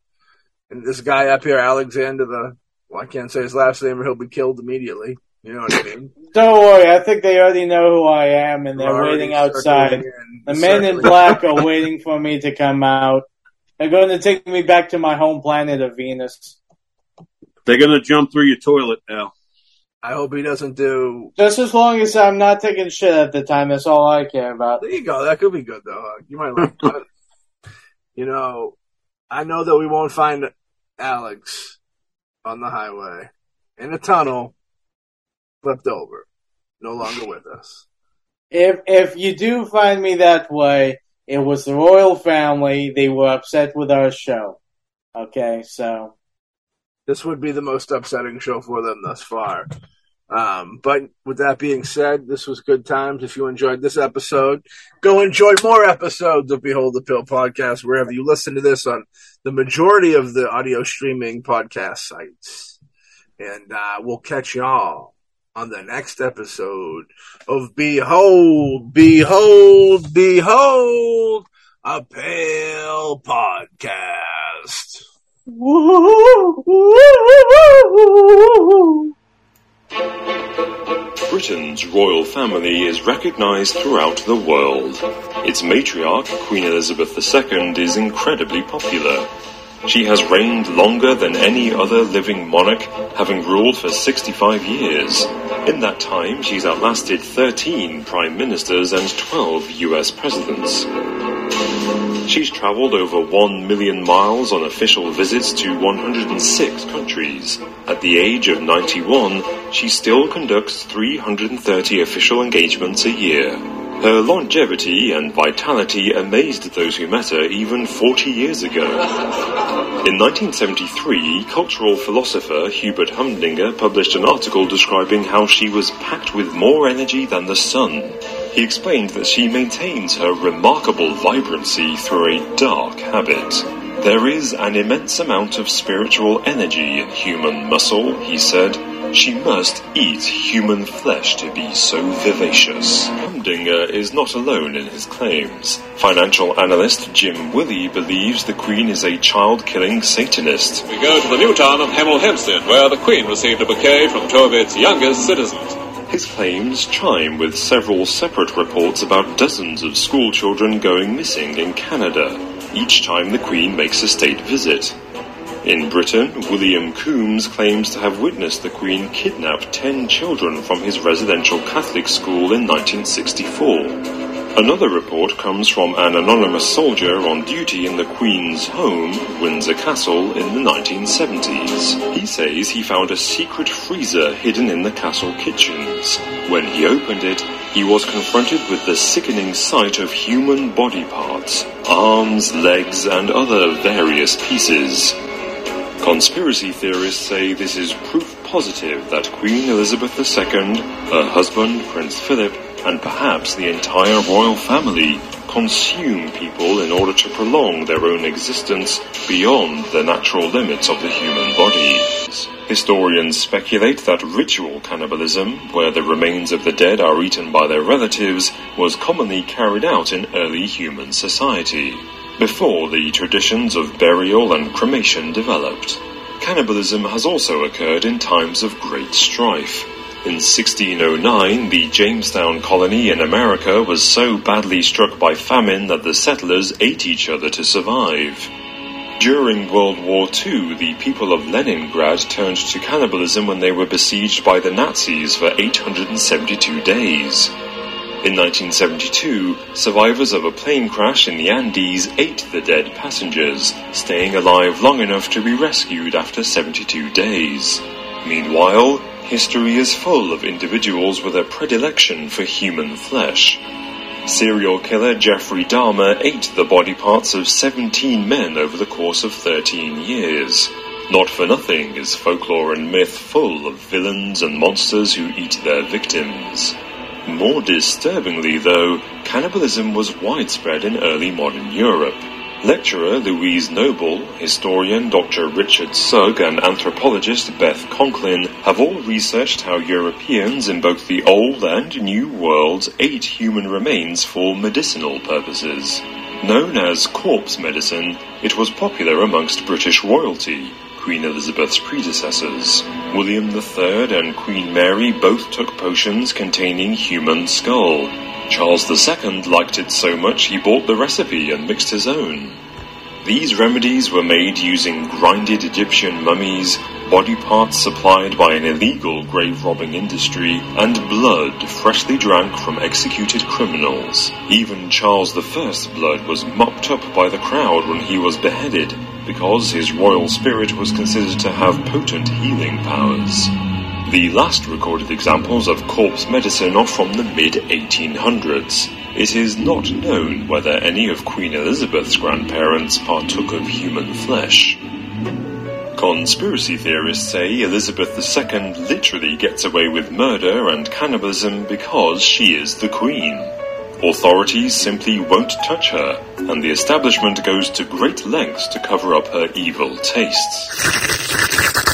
And this guy up here, Alexander, the well, I can't say his last name, or he'll be killed immediately. You know what I mean? Don't worry, I think they already know who I am and they're We're waiting outside. in- The men in black are waiting for me to come out. They're going to take me back to my home planet of Venus. They're gonna jump through your toilet now. I hope he doesn't do. Just as long as I'm not taking shit at the time, that's all I care about. There you go. That could be good though. You might like that. You know, I know that we won't find Alex on the highway in a tunnel, flipped over, no longer with us. If if you do find me that way, it was the royal family. They were upset with our show. Okay, so This would be the most upsetting show for them thus far. Um, but with that being said, this was good times. If you enjoyed this episode, go enjoy more episodes of Behold the Pill podcast wherever you listen to this on the majority of the audio streaming podcast sites. And uh, we'll catch y'all on the next episode of Behold, Behold, Behold, a Pale podcast. Britain's royal family is recognized throughout the world. Its matriarch, Queen Elizabeth II, is incredibly popular. She has reigned longer than any other living monarch, having ruled for 65 years. In that time, she's outlasted 13 prime ministers and 12 US presidents. She's traveled over 1 million miles on official visits to 106 countries. At the age of 91, she still conducts 330 official engagements a year. Her longevity and vitality amazed those who met her even 40 years ago. In 1973, cultural philosopher Hubert Humdinger published an article describing how she was packed with more energy than the sun. He explained that she maintains her remarkable vibrancy through a dark habit. There is an immense amount of spiritual energy in human muscle, he said. She must eat human flesh to be so vivacious. Humdinger is not alone in his claims. Financial analyst Jim Willey believes the Queen is a child-killing Satanist. We go to the new town of Hemel Hempstead, where the Queen received a bouquet from two of its youngest citizens. His claims chime with several separate reports about dozens of school children going missing in Canada, each time the Queen makes a state visit. In Britain, William Combes claims to have witnessed the Queen kidnap ten children from his residential Catholic school in 1964. Another report comes from an anonymous soldier on duty in the Queen's home, Windsor Castle, in the 1970s. He says he found a secret freezer hidden in the castle kitchens. When he opened it, he was confronted with the sickening sight of human body parts, arms, legs, and other various pieces. Conspiracy theorists say this is proof positive that Queen Elizabeth II, her husband Prince Philip, and perhaps the entire royal family consume people in order to prolong their own existence beyond the natural limits of the human body. Historians speculate that ritual cannibalism, where the remains of the dead are eaten by their relatives, was commonly carried out in early human society, before the traditions of burial and cremation developed. Cannibalism has also occurred in times of great strife. In 1609, the Jamestown colony in America was so badly struck by famine that the settlers ate each other to survive. During World War II, the people of Leningrad turned to cannibalism when they were besieged by the Nazis for 872 days. In 1972, survivors of a plane crash in the Andes ate the dead passengers, staying alive long enough to be rescued after 72 days. Meanwhile, history is full of individuals with a predilection for human flesh. Serial killer Jeffrey Dahmer ate the body parts of 17 men over the course of 13 years. Not for nothing is folklore and myth full of villains and monsters who eat their victims. More disturbingly, though, cannibalism was widespread in early modern Europe. Lecturer Louise Noble, historian Dr. Richard Sugg, and anthropologist Beth Conklin have all researched how Europeans in both the Old and New Worlds ate human remains for medicinal purposes. Known as corpse medicine, it was popular amongst British royalty, Queen Elizabeth's predecessors. William III and Queen Mary both took potions containing human skull. Charles II liked it so much he bought the recipe and mixed his own. These remedies were made using grinded Egyptian mummies, body parts supplied by an illegal grave robbing industry, and blood freshly drank from executed criminals. Even Charles I's blood was mopped up by the crowd when he was beheaded, because his royal spirit was considered to have potent healing powers. The last recorded examples of corpse medicine are from the mid 1800s. It is not known whether any of Queen Elizabeth's grandparents partook of human flesh. Conspiracy theorists say Elizabeth II literally gets away with murder and cannibalism because she is the Queen. Authorities simply won't touch her, and the establishment goes to great lengths to cover up her evil tastes.